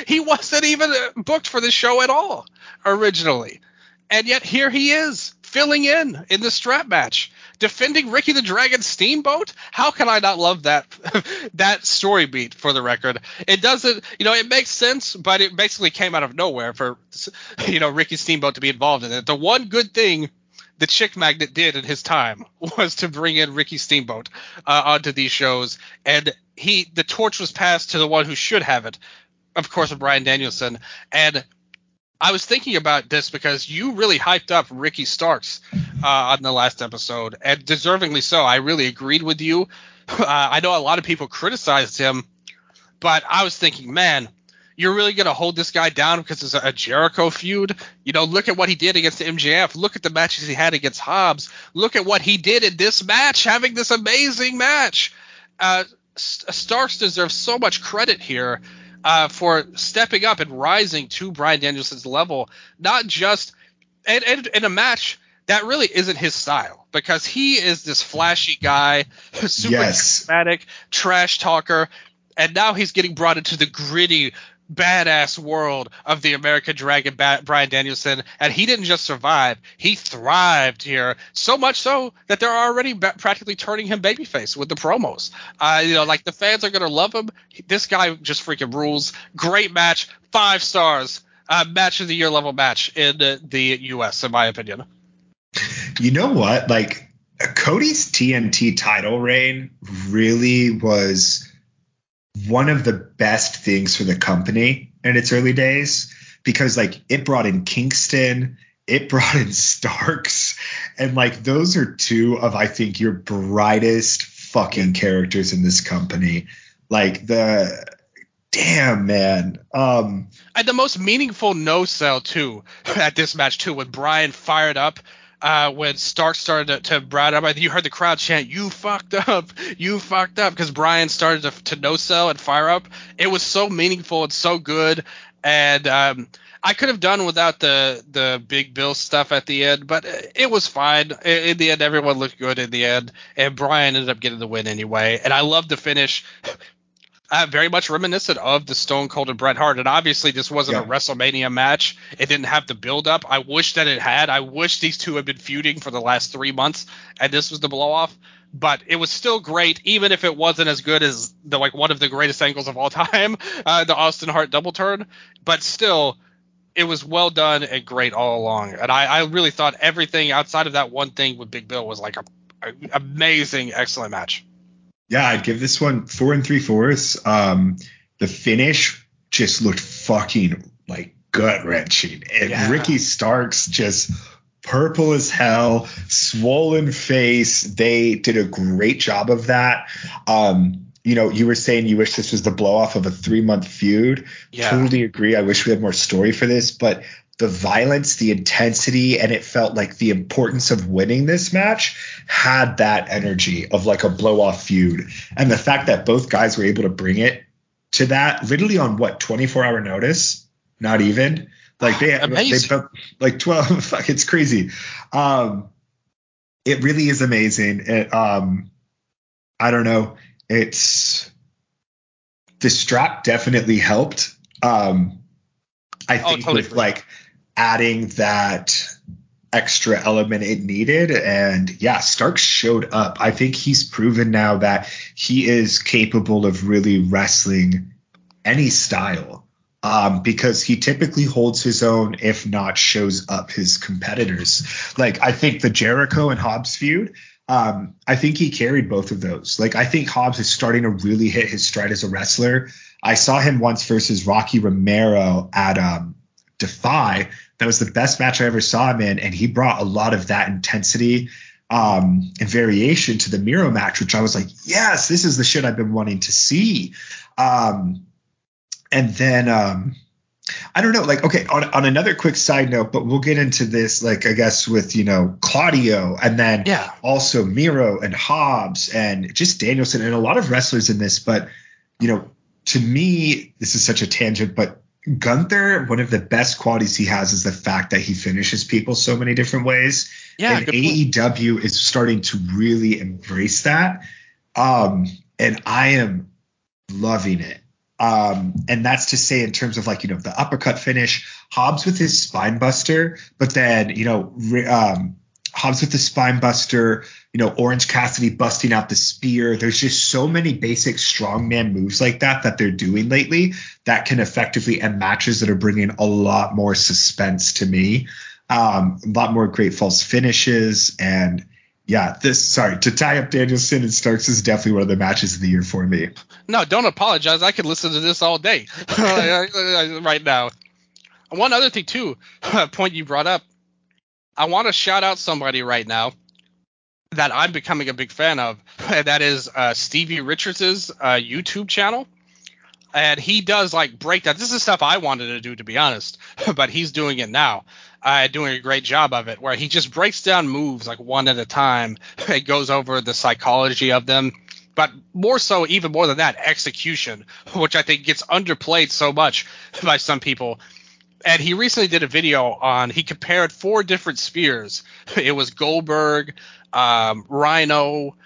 A: He wasn't even uh, booked for the show at all originally. And yet here he is filling in in the strap match, defending Ricky the Dragon Steamboat. How can I not love that [LAUGHS] that story beat for the record? It doesn't, you know, it makes sense, but it basically came out of nowhere for you know Ricky Steamboat to be involved in it. The one good thing the chick magnet did in his time [LAUGHS] was to bring in Ricky Steamboat uh, onto these shows, and he the torch was passed to the one who should have it, of course, of Bryan Danielson. And I was thinking about this because you really hyped up Ricky Starks uh, on the last episode, and deservingly so. I really agreed with you. [LAUGHS] Uh, I know a lot of people criticized him, but I was thinking, man, you're really going to hold this guy down because it's a Jericho feud. You know, look at what he did against MJF. Look at the matches he had against Hobbs. Look at what he did in this match, having this amazing match. Uh, Starks deserves so much credit here uh, for stepping up and rising to Bryan Danielson's level, not just in, in, in a match that really isn't his style because he is this flashy guy, [LAUGHS] super yes. charismatic, trash talker, and now he's getting brought into the gritty badass world of the American Dragon ba- Bryan Danielson, and he didn't just survive; he thrived here. So much so that they're already ba- practically turning him babyface with the promos. Uh, you know, like the fans are gonna love him. This guy just freaking rules. Great match, five stars. Uh, match of the year level match in uh, the U.S. in my opinion.
B: You know what? Like Cody's TNT title reign really was one of the best things for the company in its early days because like it brought in Kingston, it brought in Starks, and like those are two of I think your brightest fucking characters in this company. Like the damn man. Um
A: and the most meaningful no sell too [LAUGHS] at this match too when Bryan fired up uh, when Stark started to, to brad up, I think you heard the crowd chant, "You fucked up, you fucked up," because Bryan started to, to no sell and fire up. It was so meaningful and so good, and um, I could have done without the the big Bill stuff at the end, but it was fine. In the end, everyone looked good in the end, and Bryan ended up getting the win anyway. And I love the finish uh, very much reminiscent of the Stone Cold and Bret Hart. And obviously, this wasn't yeah. a WrestleMania match. It didn't have the build up. I wish that it had. I wish these two had been feuding for the last three months, and this was the blow off. But it was still great, even if it wasn't as good as the like one of the greatest angles of all [LAUGHS] time, uh, the Austin Hart double turn. But still, it was well done and great all along. And I, I really thought everything outside of that one thing with Big Bill was like a, a amazing, excellent match.
B: Yeah, I'd give this one four and three fourths. Um, the finish just looked fucking like gut wrenching, and yeah. Ricky Starks just purple as hell, swollen face. They did a great job of that. Um, you know, you were saying you wish this was the blow off of a three month feud. Yeah. Totally agree. I wish we had more story for this, but the violence, the intensity, and it felt like the importance of winning this match had that energy of like a blow off feud. And the fact that both guys were able to bring it to that literally on what 24 hour notice, not even? Like they, [SIGHS] they like 12 [LAUGHS] fuck it's crazy. Um it really is amazing. It um i don't know. It's the strap definitely helped. Um i oh, think oh, totally with like adding that extra element it needed. And yeah, Starks showed up. I think he's proven now that he is capable of really wrestling any style. Um, because he typically holds his own, if not shows up his competitors. Like I think the Jericho and Hobbs feud, um, I think he carried both of those. Like I think Hobbs is starting to really hit his stride as a wrestler. I saw him once versus Rocky Romero at um, Defy, that was the best match I ever saw him in, and he brought a lot of that intensity um, and variation to the Miro match, which I was like, yes, this is the shit I've been wanting to see. Um, and then um, I don't know, like, okay, on, on another quick side note, but we'll get into this, like, I guess with, you know, Claudio and then
A: yeah.
B: also Miro and Hobbs and just Danielson and a lot of wrestlers in this. But, you know, to me, this is such a tangent, but Gunther, one of the best qualities he has is the fact that he finishes people so many different ways.
A: Yeah,
B: and AEW point. is starting to really embrace that. Um, and I am loving it. Um, and that's to say in terms of like, you know, the uppercut finish, Hobbs with his spine buster, but then, you know, um, Hobbs with the spine buster, you know, Orange Cassidy busting out the spear. There's just so many basic strongman moves like that that they're doing lately that can effectively end matches that are bringing a lot more suspense to me. Um, a lot more great false finishes. And yeah, this, sorry, to tie up Danielson and Starks is definitely one of the matches of the year for me.
A: No, don't apologize. I could listen to this all day [LAUGHS] right now. One other thing, too, [LAUGHS] point you brought up. I want to shout out somebody right now that I'm becoming a big fan of, and that is uh, Stevie Richards' uh, YouTube channel. And he does like breakdown. This is stuff I wanted to do, to be honest, [LAUGHS] but he's doing it now. Uh, doing a great job of it, where he just breaks down moves like one at a time. [LAUGHS] It goes over the psychology of them, but more so, even more than that, execution, [LAUGHS] which I think gets underplayed so much by some people and he recently did a video on he compared four different spears. [LAUGHS] It was Goldberg, um, Rhino,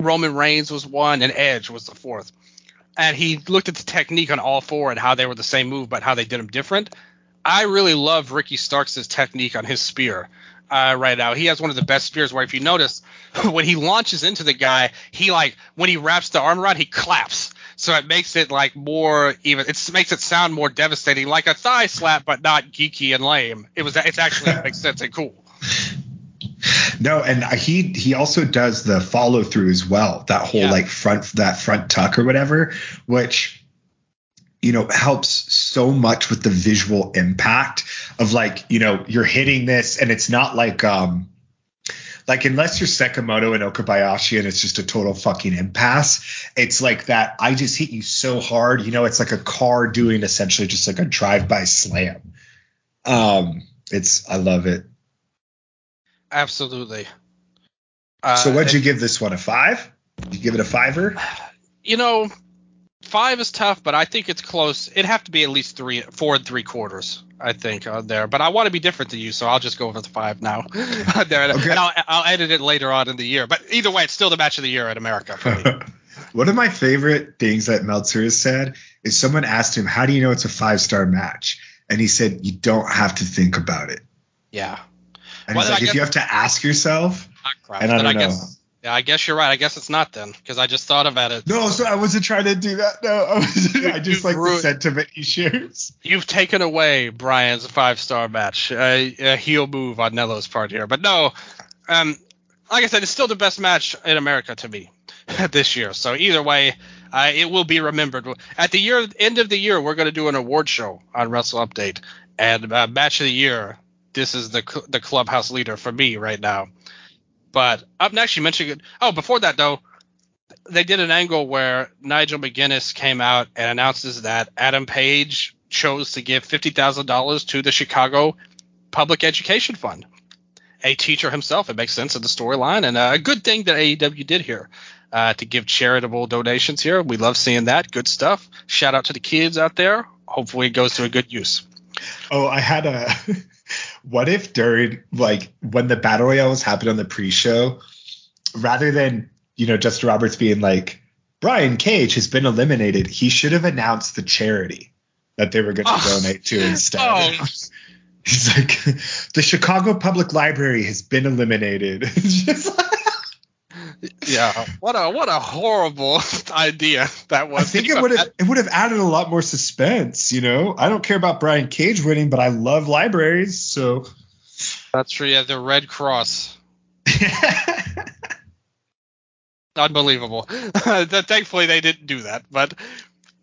A: Roman Reigns was one, and Edge was the fourth. and he looked at the technique on all four and how they were the same move, but how they did them different. I really love Ricky Starks' technique on his spear uh, right now. He has one of the best spears where if you notice [LAUGHS] when he launches into the guy, he like when he wraps the arm around, he claps. So it makes it like more even. It makes it sound more devastating, like a thigh slap, but not geeky and lame. It was. It's actually it makes sense and cool.
B: No, and he he also does the follow through as well. That whole yeah. like front that front tuck or whatever, which you know helps so much with the visual impact of like you know you're hitting this and it's not like um like unless you're Sekimoto and Okabayashi and it's just a total fucking impasse, it's like that I just hit you so hard, you know, it's like a car doing essentially just like a drive-by slam. Um it's I love it.
A: Absolutely.
B: Uh, so what'd you give this one? A five? Did you give it a fiver?
A: You know, five is tough, but I think it's close. It'd have to be at least three, four and three quarters. I think on there, but I want to be different than you, so I'll just go with the five now. [LAUGHS] there, okay. and I'll, I'll, edit it later on in the year. But either way, it's still the match of the year in America. [LAUGHS]
B: One of my favorite things that Meltzer has said is someone asked him, "How do you know it's a five star match?" And he said, "You don't have to think about it."
A: Yeah.
B: And well, he's like, if you have to ask yourself, and I don't I know. Guess,
A: yeah, I guess you're right. I guess it's not then, because I just thought about it.
B: No, so I wasn't trying to do that. No, [LAUGHS] I, was, I just like the sentiment he shares.
A: You've taken away Bryan's five star match, uh, a heel move on Nello's part here. But no, um, like I said, it's still the best match in America to me [LAUGHS] this year. So either way, uh, it will be remembered. At the year end of the year, we're going to do an award show on Wrestle Update, and uh, match of the year this is the the clubhouse leader for me right now. But up next, you mentioned. Oh, before that though, they did an angle where Nigel McGuinness came out and announces that Adam Page chose to give fifty thousand dollars to the Chicago Public Education Fund. A teacher himself, it makes sense in the storyline, and a good thing that AEW did here uh, to give charitable donations here. We love seeing that. Good stuff. Shout out to the kids out there. Hopefully, it goes to a good use.
B: Oh, I had a [LAUGHS] what if during like when the battle royale was happening on the pre-show, rather than you know Justin Roberts being like Brian Cage has been eliminated, he should have announced the charity that they were going to oh. Ah. donate to instead. Oh. [LAUGHS] He's like, the Chicago Public Library has been eliminated. [LAUGHS]
A: yeah, what a what a horrible [LAUGHS] idea that was.
B: I think it would have it would have added a lot more suspense. You know, I don't care about Brian Cage winning, but I love libraries, so.
A: That's true. Yeah, the Red Cross. [LAUGHS] Unbelievable. [LAUGHS] Thankfully, they didn't do that, but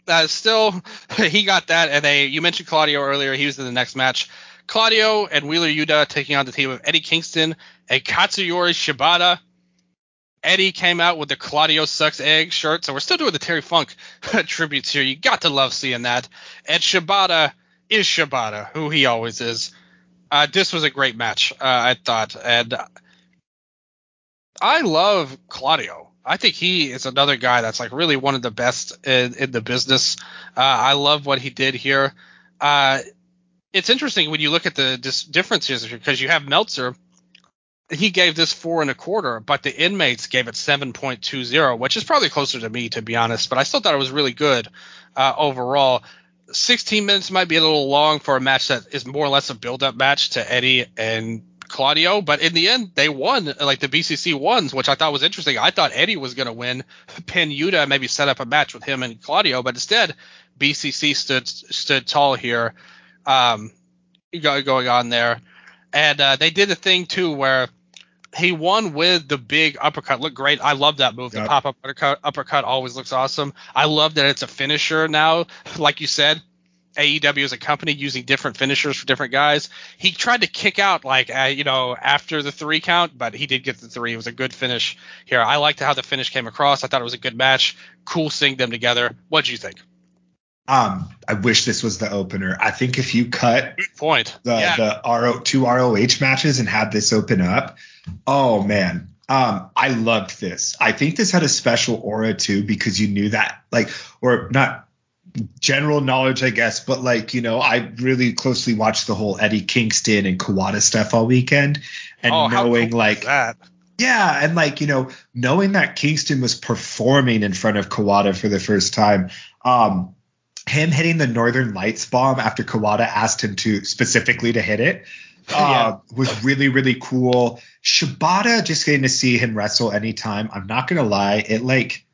A: uh, still, he got that. And they, you mentioned Claudio earlier. He was in the next match. Claudio and Wheeler Yuta taking on the team of Eddie Kingston and Katsuyori Shibata. Eddie came out with the Claudio sucks egg shirt, so we're still doing the Terry Funk [LAUGHS] tributes here. You got to love seeing that. And Shibata is Shibata, who he always is. Uh, this was a great match, uh, I thought, and I love Claudio. I think he is another guy that's like really one of the best in, in the business. Uh, I love what he did here. Uh, it's interesting when you look at the dis- differences because you have Meltzer he gave this four and a quarter, but the inmates gave it 7.20, which is probably closer to me, to be honest. But I still thought it was really good uh, overall. 16 minutes might be a little long for a match that is more or less a build-up match to Eddie and Claudio, but in the end, they won. Like the BCC ones, which I thought was interesting. I thought Eddie was going to win, [LAUGHS] pin Yuta, maybe set up a match with him and Claudio, but instead, BCC stood stood tall here, um, going on there. And uh, they did a thing too where he won with the big uppercut. Looked great. I love that move. The pop up uppercut, uppercut always looks awesome. I love that it's a finisher now. [LAUGHS] Like you said, AEW is a company using different finishers for different guys. He tried to kick out like uh, you know after the three count, but he did get the three. It was a good finish here. I liked how the finish came across. I thought it was a good match. Cool seeing them together. What do you think?
B: Um, I wish this was the opener. I think if you cut
A: point
B: the yeah. the RO two ROH matches and had this open up, oh man, um, I loved this. I think this had a special aura too because you knew that, like, or not general knowledge, I guess, but like, you know, I really closely watched the whole Eddie Kingston and Kawada stuff all weekend, and oh, knowing cool like that Yeah, and like you know, knowing that Kingston was performing in front of Kawada for the first time, um, him hitting the Northern Lights bomb after Kawada asked him to specifically to hit it [LAUGHS] uh, yeah. was really really cool. Shibata, just getting to see him wrestle anytime. I'm not gonna lie, it like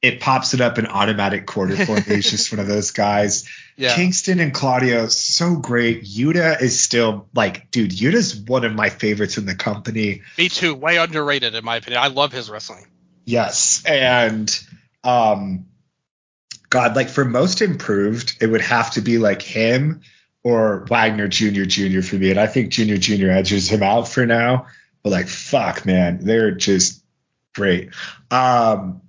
B: it pops it up in automatic quarter for me. He's just one of those guys. [LAUGHS] Yeah. Kingston and Claudio, so great. Yuta is still like, dude, Yuta's one of my favorites in the company.
A: Me too. Way underrated in my opinion. I love his wrestling.
B: Yes. And um God, like for most improved, it would have to be like him or Wagner Jr. Jr. for me. And I think Jr. Jr. edges him out for now. But like, fuck, man, they're just great. Um,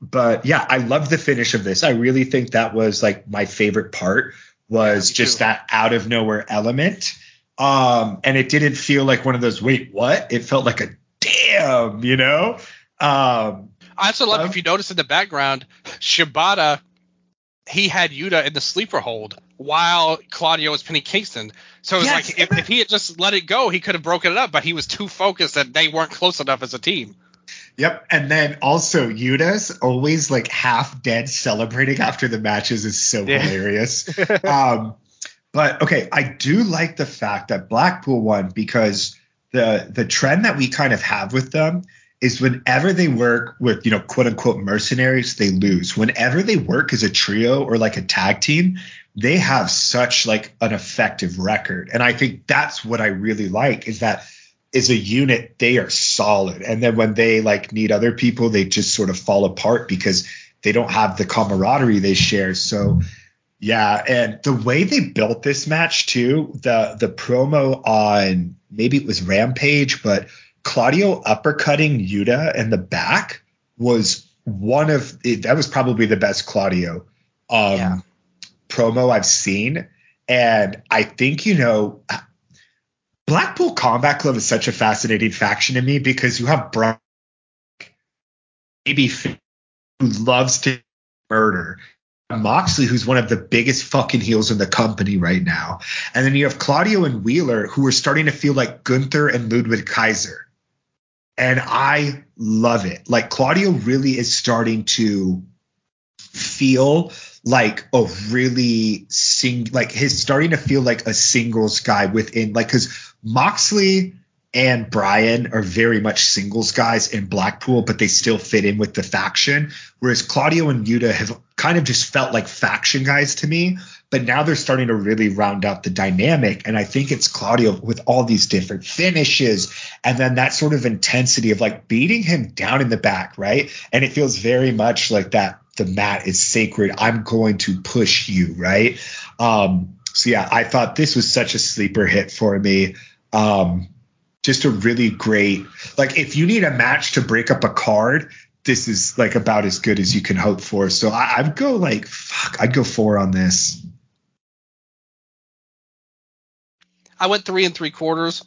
B: but yeah, I love the finish of this. I really think that was like my favorite part was yeah, just too. that out of nowhere element. Um, and it didn't feel like one of those, wait, what? It felt like a damn, you know? Um,
A: I also love um, if you notice in the background, Shibata, he had Yuta in the sleeper hold while Claudio was pinning Kingston. So it was yes, like if, if, he had just let it go, he could have broken it up, but he was too focused that they weren't close enough as a team.
B: Yep. And then also Yuta's always like half dead celebrating after the matches is so yeah. hilarious. [LAUGHS] um, but okay, I do like the fact that Blackpool won because the the trend that we kind of have with them is whenever they work with, you know, quote unquote mercenaries, they lose. Whenever they work as a trio or like a tag team, they have such like an effective record. And I think that's what I really like is that as a unit, they are solid. And then when they like need other people, they just sort of fall apart because they don't have the camaraderie they share. So yeah, and the way they built this match too, the the promo on maybe it was Rampage, but Claudio uppercutting Yuta in the back was one of that was probably the best Claudio um, yeah. promo I've seen. And I think, you know, Blackpool Combat Club is such a fascinating faction to me because you have Brock, maybe who loves to murder, Moxley, who's one of the biggest fucking heels in the company right now, and then you have Claudio and Wheeler, who are starting to feel like Gunther and Ludwig Kaiser, and I love it. Like Claudio really is starting to feel like a really sing like he's starting to feel like a singles guy within like because Moxley and Bryan are very much singles guys in Blackpool, but they still fit in with the faction. Whereas Claudio and Yuta have kind of just felt like faction guys to me, but now they're starting to really round out the dynamic. And I think it's Claudio with all these different finishes and then that sort of intensity of like beating him down in the back, right? And it feels very much like that the mat is sacred. I'm going to push you, right? Um, so yeah, I thought this was such a sleeper hit for me. Um, just a really great like if you need a match to break up a card, this is like about as good as you can hope for. So I, I'd go like fuck, I'd go four on this.
A: I went three and three quarters.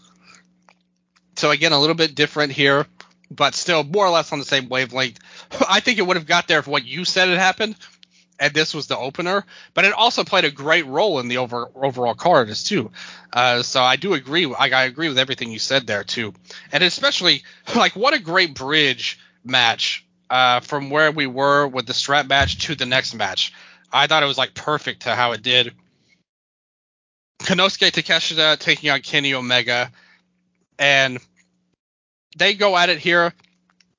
A: So again, a little bit different here, but still more or less on the same wavelength. [LAUGHS] I think it would have got there if what you said had happened, and this was the opener. But it also played a great role in the over, overall card as too. Uh, so I do agree. I, I agree with everything you said there too, and especially [LAUGHS] like what a great bridge match uh, from where we were with the strap match to the next match. I thought it was like perfect to how it did. Konosuke Takeshita taking on Kenny Omega, and they go at it here.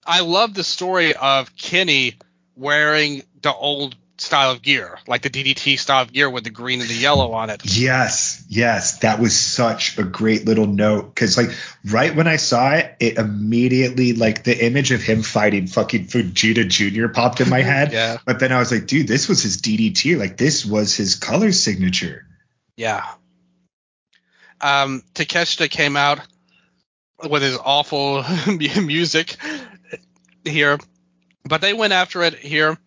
A: I love the story of Kenny wearing the old style of gear, like the DDT style of gear with the green and the yellow on it.
B: Yes, yes, that was such a great little note because, like, right when I saw it, it immediately like the image of him fighting fucking Fujita Jr. popped in my [LAUGHS] head. yeah. But then I was like, dude, this was his DDT. Like, this was his color signature.
A: Yeah. Um, Takeshita came out with his awful [LAUGHS] music here, but they went after it here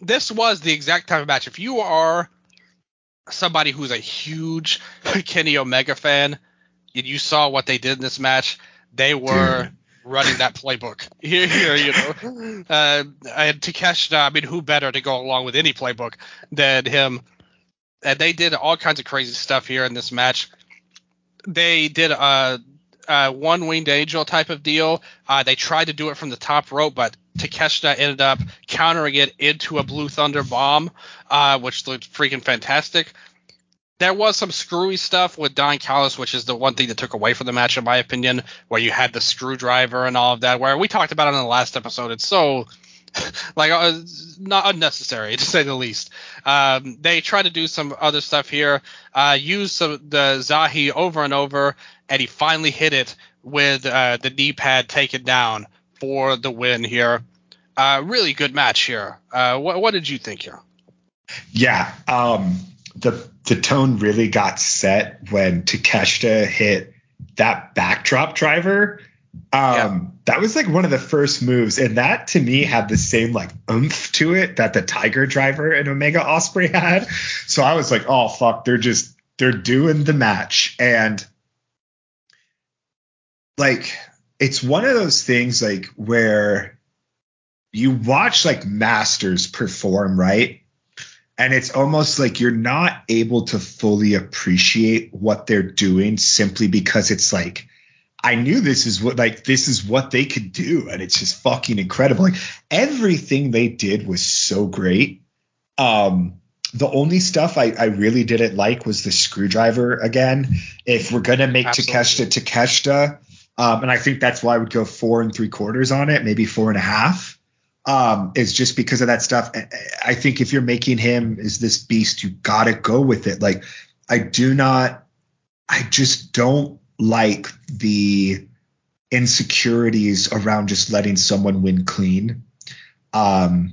A: this was the exact type of match. If you are somebody who's a huge [LAUGHS] Kenny Omega fan and you saw what they did in this match, they were running that playbook [LAUGHS] here. here you know, [LAUGHS] uh, and Takeshita. I mean, who better to go along with any playbook than him? And they did all kinds of crazy stuff here in this match. They did a, uh, one winged angel type of deal. Uh, they tried to do it from the top rope, but Takeshita ended up countering it into a Blue Thunder bomb, uh, which looked freaking fantastic. There was some screwy stuff with Don Callis, which is the one thing that took away from the match, in my opinion, where you had the screwdriver and all of that. Where we talked about it in the last episode, it's so [LAUGHS] like uh, not unnecessary [LAUGHS] to say the least. Um, they try to do some other stuff here, uh, use some, the Zahi over and over, and he finally hit it with uh, the knee pad taken down for the win here. Uh, really good match here. Uh, what, what did you think here?
B: Yeah, um, the the tone really got set when Takeshita hit that backdrop driver um, yeah. that was like one of the first moves, and that to me had the same like oomph to it that the Tiger Driver and Omega Ospreay had. So I was like, oh fuck, they're just they're doing the match, and like it's one of those things like where you watch like masters perform, right? And it's almost like you're not able to fully appreciate what they're doing simply because it's like I knew this is what like this is what they could do, and it's just fucking incredible. Like everything they did was so great. Um, the only stuff I, I really didn't like was the screwdriver again. If we're gonna make Takeshita Takeshita, um, and I think that's why I would go four and three quarters on it, maybe four and a half. Um, is just because of that stuff. I think if you're making him is this beast, you gotta go with it. Like I do not, I just don't like the insecurities around just letting someone win clean. Um,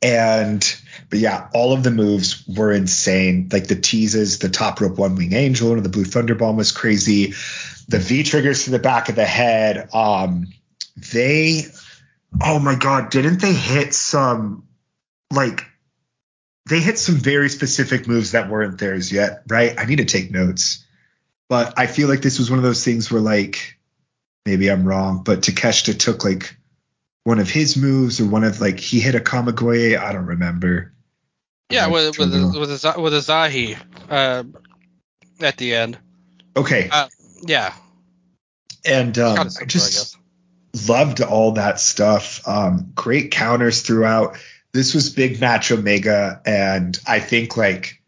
B: and but yeah, all of the moves were insane. Like the teases, the top rope one wing angel and the blue thunder bomb was crazy. The V triggers to the back of the head. Um, they, oh my god, didn't they hit some like they hit some very specific moves that weren't theirs yet, right? I need to take notes. But I feel like this was one of those things where like maybe I'm wrong, but Takeshita took like one of his moves or one of like he hit a Kamigoye. I don't remember.
A: Yeah, with with a, with a, with a Zahi uh, at the end.
B: Okay.
A: Uh, yeah.
B: And um, I just I loved all that stuff. Um, great counters throughout. This was big match Omega, and I think like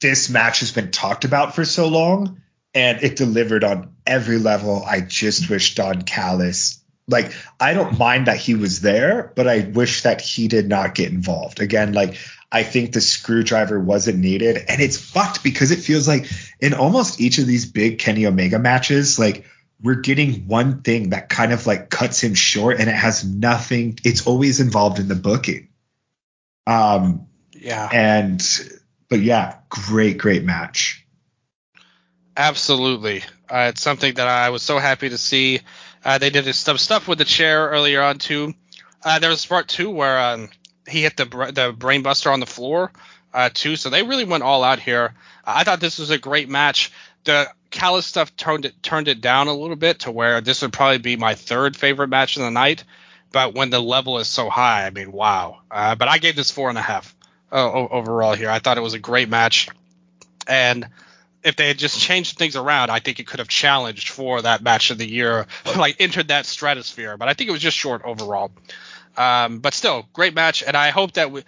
B: this match has been talked about for so long and it delivered on every level. I just wish Don Callis, like, I don't mind that he was there, but I wish that he did not get involved. Again, like, I think the screwdriver wasn't needed. And it's fucked because it feels like in almost each of these big Kenny Omega matches, like, we're getting one thing that kind of like cuts him short and it has nothing, it's always involved in the booking. Um,
A: yeah.
B: And but yeah, great, great match.
A: Absolutely, uh, it's something that I was so happy to see. Uh, they did some stuff with the chair earlier on too. Uh, there was part two where um, he hit the the brainbuster on the floor uh, too. So they really went all out here. I thought this was a great match. The Callis stuff turned it turned it down a little bit to where this would probably be my third favorite match of the night. But when the level is so high, I mean, wow. Uh, but I gave this four and a half uh, overall here. I thought it was a great match, and if they had just changed things around, I think it could have challenged for that match of the year, [LAUGHS] like entered that stratosphere. But I think it was just short overall. Um, but still, great match, and I hope that we.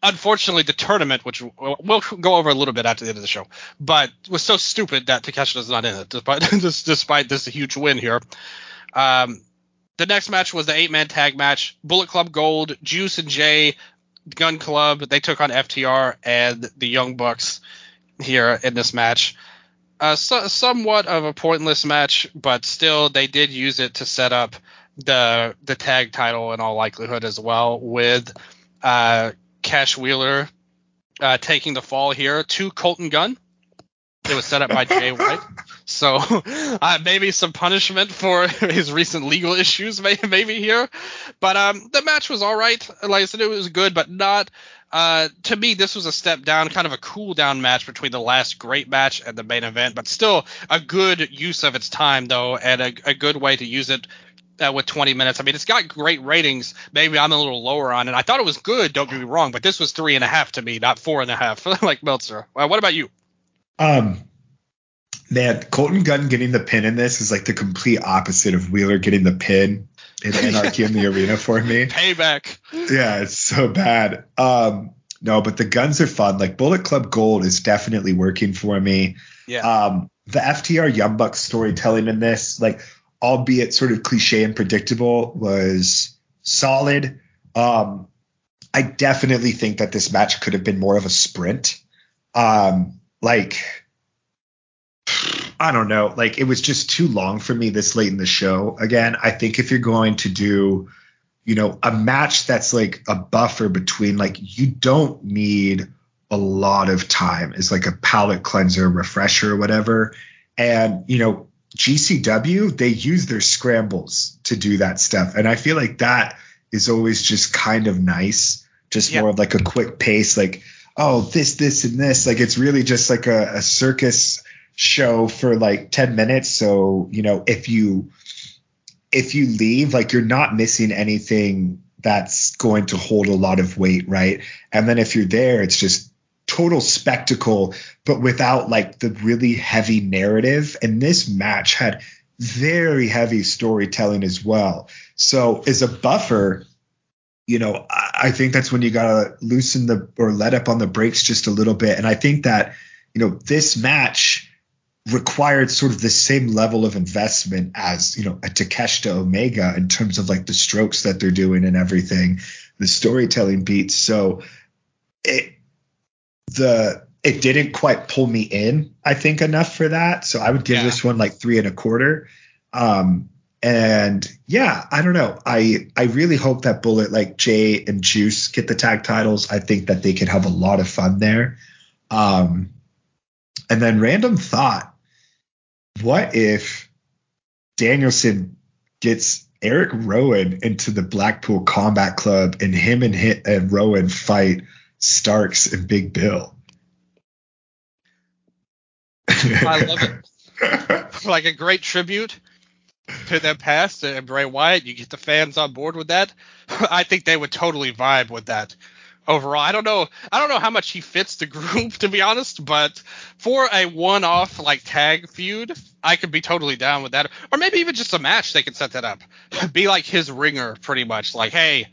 A: Unfortunately, the tournament, which we'll go over a little bit after the end of the show, but was so stupid that Takeshita's not in it, [LAUGHS] despite despite this huge win here. Um, the next match was the eight man tag match. Bullet Club Gold, Juice and Jay Gun Club they took on FTR and the Young Bucks here in this match. Uh, so, somewhat of a pointless match, but still they did use it to set up the the tag title in all likelihood as well, with uh, Cash Wheeler uh, taking the fall here to Colton Gunn. It was set up by Jay [LAUGHS] White. So [LAUGHS] uh, maybe some punishment for [LAUGHS] his recent legal issues, maybe here. But um, the match was all right. Like I said, it was good, but not. Uh, to me, this was a step down, kind of a cool down match between the last great match and the main event, but still a good use of its time, though, and a, a good way to use it uh, with 20 minutes. I mean, it's got great ratings. Maybe I'm a little lower on it. I thought it was good. Don't get me wrong, but this was three and a half to me, not four and a half, [LAUGHS] like Meltzer. Uh, what about you?
B: Um, Man, Colton Gunn getting the pin in this is like the complete opposite of Wheeler getting the pin in [LAUGHS] Anarchy in the Arena for me.
A: Payback.
B: Yeah, it's so bad. Um, no, but the Gunns are fun. Like Bullet Club Gold is definitely working for me.
A: Yeah.
B: Um, the FTR Young Bucks storytelling in this, like, albeit sort of cliche and predictable, was solid. Um, I definitely think that this match could have been more of a sprint. Um, like, I don't know. Like, it was just too long for me this late in the show. Again, I think if you're going to do, you know, a match that's like a buffer between, like, you don't need a lot of time as like a palate cleanser, refresher, or whatever. And, you know, GCW, they use their scrambles to do that stuff. And I feel like that is always just kind of nice, just more of like a quick pace, like, oh, this, this, and this. Like it's really just like a, a circus show for like 10 minutes. So, you know, if you if you leave, like you're not missing anything that's going to hold a lot of weight, right? And then if you're there, it's just total spectacle, but without like the really heavy narrative. And this match had very heavy storytelling as well. So as a buffer, you know, I, think that's when you gotta loosen the or let up on the brakes just a little bit. And I think that, you know, this match required sort of the same level of investment as you know a Takeshita Omega in terms of like the strokes that they're doing and everything, the storytelling beats. So it the it didn't quite pull me in, I think, enough for that. So I would give yeah. this one like three and a quarter. Um, and yeah, I don't know. I I really hope that Bullet like Jay and Juice get the tag titles. I think that they could have a lot of fun there. Um, and then random thought what if Danielson gets Erick Rowan into the Blackpool Combat Club and him and, him and Rowan fight Starks and Big Bill?
A: I love it. [LAUGHS] like a great tribute to their past and Bray Wyatt. You get the fans on board with that. [LAUGHS] I think they would totally vibe with that overall. I don't know. I don't know how much he fits the [LAUGHS] group to be honest, but for a one-off like tag feud, I could be totally down with that. Or maybe even just a match they could set that up. be like his ringer pretty much. Like, hey.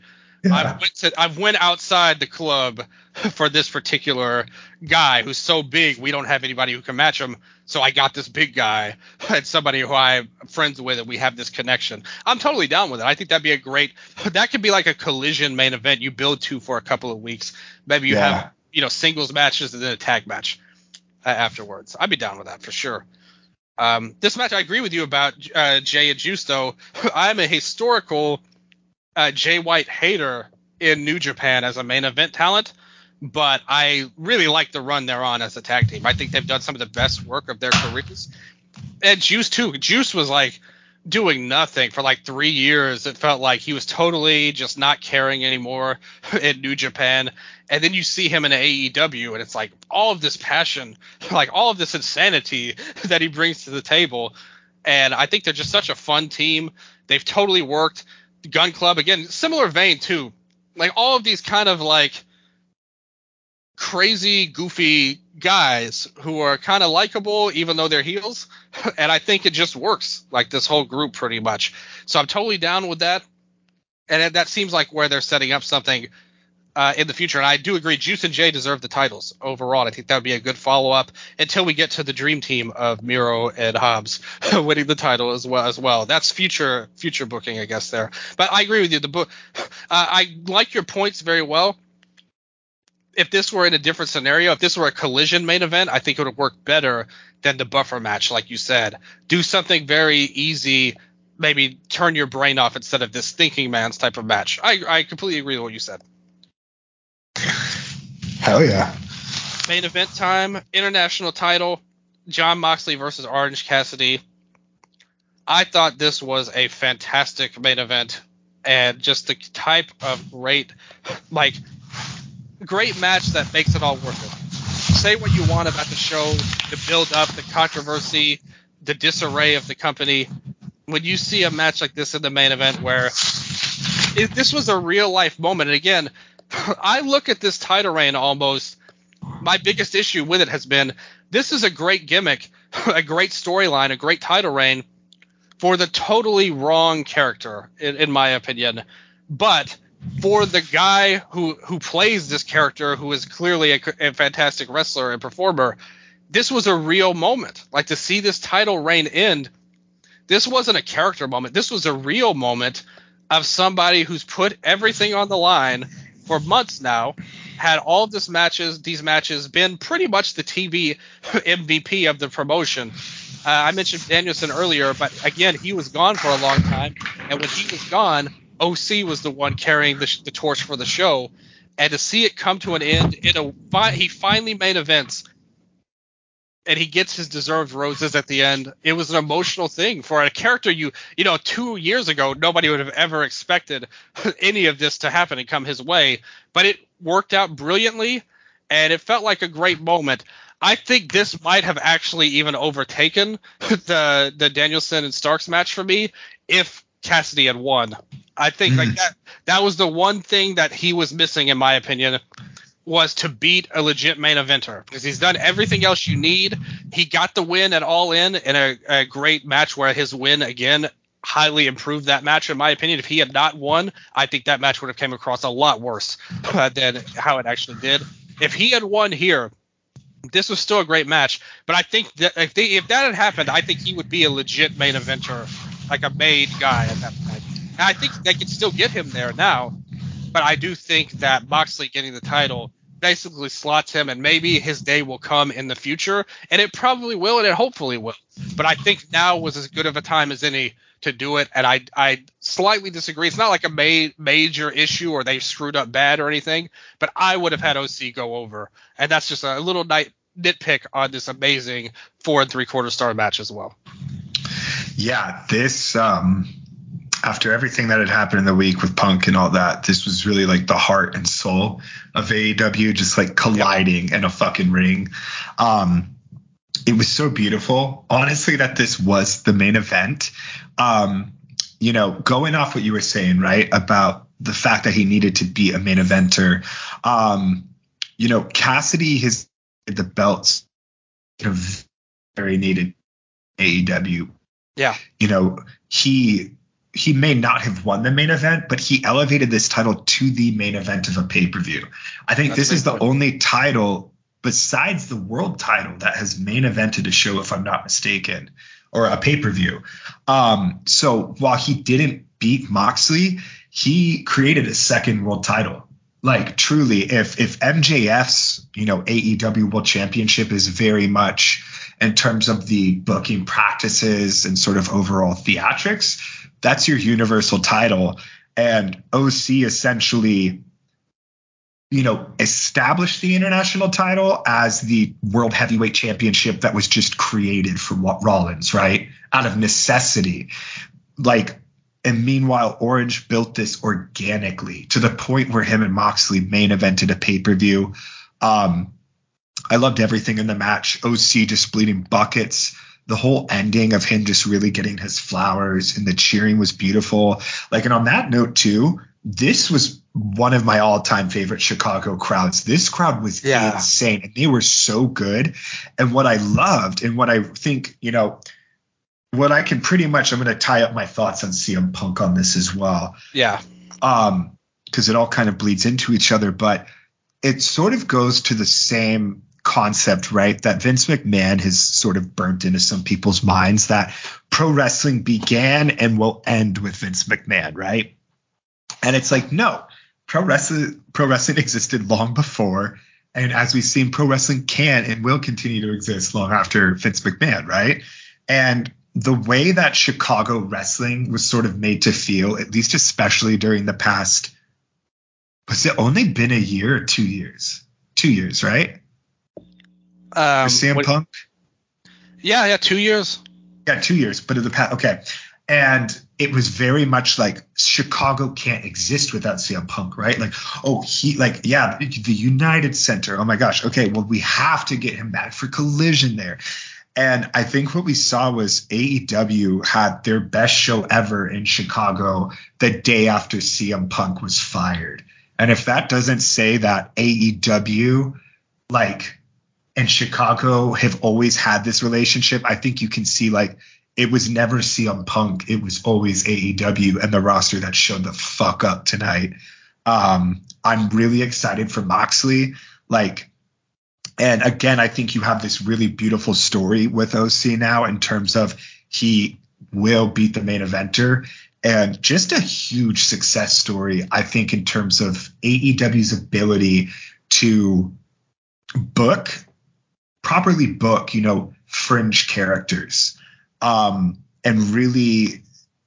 A: I've went to, I've went outside the club [LAUGHS] for this particular guy who's so big we don't have anybody who can match him. So I got this big guy [LAUGHS] and somebody who I'm friends with and we have this connection. I'm totally down with it. I think that'd be a great that could be like a collision main event you build to for a couple of weeks. Maybe you yeah. have you know singles matches and then a tag match uh, afterwards. I'd be down with that for sure. Um, this match I agree with you about uh, Jay and Juice though. [LAUGHS] I'm a historical uh, Jay White hater in New Japan as a main event talent but I really like the run they're on as a tag team. I think they've done some of the best work of their careers. And Juice too. Juice was like doing nothing for like three years. It felt like he was totally just not caring anymore [LAUGHS] in New Japan. And then you see him in AEW, and it's like all of this passion, [LAUGHS] like all of this insanity [LAUGHS] that he brings to the table. And I think they're just such a fun team. They've totally worked. Gun Club again, similar vein too. Like all of these kind of like crazy, goofy guys who are kind of likable, even though they're heels. [LAUGHS] and I think it just works, like this whole group pretty much. So I'm totally down with that. And that seems like where they're setting up something uh, in the future. And I do agree, Juice and Jay deserve the titles overall. I think that would be a good follow up until we get to the dream team of Miro and Hobbs [LAUGHS] winning the title as well. As well, that's future future booking, I guess there. But I agree with you. The book, uh, I like your points very well if this were in a different scenario, if this were a collision main event, I think it would work better than the buffer match, like you said. Do something very easy, maybe turn your brain off instead of this thinking man's type of match. I, I completely agree with what you said. [SIGHS]
B: Hell yeah.
A: Main event time, international title, Jon Moxley versus Orange Cassidy. I thought this was a fantastic main event and just the type of great like great match that makes it all worth it. Say what you want about the show, the build up, the controversy, the disarray of the company. When you see a match like this in the main event where this was a real life moment, and again, [COUGHS] I look at this title reign almost my biggest issue with it has been this is a great gimmick, [LAUGHS] a great storyline, a great title reign for the totally wrong character, in, in my opinion. But for the guy who who plays this character, who is clearly a, a, fantastic wrestler and performer, this was a real moment. Like to see this title reign end, this wasn't a character moment. This was a real moment of somebody who's put everything on the line for months now, had all this matches, these matches been pretty much the TV [LAUGHS] MVP of the promotion. Uh, I mentioned Danielson earlier, but again, he was gone for a long time, and when he was gone, OC was the one carrying the, the torch for the show, and to see it come to an end in a he finally made events and he gets his deserved roses at the end. It was an emotional thing for a character you you know two years ago nobody would have ever expected [LAUGHS] any of this to happen and come his way, but it worked out brilliantly, and it felt like a great moment. I think this might have actually even overtaken [LAUGHS] the the Danielson and Starks match for me if Cassidy had won. I think like hmm. that that was the one thing that he was missing in my opinion was to beat a legit main eventer because he's done everything else you need. He got the win at All In in a, a great match where his win again highly improved that match in my opinion. If he had not won, I think that match would have came across a lot worse [LAUGHS] uh, than how it actually did. If he had won here, this was still a great match. But I think that if, they, if that had happened, I think he would be a legit main eventer, like a made guy at that point. And I think they could still get him there now. But I do think that Moxley getting the title basically slots him, and maybe his day will come in the future, and it probably will, and it hopefully will. But I think now was as good of a time as any to do it, and I I slightly disagree. It's not like a ma- major issue or they screwed up bad or anything, but I would have had OC go over, and that's just a little night nitpick on this amazing four and three quarter star match as well.
B: Yeah, this um after everything that had happened in the week with Punk and all that, this was really like the heart and soul of AEW just like colliding in a fucking ring. Um, it was so beautiful, honestly, that this was the main event. Um, you know, going off what you were saying, right, about the fact that he needed to be a main eventer. Um, you know, Cassidy has the belts very needed AEW.
A: Yeah.
B: You know, he he may not have won the main event, but he elevated this title to the main event of a pay per view. I think That's this is the only title besides the world title that has main evented a show, if I'm not mistaken, or a pay per view. Um, so while he didn't beat Moxley, he created a second world title. Like truly, if if MJF's you know AEW World Championship is very much in terms of the booking practices and sort of overall theatrics, that's your universal title. And OC essentially, you know, established the international title as the world heavyweight championship that was just created for What Rollins, right? Out of necessity. Like, and meanwhile, Orange built this organically to the point where him and Moxley main evented a pay per view. Um, I loved everything in the match. OC just bleeding buckets the whole ending of him just really getting his flowers and the cheering was beautiful. Like, and on that note too, this was one of my all-time favorite Chicago crowds. This crowd was yeah. insane and they were so good. And what I loved and what I think, you know, what I can pretty much I'm going to tie up my thoughts on CM Punk on this as well.
A: Yeah.
B: Um because it all kind of bleeds into each other, but it sort of goes to the same concept, right? That Vince McMahon has sort of burnt into some people's minds that pro wrestling began and will end with Vince McMahon, right? And it's like, no, pro wrestling, pro wrestling existed long before. And as we've seen, pro wrestling can and will continue to exist long after Vince McMahon, right? And the way that Chicago wrestling was sort of made to feel, at least especially during the past, was it only been a year or two years? Two years, right?
A: Um,
B: CM what, Punk?
A: Yeah, yeah, two years.
B: Yeah, two years. But in the past, okay. And it was very much like Chicago can't exist without CM Punk, right? Like, oh, he, like, yeah, the United Center. Oh my gosh. Okay, well, we have to get him back for Collision there. And I think what we saw was AEW had their best show ever in Chicago the day after CM Punk was fired. And if that doesn't say that AEW, like, and Chicago have always had this relationship. I think you can see like it was never CM Punk. It was always AEW and the roster that showed the fuck up tonight. Um, I'm really excited for Moxley. Like, and again, I think you have this really beautiful story with OC now in terms of he will beat the main eventer and just a huge success story, I think, in terms of AEW's ability to book, properly book, you know, fringe characters. Um, and really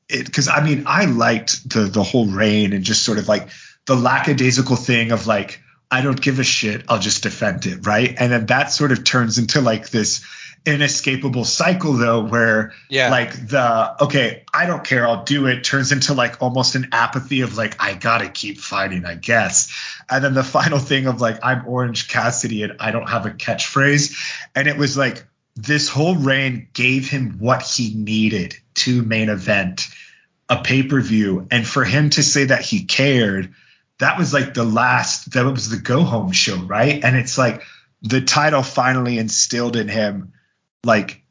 B: it because I mean I liked the the whole reign and just sort of like the lackadaisical thing of like I don't give a shit I'll just defend it right? And then that sort of turns into like this inescapable cycle though where yeah. like the okay I don't care I'll do it turns into like almost an apathy of like I gotta keep fighting I guess and then the final thing of like I'm Orange Cassidy and I don't have a catchphrase and it was like this whole reign gave him what he needed to main event a pay per view. And for him to say that he cared, that was like the last, that was the go home show, right? And it's like the title finally instilled in him like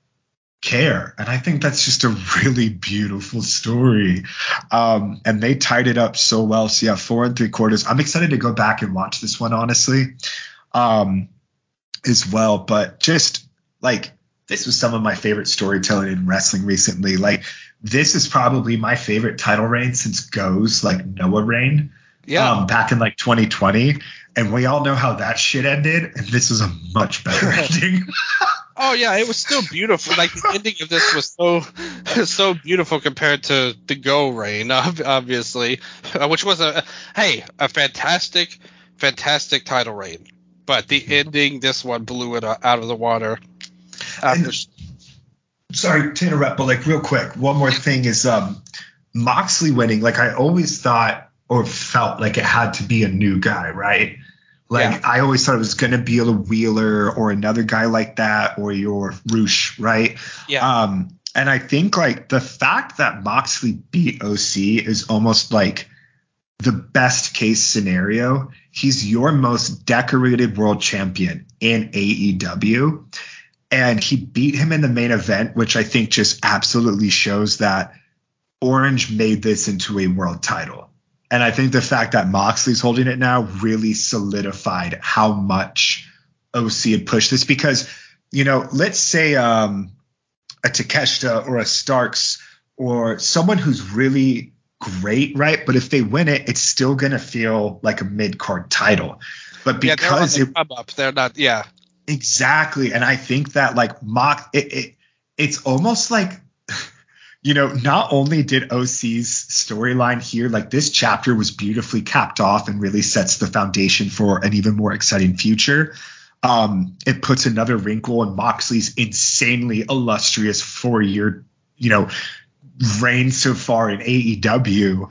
B: care. And I think that's just a really beautiful story. Um, and they tied it up so well. So yeah, four and three quarters. I'm excited to go back and watch this one, honestly, um, as well. But just like this was some of my favorite storytelling in wrestling recently. Like this is probably my favorite title reign since Go's, like Noah reign. Yeah. Um, back in like 2020. And we all know how that shit ended. And this is a much better ending. [LAUGHS]
A: oh yeah, it was still beautiful. Like the ending of this was so [LAUGHS] so beautiful compared to the Go reign, obviously, uh, which was a hey a fantastic fantastic title reign. But the ending, this one blew it out of the water.
B: And, sorry to interrupt, but like real quick, one more thing is um, Moxley winning. Like I always thought or felt like it had to be a new guy, right? Like yeah. I always thought it was going to be a Wheeler or another guy like that or your Rush, right?
A: Yeah.
B: Um, and I think like the fact that Moxley beat OC is almost like the best case scenario. He's your most decorated world champion in AEW and he beat him in the main event, which I think just absolutely shows that Orange made this into a world title. And I think the fact that Moxley's holding it now really solidified how much OC had pushed this because, you know, let's say um, a Takeshita or a Starks or someone who's really great, right? But if they win it, it's still going to feel like a mid card title. But because
A: yeah, they're it, up, they're not, yeah.
B: Exactly. And I think that like mock it, it it's almost like you know, not only did OC's storyline here, like this chapter was beautifully capped off and really sets the foundation for an even more exciting future. Um, it puts another wrinkle in Moxley's insanely illustrious four year, you know, reign so far in AEW.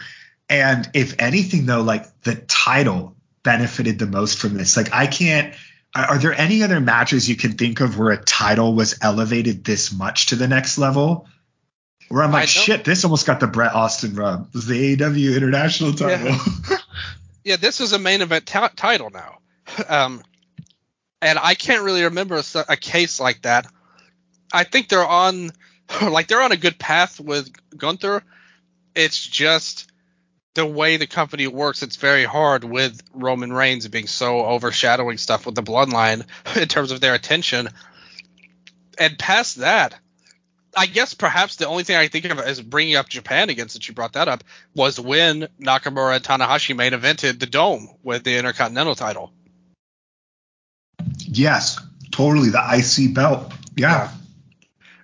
B: And if anything, though, like the title benefited the most from this. Like I can't are there any other matches you can think of where a title was elevated this much to the next level? Where I'm like, shit, this almost got the Bret Austin rub. It was the AEW International title.
A: Yeah, [LAUGHS] yeah this is a main event t- title now. [LAUGHS] Um, and I can't really remember a, a, case like that. I think they're on, [LAUGHS] like they're on a good path with Gunther. It's just the way the company works, it's very hard with Roman Reigns being so overshadowing stuff with the bloodline in terms of their attention. And past that, I guess perhaps the only thing I think of as bringing up Japan again, since you brought that up, was when Nakamura and Tanahashi main evented the Dome with the Intercontinental title.
B: Yes, totally. The IC belt. Yeah.
A: yeah.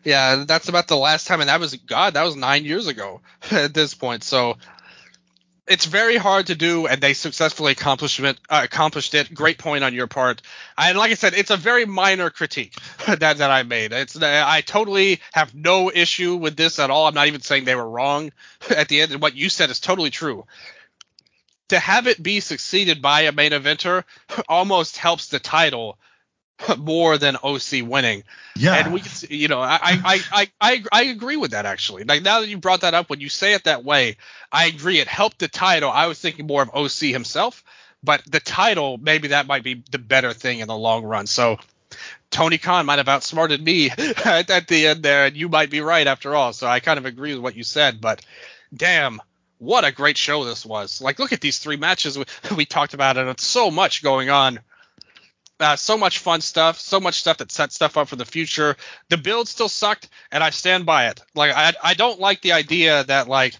A: Yeah, that's about the last time, and that was God. That was nine years ago [LAUGHS] at this point. So it's very hard to do, and they successfully accomplished it. Uh, accomplished it. Great point on your part. And like I said, it's a very minor critique [LAUGHS] that that I made. It's I totally have no issue with this at all. I'm not even saying they were wrong [LAUGHS] at the end. And what you said is totally true. To have it be succeeded by a main eventer [LAUGHS] almost helps the title [LAUGHS] more than OC winning.
B: Yeah.
A: And we, you know, I, I, I, I, I agree with that actually. Like now that you brought that up, when you say it that way, I agree. It helped the title. I was thinking more of OC himself, but the title, maybe that might be the better thing in the long run. So Tony Khan might have outsmarted me [LAUGHS] at, at the end there, and you might be right after all. So I kind of agree with what you said, but damn, what a great show this was. Like, look at these three matches we, [LAUGHS] we talked about, and it's so much going on. Uh, so much fun stuff, so much stuff that sets stuff up for the future. The build still sucked, and I stand by it. Like, I, I don't like the idea that, like,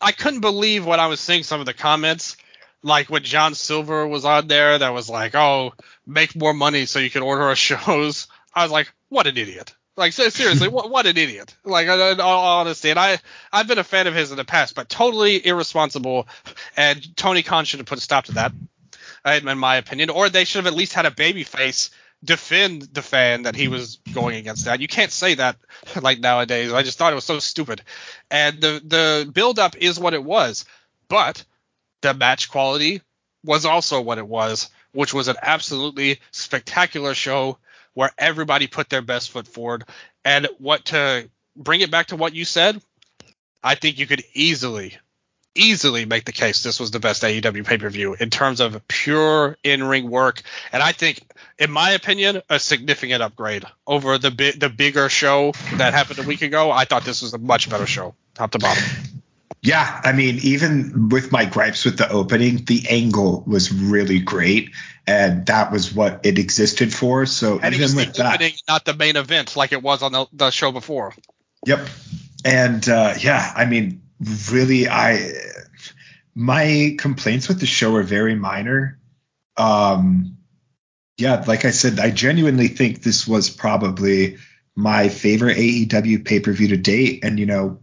A: I couldn't believe what I was seeing some of the comments, like when John Silver was on there, that was like, oh, make more money so you can order our [LAUGHS] shows. I was like, what an idiot. Like seriously, [LAUGHS] what, what an idiot! Like in all honesty, and I I've been a fan of his in the past, but totally irresponsible. And Tony Khan should have put a stop to that, in my opinion, or they should have at least had a baby face defend the fan that he was going against that. You can't say that [LAUGHS] like nowadays. I just thought it was so stupid. And the the build up is what it was, but the match quality was also what it was, which was an absolutely spectacular show where everybody put their best foot forward. And what to bring it back to what you said, I think you could easily, easily make the case this was the best AEW pay per view in terms of pure in ring work. And I think, in my opinion, a significant upgrade over the bi- the bigger show that happened a week ago. I thought this was a much better show, top to bottom.
B: Yeah, I mean, even with my gripes with the opening, the angle was really great, and that was what it existed for. So
A: and
B: even
A: with that, opening, not the main event like it was on the, the show before.
B: Yep, and uh, yeah, I mean, really, I my complaints with the show are very minor. Um, yeah, like I said, I genuinely think this was probably my favorite AEW pay per view to date, and you know,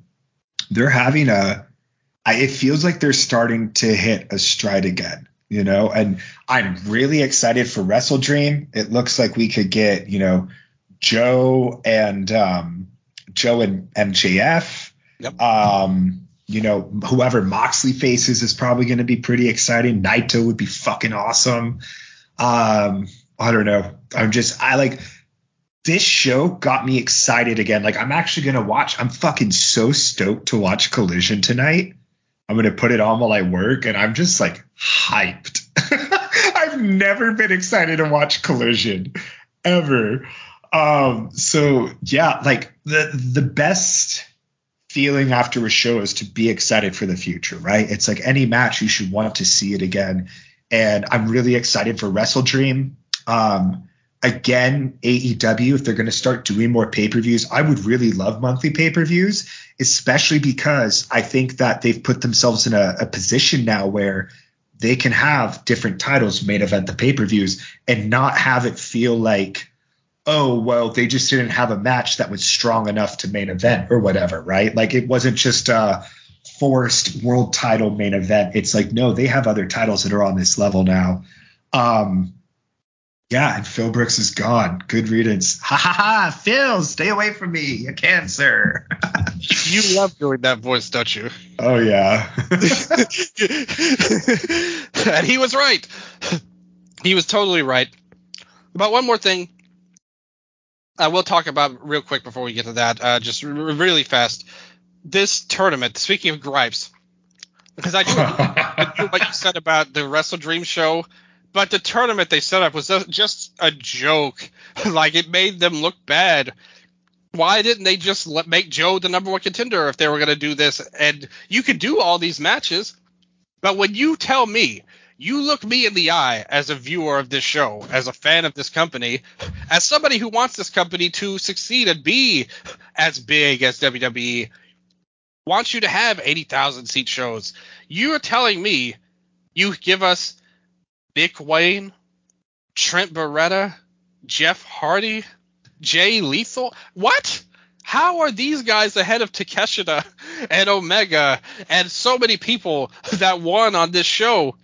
B: they're having a I, it feels like they're starting to hit a stride again, you know, and I'm really excited for Wrestle Dream. It looks like we could get, you know, Joe and um, Joe and MJF. Yep. Um, you know, whoever Moxley faces is probably going to be pretty exciting. Naito would be fucking awesome. Um, I don't know. I'm just, I like this show got me excited again. Like, I'm actually going to watch, I'm fucking so stoked to watch Collision tonight. I'm gonna put it on while I work, and I'm just like hyped. [LAUGHS] I've never been excited to watch Collision ever. Um, so yeah, like the the best feeling after a show is to be excited for the future, right? It's like any match you should want to see it again. And I'm really excited for Wrestle Dream. Um, again, AEW, if they're going to start doing more pay per views, I would really love monthly pay per views, especially because I think that they've put themselves in a, a position now where they can have different titles main event the pay per views and not have it feel like, oh, well, they just didn't have a match that was strong enough to main event or whatever, right? Like it wasn't just a forced world title main event. It's like, no, they have other titles that are on this level now. Um, yeah, and Phil Brooks is gone. Good riddance. Ha ha ha! Phil, stay away from me. You cancer. [LAUGHS]
A: you love doing that voice, don't you?
B: Oh yeah. [LAUGHS]
A: and he was right. He was totally right. about one more thing, I will talk about real quick before we get to that. Uh, just r- really fast. This tournament. Speaking of gripes, because I do [LAUGHS] what you said about the Wrestle Dream show but the tournament they set up was just a joke. [LAUGHS] like it made them look bad. Why didn't they just let, make Joe the number one contender if they were going to do this? And you could do all these matches, but when you tell me, you look me in the eye as a viewer of this show, as a fan of this company, as somebody who wants this company to succeed and be as big as WWE, wants you to have 80,000 seat shows. You're telling me you give us Nick Wayne, Trent Beretta, Jeff Hardy, Jay Lethal. What? How are these guys ahead of Takeshita and Omega and so many people that won on this show?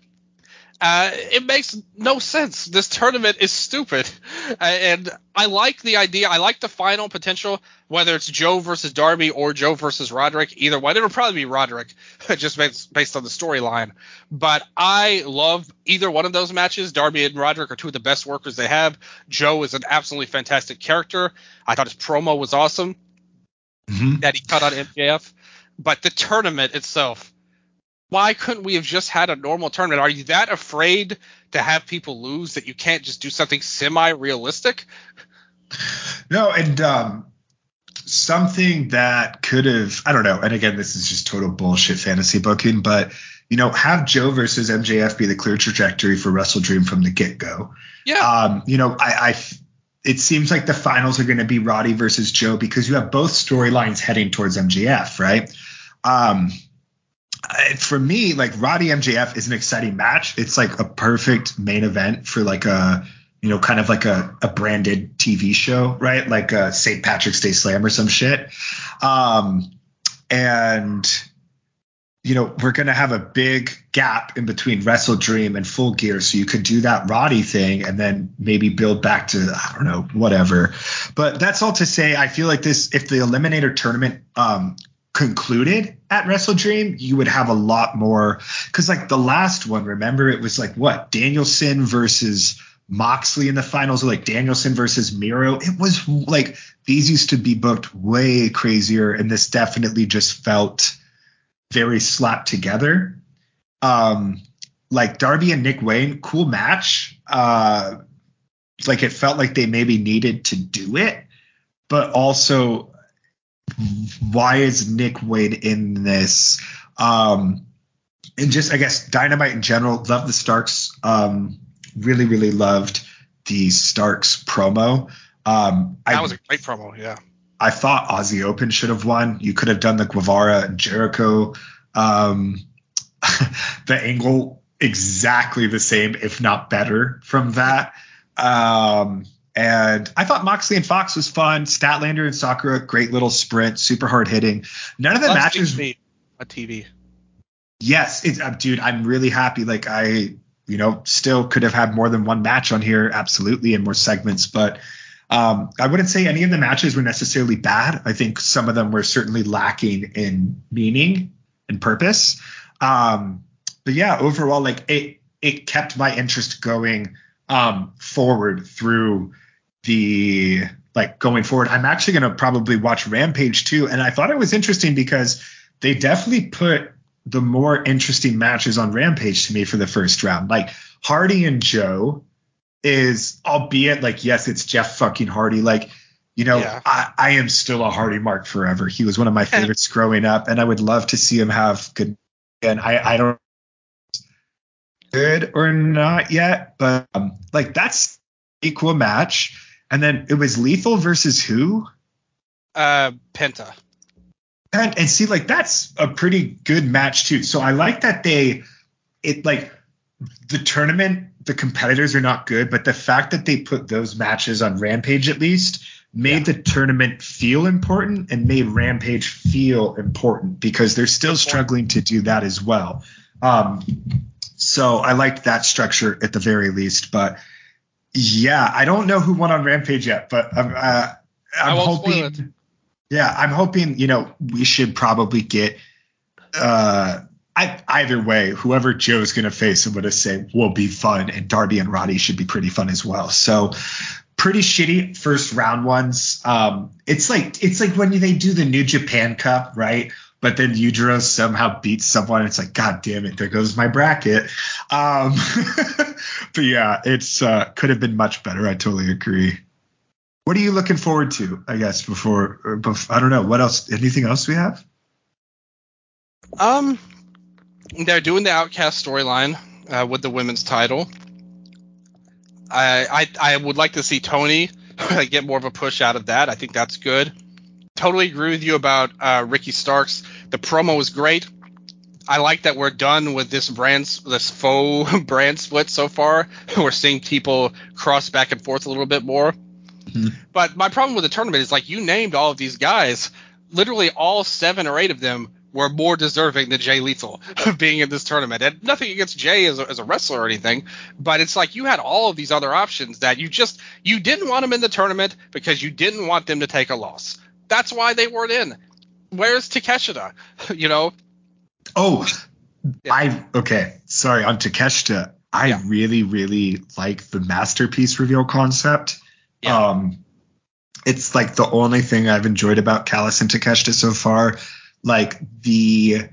A: Uh, it makes no sense. This tournament is stupid, uh, and I like the idea. I like the final potential, whether it's Joe versus Darby or Joe versus Roderick. Either one, it'll probably be Roderick, [LAUGHS] just based, based on the storyline. But I love either one of those matches. Darby and Roderick are two of the best workers they have. Joe is an absolutely fantastic character. I thought his promo was awesome mm-hmm. that he cut on MJF. But the tournament itself why couldn't we have just had a normal tournament? Are you that afraid to have people lose that you can't just do something semi realistic?
B: No, and um, something that could have I don't know, and again, this is just total bullshit fantasy booking, but you know, have Joe versus MJF be the clear trajectory for Wrestle Dream from the get go.
A: Yeah.
B: Um, you know, I, I it seems like the finals are going to be Roddy versus Joe because you have both storylines heading towards MJF, right? Um, for me, like Roddy MJF is an exciting match. It's like a perfect main event for like a you know, kind of like a, a branded TV show, right? Like a St. Patrick's Day Slam or some shit. Um, and you know, we're to have a big gap in between Wrestle Dream and Full Gear. So you could do that Roddy thing and then maybe build back to, I don't know, whatever. But that's all to say, I feel like this, if the Eliminator tournament um, concluded at Wrestle Dream, you would have a lot more. Because, like, the last one, remember, it was like what? Danielson versus Moxley in the finals, or like Danielson versus Miro. It was like these used to be booked way crazier. And this definitely just felt very slapped together. Um, like Darby and Nick Wayne, cool match. Uh, like it felt like they maybe needed to do it, but also why is Nick Wayne in this? Um, and just I guess Dynamite in general, love the Starks. Um, really, really loved the Starks promo. Um,
A: that
B: I,
A: was a great promo, yeah.
B: I thought Aussie Open should have won. You could have done the Guevara and Jericho um, [LAUGHS] the angle exactly the same, if not better, from that. Um, and I thought Moxley and Fox was fun. Statlander and Sakura, great little sprint, super hard hitting. None of the matches.
A: TV. A TV.
B: Yes, it's uh, dude. I'm really happy. Like I, you know, still could have had more than one match on here, absolutely, and more segments. But um, I wouldn't say any of the matches were necessarily bad. I think some of them were certainly lacking in meaning and purpose. Um, but yeah, overall, like it it kept my interest going um, forward through the like going forward. I'm actually gonna probably watch Rampage too, and I thought it was interesting because they definitely put the more interesting matches on Rampage to me for the first round. Like Hardy and Joe is, albeit like yes, it's Jeff fucking Hardy. Like you know, yeah. I, I am still a Hardy Mark forever. He was one of my [LAUGHS] favorites growing up, and I would love to see him have good. And I, I don't good or not yet, but um, like that's equal match. And then it was Lethal versus who?
A: Uh, Penta.
B: And, and see, like that's a pretty good match too. So I like that they, it like the tournament, the competitors are not good, but the fact that they put those matches on Rampage at least made yeah. the tournament feel important and made Rampage feel important because they're still struggling to do that as well. Um, so I liked that structure at the very least. But yeah, I don't know who won on Rampage yet, but I'm, uh, I'm hoping. Yeah, I'm hoping. You know, we should probably get. Uh, I, either way, whoever Joe's going to face, I'm going to say will be fun, and Darby and Roddy should be pretty fun as well. So pretty shitty first round ones. Um, it's like it's like when they do the New Japan Cup, right? But then Yujiro somehow beats someone. It's like, God damn it, there goes my bracket. Um, [LAUGHS] but yeah, it's uh, could have been much better. I totally agree. What are you looking forward to? I guess before, before I don't know what else. Anything else we have?
A: Um, they're doing the Outcast storyline uh, with the women's title. I, I, I would like to see Toni [LAUGHS] get more of a push out of that. I think that's good. Totally agree with you about uh, Ricky Starks. The promo was great. I like that we're done with this brand, this faux [LAUGHS] brand split so far. [LAUGHS] We're seeing people cross back and forth a little bit more. Mm-hmm. But my problem with the tournament is like you named all of these guys. Literally all seven or eight of them were more deserving than Jay Lethal [LAUGHS] being in this tournament. And nothing against Jay as a, as a wrestler or anything, but it's like you had all of these other options that you just you didn't want them in the tournament because you didn't want them to take a loss. That's why they weren't in. Where's Takeshita? [LAUGHS] you know.
B: Oh, yeah. I okay. Sorry on Takeshita. I yeah. really really like the masterpiece reveal concept. Yeah. Um, it's like the only thing I've enjoyed about Callis and Takeshita so far like the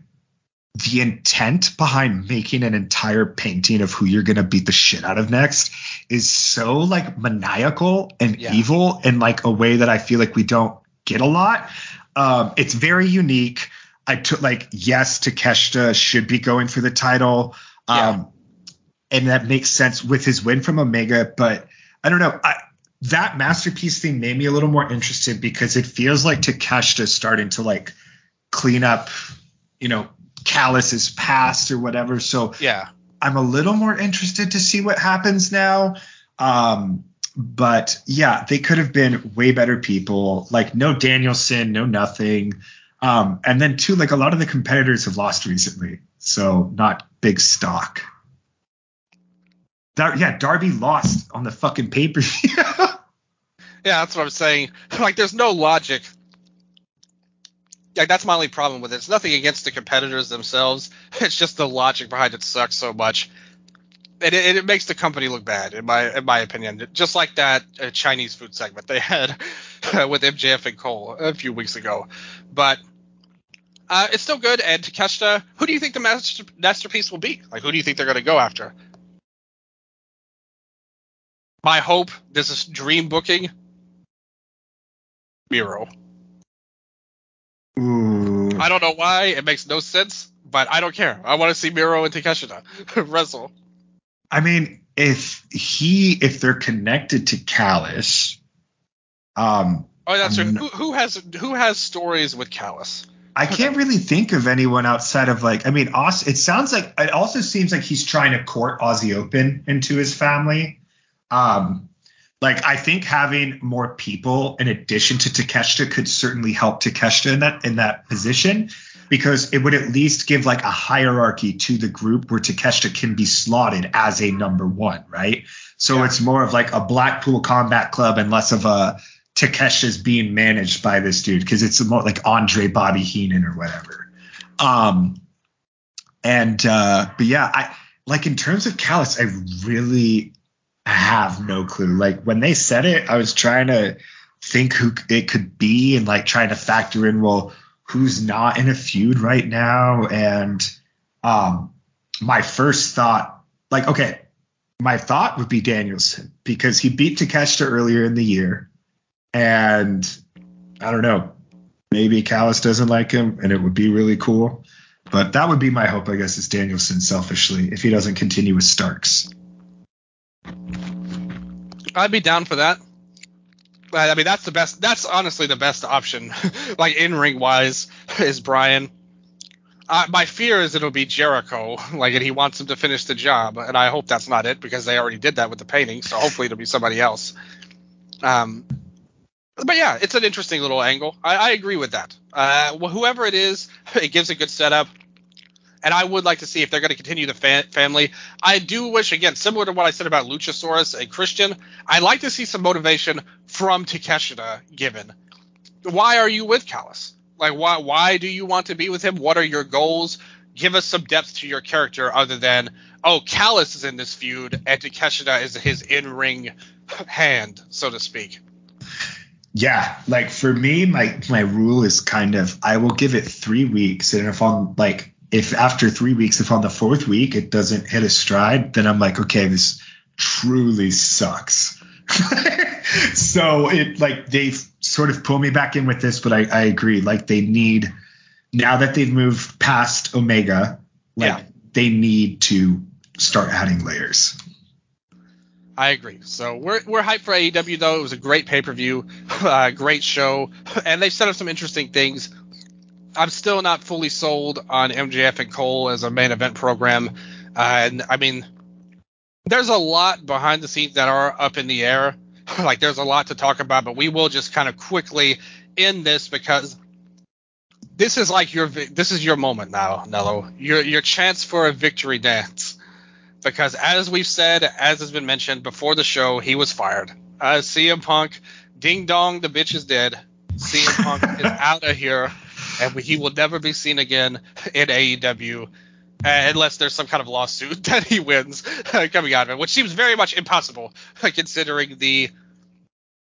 B: the intent behind making an entire painting of who you're going to beat the shit out of next is so like maniacal and yeah. evil in like a way that I feel like we don't get a lot. Um, it's very unique. I took like yes, Takeshita should be going for the title. Um, yeah. and that makes sense with his win from Omega, but I don't know. I, that masterpiece thing made me a little more interested because it feels like Takeshita is starting to like clean up, you know, Callis's past or whatever. So
A: yeah,
B: I'm a little more interested to see what happens now. Um, but yeah, they could have been way better people. Like no Danielson, no nothing. Um, and then too, like a lot of the competitors have lost recently, so not big stock. Dar- yeah, Darby lost on the fucking pay per view. [LAUGHS]
A: yeah, that's what I'm saying. [LAUGHS] Like, there's no logic. Like, that's my only problem with it. It's nothing against the competitors themselves. [LAUGHS] It's just the logic behind it sucks so much. And it, it makes the company look bad, in my in my opinion. Just like that uh, Chinese food segment they [LAUGHS] had with MJF and Cole a few weeks ago. But uh, it's still good. And Takeshita, who do you think the master, masterpiece will be? Like, who do you think they're going to go after? My hope, this is dream booking. Miro.
B: Ooh.
A: I don't know why. It makes no sense, but I don't care. I want to see Miro and Takeshita [LAUGHS] wrestle.
B: I mean, if he, if they're connected to Callis, um.
A: Oh, that's right. Who, who has who has stories with Callis?
B: I can't really think of anyone outside of like I mean, Aus, it sounds like it also seems like he's trying to court Aussie Open into his family. Um, like I think having more people in addition to Takeshita could certainly help Takeshita in that in that position because it would at least give like a hierarchy to the group where Takeshita can be slotted as a number one, right? So yeah. it's more of like a Blackpool Combat Club and less of a Takeshita's being managed by this dude because it's more like Andre Bobby Heenan or whatever. Um, and uh, but yeah, I like in terms of Callis, I really have no clue. Like when they said it, I was trying to think who it could be and like trying to factor in, well, who's not in a feud right now. And um, my first thought, like, okay, my thought would be Danielson because he beat Takeshita earlier in the year. And I don't know, maybe Callis doesn't like him and it would be really cool. But that would be my hope, I guess, is Danielson selfishly if he doesn't continue with Starks.
A: I'd be down for that. I mean, that's the best. That's honestly the best option, [LAUGHS] like in ring wise, [LAUGHS] is Bryan. Uh, my fear is it'll be Jericho, [LAUGHS] like, and he wants him to finish the job, and I hope that's not it because they already did that with the painting. So hopefully it'll be somebody else. Um, but yeah, it's an interesting little angle. I, I agree with that. Uh, whoever it is, it gives a good setup and I would like to see if they're going to continue the fa- family. I do wish, again, similar to what I said about Luchasaurus and Christian, I'd like to see some motivation from Takeshita given. Why are you with Callis? Like, why why do you want to be with him? What are your goals? Give us some depth to your character other than, oh, Callis is in this feud and Takeshita is his in ring hand, so to speak.
B: Yeah, like for me, my my rule is kind of I will give it three weeks, and if I'm like if after three weeks, if on the fourth week it doesn't hit a stride, then I'm like, okay, this truly sucks. [LAUGHS] so it like they've sort of pulled me back in with this, but I, I agree. Like they need now that they've moved past Omega, like yeah. they need to start adding layers.
A: I agree. So we're we're hyped for AEW though. It was a great pay per view, [LAUGHS] uh, great show, [LAUGHS] and they've set up some interesting things. I'm still not fully sold on MJF and Cole as a main event program. Uh, and I mean, there's a lot behind the scenes that are up in the air. [LAUGHS] like there's a lot to talk about, but we will just kind of quickly end this because this is like your this is your moment now, Nello. Your your chance for a victory dance. Because as we've said, as has been mentioned before the show, he was fired. Uh, CM Punk, ding dong, the bitch [LAUGHS] is dead. CM Punk is out of here and he will never be seen again in AEW. Uh, unless there's some kind of lawsuit [LAUGHS] that he wins uh, coming out of it, which seems very much impossible considering the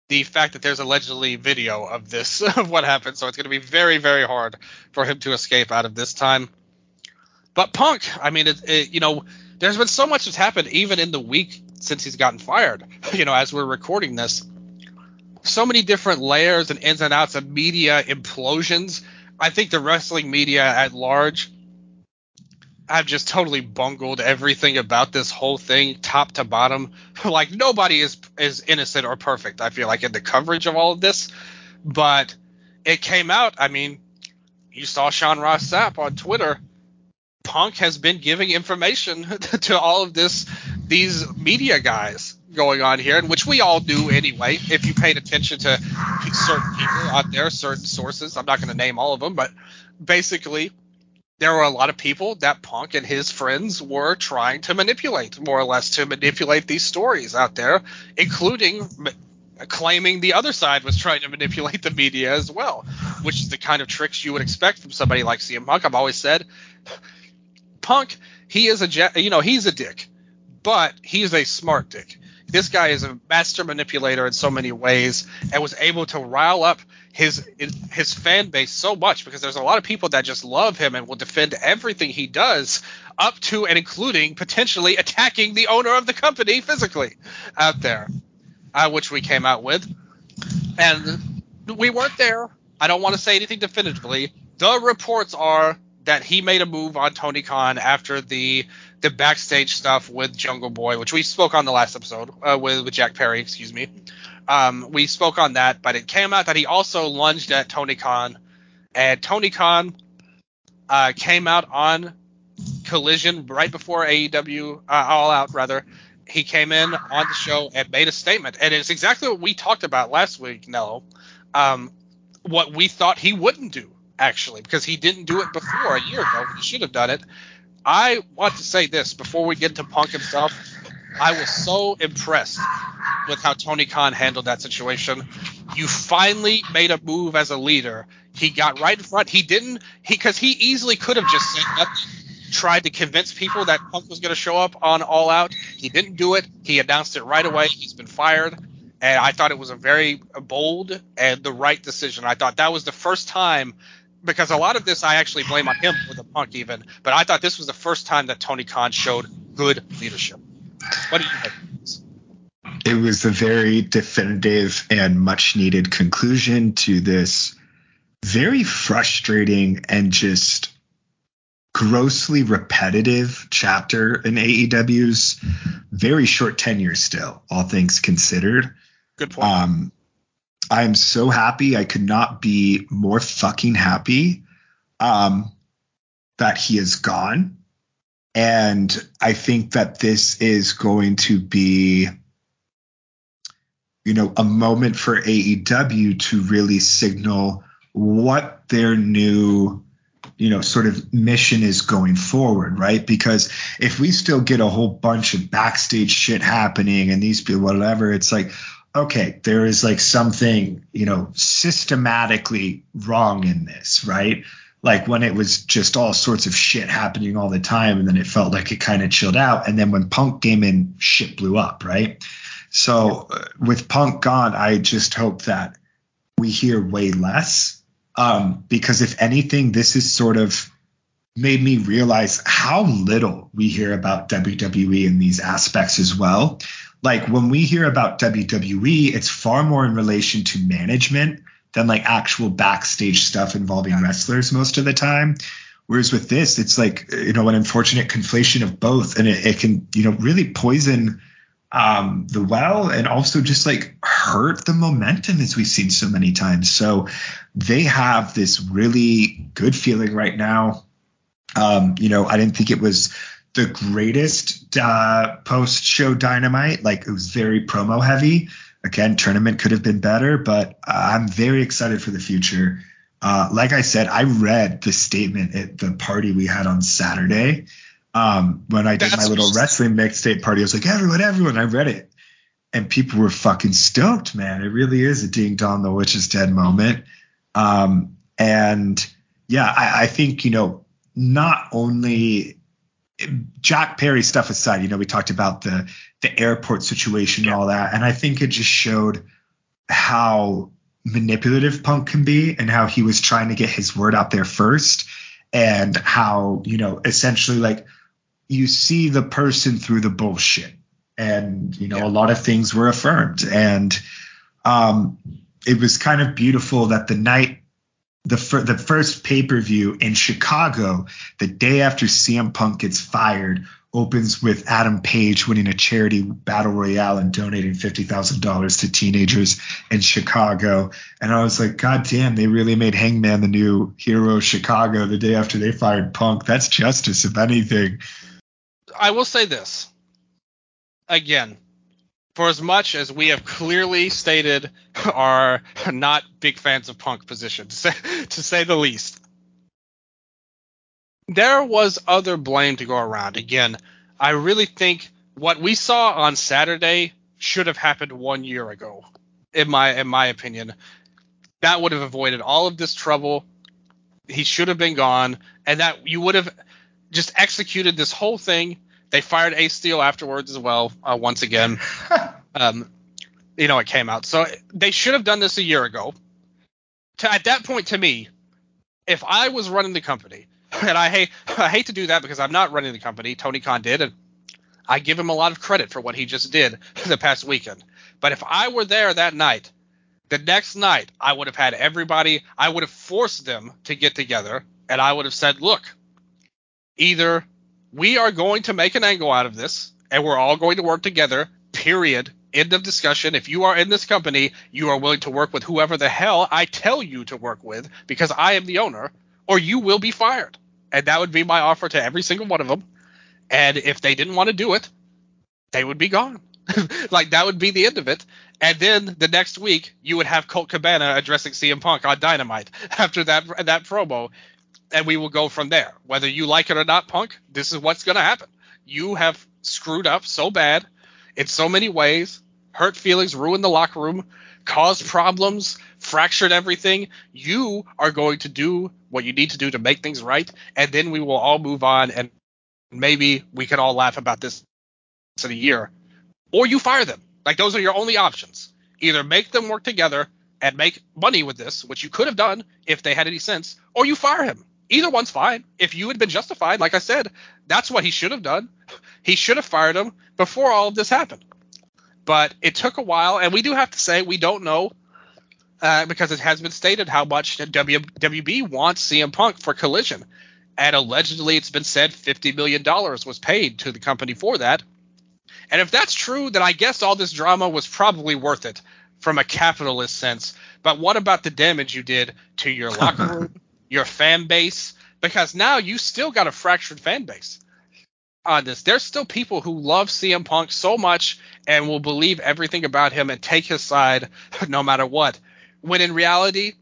A: the fact that there's allegedly video of this [LAUGHS] of what happened. So it's going to be very very hard for him to escape out of this time. but Punk, I mean, it, it, you know, there's been so much that's happened even in the week since he's gotten fired. [LAUGHS] You know, as we're recording this, so many different layers and ins and outs of media implosions. I think the wrestling media at large have just totally bungled everything about this whole thing, top to bottom. [LAUGHS] like nobody is is innocent or perfect. I feel like in the coverage of all of this, but it came out. I mean, you saw Sean Ross Sapp on Twitter. Punk has been giving information [LAUGHS] to all of this these media guys going on here, and which we all do anyway. If you paid attention to certain people out there, certain sources, I'm not going to name all of them, but basically, there were a lot of people that Punk and his friends were trying to manipulate, more or less, to manipulate these stories out there, including claiming the other side was trying to manipulate the media as well, which is the kind of tricks you would expect from somebody like CM Punk. I've always said, Punk, he is a you know he's a dick, but he's a smart dick. This guy is a master manipulator in so many ways, and was able to rile up his his fan base so much because there's a lot of people that just love him and will defend everything he does, up to and including potentially attacking the owner of the company physically out there uh, which we came out with, and we weren't there. I don't want to say anything definitively. The reports are that he made a move on Tony Khan after the the backstage stuff with Jungle Boy, which we spoke on the last episode uh, with with Jack Perry, excuse me. Um, we spoke on that, but it came out that he also lunged at Tony Khan, and Tony Khan uh, came out on Collision right before AEW uh, All Out rather, he came in on the show and made a statement, and it's exactly what we talked about last week, Nello. Um, what we thought he wouldn't do, actually, because he didn't do it before a year ago. He should have done it. I want to say this before we get to Punk himself. I was so impressed with how Tony Khan handled that situation. You finally made a move as a leader. He got right in front. He didn't he because he easily could have just said nothing tried to convince people that Punk was going to show up on All Out. He didn't do it. He announced it right away. He's been fired. And I thought it was a very bold and the right decision. I thought that was the first time, because a lot of this I actually blame on him for the Punk even, but I thought this was the first time that Tony Khan showed good leadership. What do you think?
B: It was a very definitive and much needed conclusion to this very frustrating and just grossly repetitive chapter in AEW's very short tenure still, all things considered.
A: Good point.
B: Um, I'm so happy. I could not be more fucking happy um, that he is gone. And I think that this is going to be, you know, a moment for AEW to really signal what their new you know sort of mission is going forward right because if we still get a whole bunch of backstage shit happening and these people whatever it's like okay there is like something you know systematically wrong in this right like when it was just all sorts of shit happening all the time and then it felt like it kind of chilled out and then when punk came in shit blew up right so uh, with punk gone i just hope that we hear way less um, because if anything, this is sort of made me realize how little we hear about WWE in these aspects as well. Like when we hear about WWE, it's far more in relation to management than like actual backstage stuff involving wrestlers most of the time. Whereas with this, it's like, you know, an unfortunate conflation of both. And it, it can, you know, really poison um, the well and also just like hurt the momentum as we've seen so many times. So they have this really good feeling right now. Um, you know, I didn't think it was the greatest uh, post show dynamite. Like it was very promo heavy. Again, tournament could have been better, but uh, I'm very excited for the future. Uh, like I said, I read the statement at the party we had on Saturday um, when I did That's my little wrestling mixtape party, I was like, everyone, everyone, I read it. And people were fucking stoked, man. It really is a ding dong, the witch is dead moment. Um, and yeah, I, I think, you know, not only Jack Perry stuff aside, you know, we talked about the the airport situation yeah. and all that, and I think it just showed how manipulative Punk can be and how he was trying to get his word out there first and how, you know, essentially like you see the person through the bullshit. And, you know, yeah. a lot of things were affirmed. And um, it was kind of beautiful that the night the fir- the first pay per view in Chicago, the day after CM Punk gets fired, opens with Adam Page winning a charity battle royale and donating $50,000 to teenagers in Chicago. And I was like, God damn, they really made Hangman the new hero of Chicago the day after they fired Punk. That's justice, if anything.
A: I will say this again. For as much as we have clearly stated are not big fans of Punk position, to say, [LAUGHS] to say the least, there was other blame to go around. Again, I really think what we saw on Saturday should have happened one year ago, in my in my opinion. That would have avoided all of this trouble. He should have been gone, and that you would have just executed this whole thing. They fired Ace Steel afterwards as well, uh, once again. [LAUGHS] um, you know, it came out. So they should have done this a year ago. To, at that point, to me, if I was running the company and I hate [LAUGHS] I hate to do that because I'm not running the company. Tony Khan did, and I give him a lot of credit for what he just did [LAUGHS] the past weekend. But if I were there that night, the next night I would have had everybody. I would have forced them to get together, and I would have said, "Look, either we are going to make an angle out of this, and we're all going to work together. Period." End of discussion. If you are in this company, you are willing to work with whoever the hell I tell you to work with because I am the owner, or you will be fired and that would be my offer to every single one of them. And if they didn't want to do it, they would be gone. [LAUGHS] like that would be the end of it. And then the next week, you would have Colt Cabana addressing CM Punk on Dynamite [LAUGHS] after that that promo, and we will go from there. Whether you like it or not, Punk, this is what's going to happen. You have screwed up so bad in so many ways, hurt feelings, ruined the locker room, caused problems, fractured everything. You are going to do what you need to do to make things right, and then we will all move on, and maybe we can all laugh about this in a year. Or you fire them. Like those are your only options. Either make them work together and make money with this, which you could have done if they had any sense, or you fire him. Either one's fine. If you had been justified, like I said, that's what he should have done. He should have fired him before all of this happened. But it took a while, and we do have to say we don't know uh, because it has been stated how much w- WB wants CM Punk for Collision, and allegedly it's been said fifty million dollars was paid to the company for that. And if that's true, then I guess all this drama was probably worth it from a capitalist sense. But what about the damage you did to your [LAUGHS] locker room, your fan base? Because now you still got a fractured fan base on this. There's still people who love CM Punk so much and will believe everything about him and take his side [LAUGHS] no matter what. When in reality,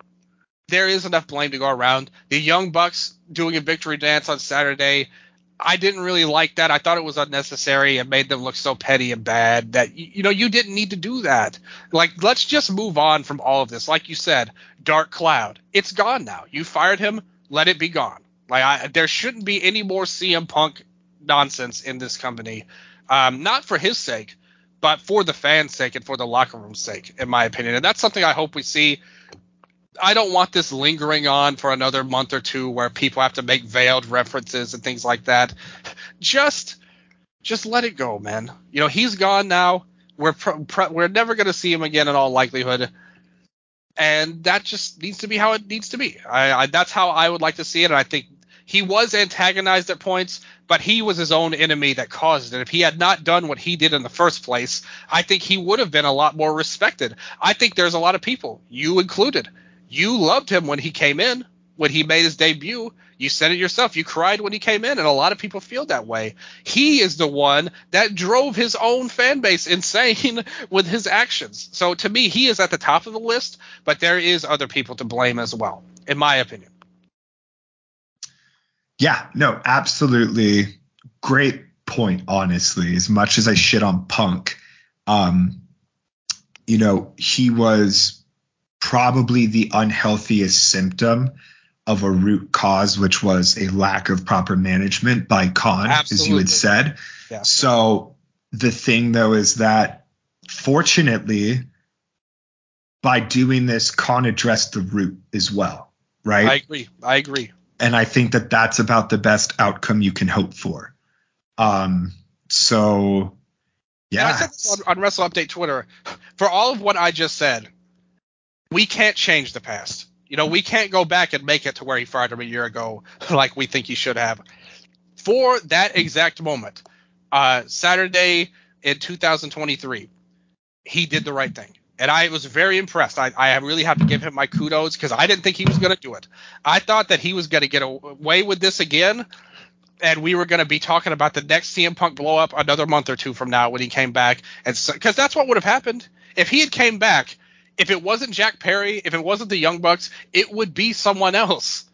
A: there is enough blame to go around. The Young Bucks doing a victory dance on Saturday, I didn't really like that. I thought it was unnecessary. It made them look so petty and bad that you know you didn't need to do that. Like let's just move on from all of this. Like you said, Dark Cloud, it's gone now. You fired him, let it be gone. Like I, there shouldn't be any more CM Punk nonsense in this company. Um, not for his sake, but for the fans' sake and for the locker room's sake, in my opinion. And that's something I hope we see. I don't want this lingering on for another month or two where people have to make veiled references and things like that. Just, just let it go, man. You know, he's gone now. We're we're never going to see him again in all likelihood, and that just needs to be how it needs to be. I, I that's how I would like to see it, and I think he was antagonized at points, but he was his own enemy that caused it. If he had not done what he did in the first place, I think he would have been a lot more respected. I think there's a lot of people, you included, you loved him when he came in, when he made his debut. You said it yourself. You cried when he came in, and a lot of people feel that way. He is the one that drove his own fan base insane [LAUGHS] with his actions. So to me, he is at the top of the list, but there is other people to blame as well, in my opinion.
B: Yeah, no, absolutely. Great point, honestly. As much as I shit on Punk, um, you know, he was probably the unhealthiest symptom of a root cause, which was a lack of proper management by Khan, Absolutely. as you had said. Yeah. So the thing though is that fortunately, by doing this, Khan addressed the root as well, right? I
A: agree. I agree
B: and I think that that's about the best outcome you can hope for. Um, so yeah.
A: And I said this on, on Wrestle Update Twitter. For all of what I just said, we can't change the past. You know, we can't go back and make it to where he fired him a year ago, [LAUGHS] like we think he should have. For that exact moment, uh, Saturday in 2023, he did the right thing. And I was very impressed. I, I really have to give him my kudos because I didn't think he was going to do it. I thought that he was going to get away with this again, and we were going to be talking about the next CM Punk blow up another month or two from now when he came back. And because so, that's what would have happened if he had came back if it wasn't Jack Perry, if it wasn't the Young Bucks, it would be someone else.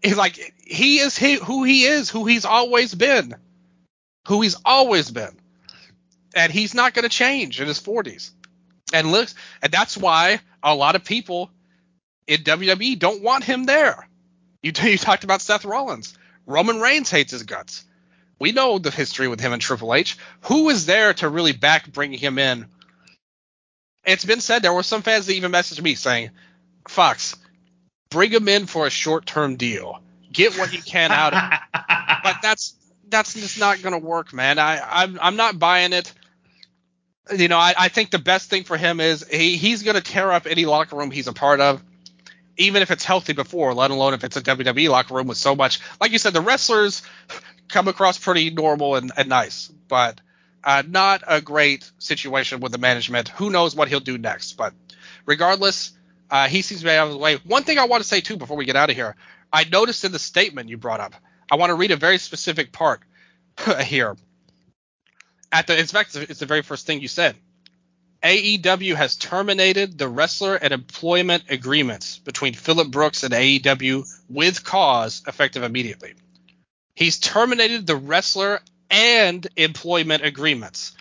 A: It's like he is he, who he is, who he's always been, who he's always been, and he's not going to change in his 40s. And looks, and that's why a lot of people in WWE don't want him there. You, [LAUGHS] you talked about Seth Rollins. Roman Reigns hates his guts. We know the history with him and Triple H. Who is there to really back bringing him in it's been said there were some fans that even messaged me saying, Fox, bring him in for a short term deal. Get what you can out of him. but [LAUGHS] that's that's just not gonna work, man. I, I'm I'm not buying it. You know, I, I think the best thing for him is he, he's gonna tear up any locker room he's a part of, even if it's healthy before, let alone if it's a WWE locker room with so much like you said, the wrestlers come across pretty normal and, and nice. But uh, not a great situation with the management. Who knows what he'll do next? But regardless, uh, he seems to be out of the way. One thing I want to say too before we get out of here, I noticed in the statement you brought up. I want to read a very specific part [LAUGHS] here. At the in fact, it's the very first thing you said. AEW has terminated the wrestler and employment agreements between Phillip Brooks and AEW with cause effective immediately. He's terminated the wrestler and employment agreements.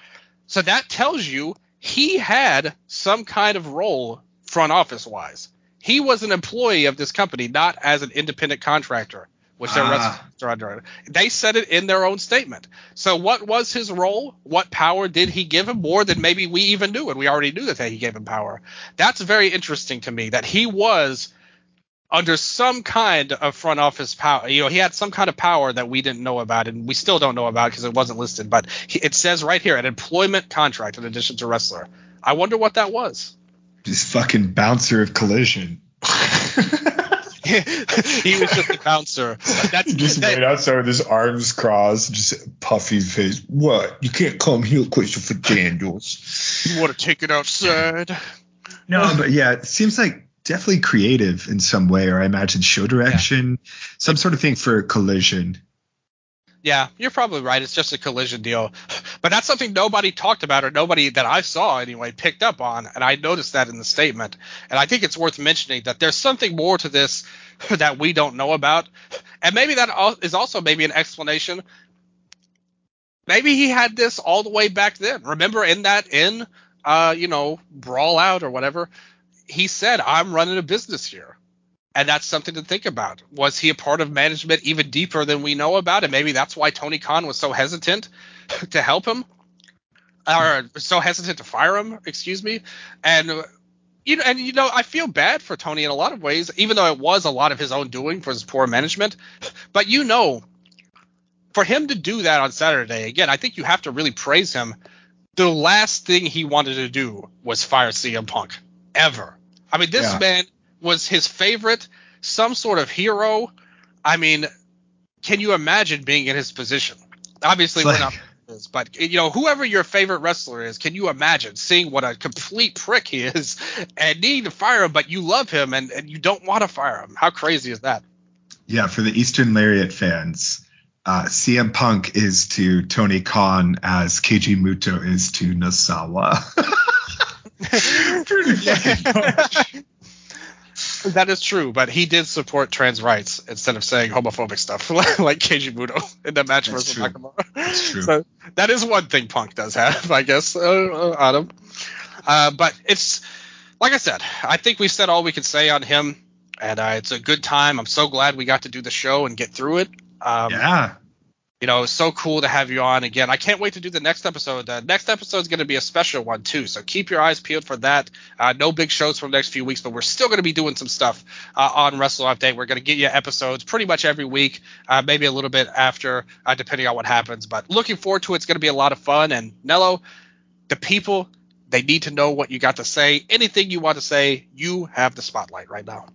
A: So that tells you he had some kind of role front office wise. He was an employee of this company, not as an independent contractor, which their ah. are under. They said it in their own statement. So what was his role? What power did he give him? More than maybe we even knew, and we already knew that he gave him power. That's very interesting to me that he was under some kind of front office power. You know, he had some kind of power that we didn't know about, and we still don't know about because it wasn't listed. But he, it says right here an employment contract in addition to wrestler. I wonder what that was.
B: This fucking bouncer of collision. [LAUGHS] [LAUGHS]
A: he was just a bouncer.
B: That's just that, wait outside with his arms crossed, just puffy face. What? You can't come here question for Daniels.
A: You want to take it outside?
B: No, but yeah, it seems like definitely creative in some way, or I imagine show direction, yeah. some sort of thing for a collision.
A: Yeah, you're probably right. It's just a collision deal. But that's something nobody talked about or nobody that I saw anyway picked up on. And I noticed that in the statement. And I think it's worth mentioning that there's something more to this [LAUGHS] that we don't know about. And maybe that is also maybe an explanation. Maybe he had this all the way back then. Remember in that in uh, you know, brawl out or whatever, he said, I'm running a business here. And that's something to think about. Was he a part of management even deeper than we know about? And maybe that's why Tony Khan was so hesitant [LAUGHS] to help him, or so hesitant to fire him, excuse me. And you know, and you know, I feel bad for Tony in a lot of ways, even though it was a lot of his own doing for his poor management. But you know, for him to do that on Saturday, again, I think you have to really praise him. The last thing he wanted to do was fire CM Punk ever. I mean, this yeah. man was his favorite, some sort of hero. I mean, can you imagine being in his position? Obviously, we're not. [LAUGHS] But you know, whoever your favorite wrestler is, can you imagine seeing what a complete prick he is [LAUGHS] and needing to fire him, but you love him and, and you don't want to fire him? How crazy is that?
B: Yeah, for the Eastern Lariat fans, uh, CM Punk is to Tony Khan as Keiji Muto is to Nosawa. [LAUGHS] [LAUGHS]
A: Pretty fucking [LAUGHS] That is true, but he did support trans rights instead of saying homophobic stuff [LAUGHS] like Keiji Muto in the match versus Nakamura. That's true. So that is one thing Punk does have, I guess, uh, uh, Adam. Uh, but it's like I said, I think we said all we could say on him, and uh, it's a good time. I'm so glad we got to do the show and get through it.
B: Um, yeah.
A: You know, so cool to have you on again. I can't wait to do the next episode. The next episode is going to be a special one too, so keep your eyes peeled for that. Uh, no big shows for the next few weeks, but we're still going to be doing some stuff uh, on Wrestle Update. We're going to get you episodes pretty much every week, uh, maybe a little bit after, uh, depending on what happens. But looking forward to it. It's going to be a lot of fun. And Nello, the people, they need to know what you got to say. Anything you want to say, you have the spotlight right now.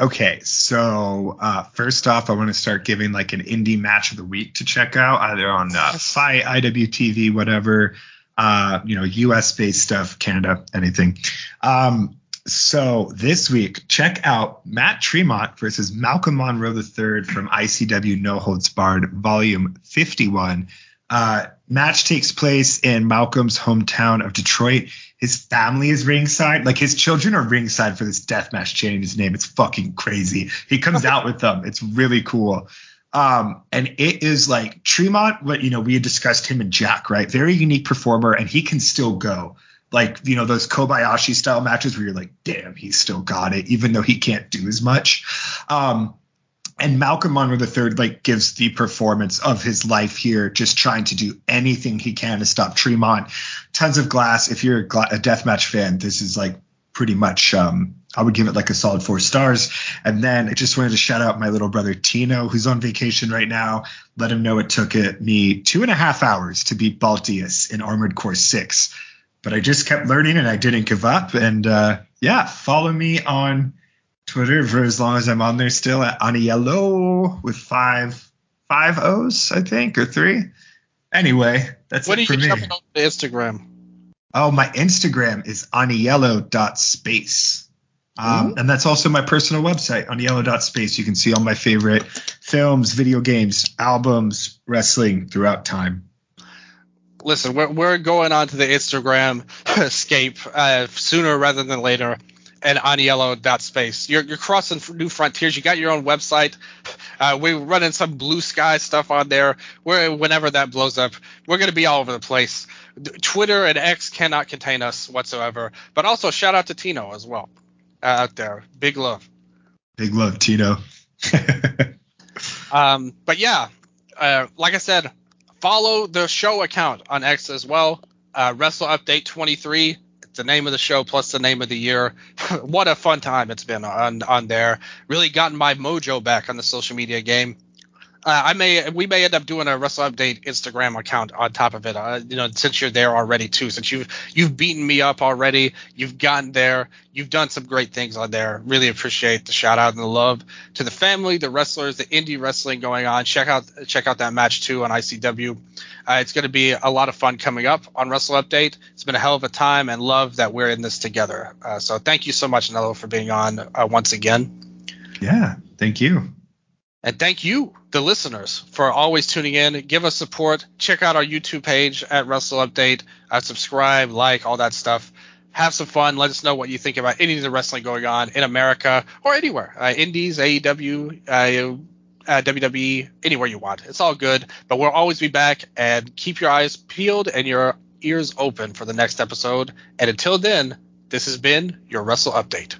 B: Okay, so uh, first off, I want to start giving like an indie match of the week to check out, either on uh, FITE, IWTV, whatever, uh, you know, US based stuff, Canada, anything. Um, so this week, check out Matt Tremont versus Malcolm Monroe III from ICW No Holds Barred, Volume 51. Uh, match takes place in Malcolm's hometown of Detroit his family is ringside. Like his children are ringside for this death match chanting his name. It's fucking crazy. He comes out with them. It's really cool. Um, and it is like Tremont, what you know, we had discussed him and Jack, right? Very unique performer, and he can still go. Like, you know, those Kobayashi style matches where you're like, damn, he's still got it, even though he can't do as much. Um, and Malcolm Monroe III like gives the performance of his life here, just trying to do anything he can to stop Tremont. Tons of glass. If you're a, gla- a deathmatch fan, this is like pretty much. Um, I would give it like a solid four stars. And then I just wanted to shout out my little brother Tino, who's on vacation right now. Let him know it took it me two and a half hours to beat Balteus in Armored Core Six, but I just kept learning and I didn't give up. And uh, yeah, follow me on Twitter for as long as I'm on there still at Aniello with five five O's, I think, or three. Anyway, that's
A: what
B: it
A: for
B: me.
A: What are you on Instagram?
B: Oh, my Instagram is aniello.space. Um, and that's also my personal website, aniello.space. You can see all my favorite films, video games, albums, wrestling throughout time.
A: Listen, we're, we're going on to the Instagram [LAUGHS] escape uh, sooner rather than later and aniello.space. You're, you're crossing new frontiers. You got your own website. Uh, we're running some Bluesky stuff on there. Where whenever that blows up, we're going to be all over the place. Twitter and X cannot contain us whatsoever. But also shout out to Tino as well uh, out there. Big love.
B: Big love, Tino. [LAUGHS]
A: um, but yeah, uh, like I said, follow the show account on X as well. Uh, Wrestle Update 23 the name of the show plus the name of the year. [LAUGHS] what a fun time it's been on on there. Really gotten my mojo back on the social media game. Uh, I may we may end up doing a Wrestle Update Instagram account on top of it. Uh, you know, since you're there already too, since you've you've beaten me up already, you've gotten there, you've done some great things on there. Really appreciate the shout out and the love to the family, the wrestlers, the indie wrestling going on. Check out check out that match too on ICW. Uh, it's going to be a lot of fun coming up on Wrestle Update. It's been a hell of a time and love that we're in this together. Uh, so thank you so much, Nello, for being on uh, once again.
B: Yeah, thank you.
A: And thank you, the listeners, for always tuning in. Give us support. Check out our YouTube page at Wrestle Update. Uh, subscribe, like, all that stuff. Have some fun. Let us know what you think about any of the wrestling going on in America or anywhere. Uh, Indies, AEW, uh, uh, WWE, anywhere you want. It's all good. But we'll always be back. And keep your eyes peeled and your ears open for the next episode. And until then, this has been your Wrestle Update.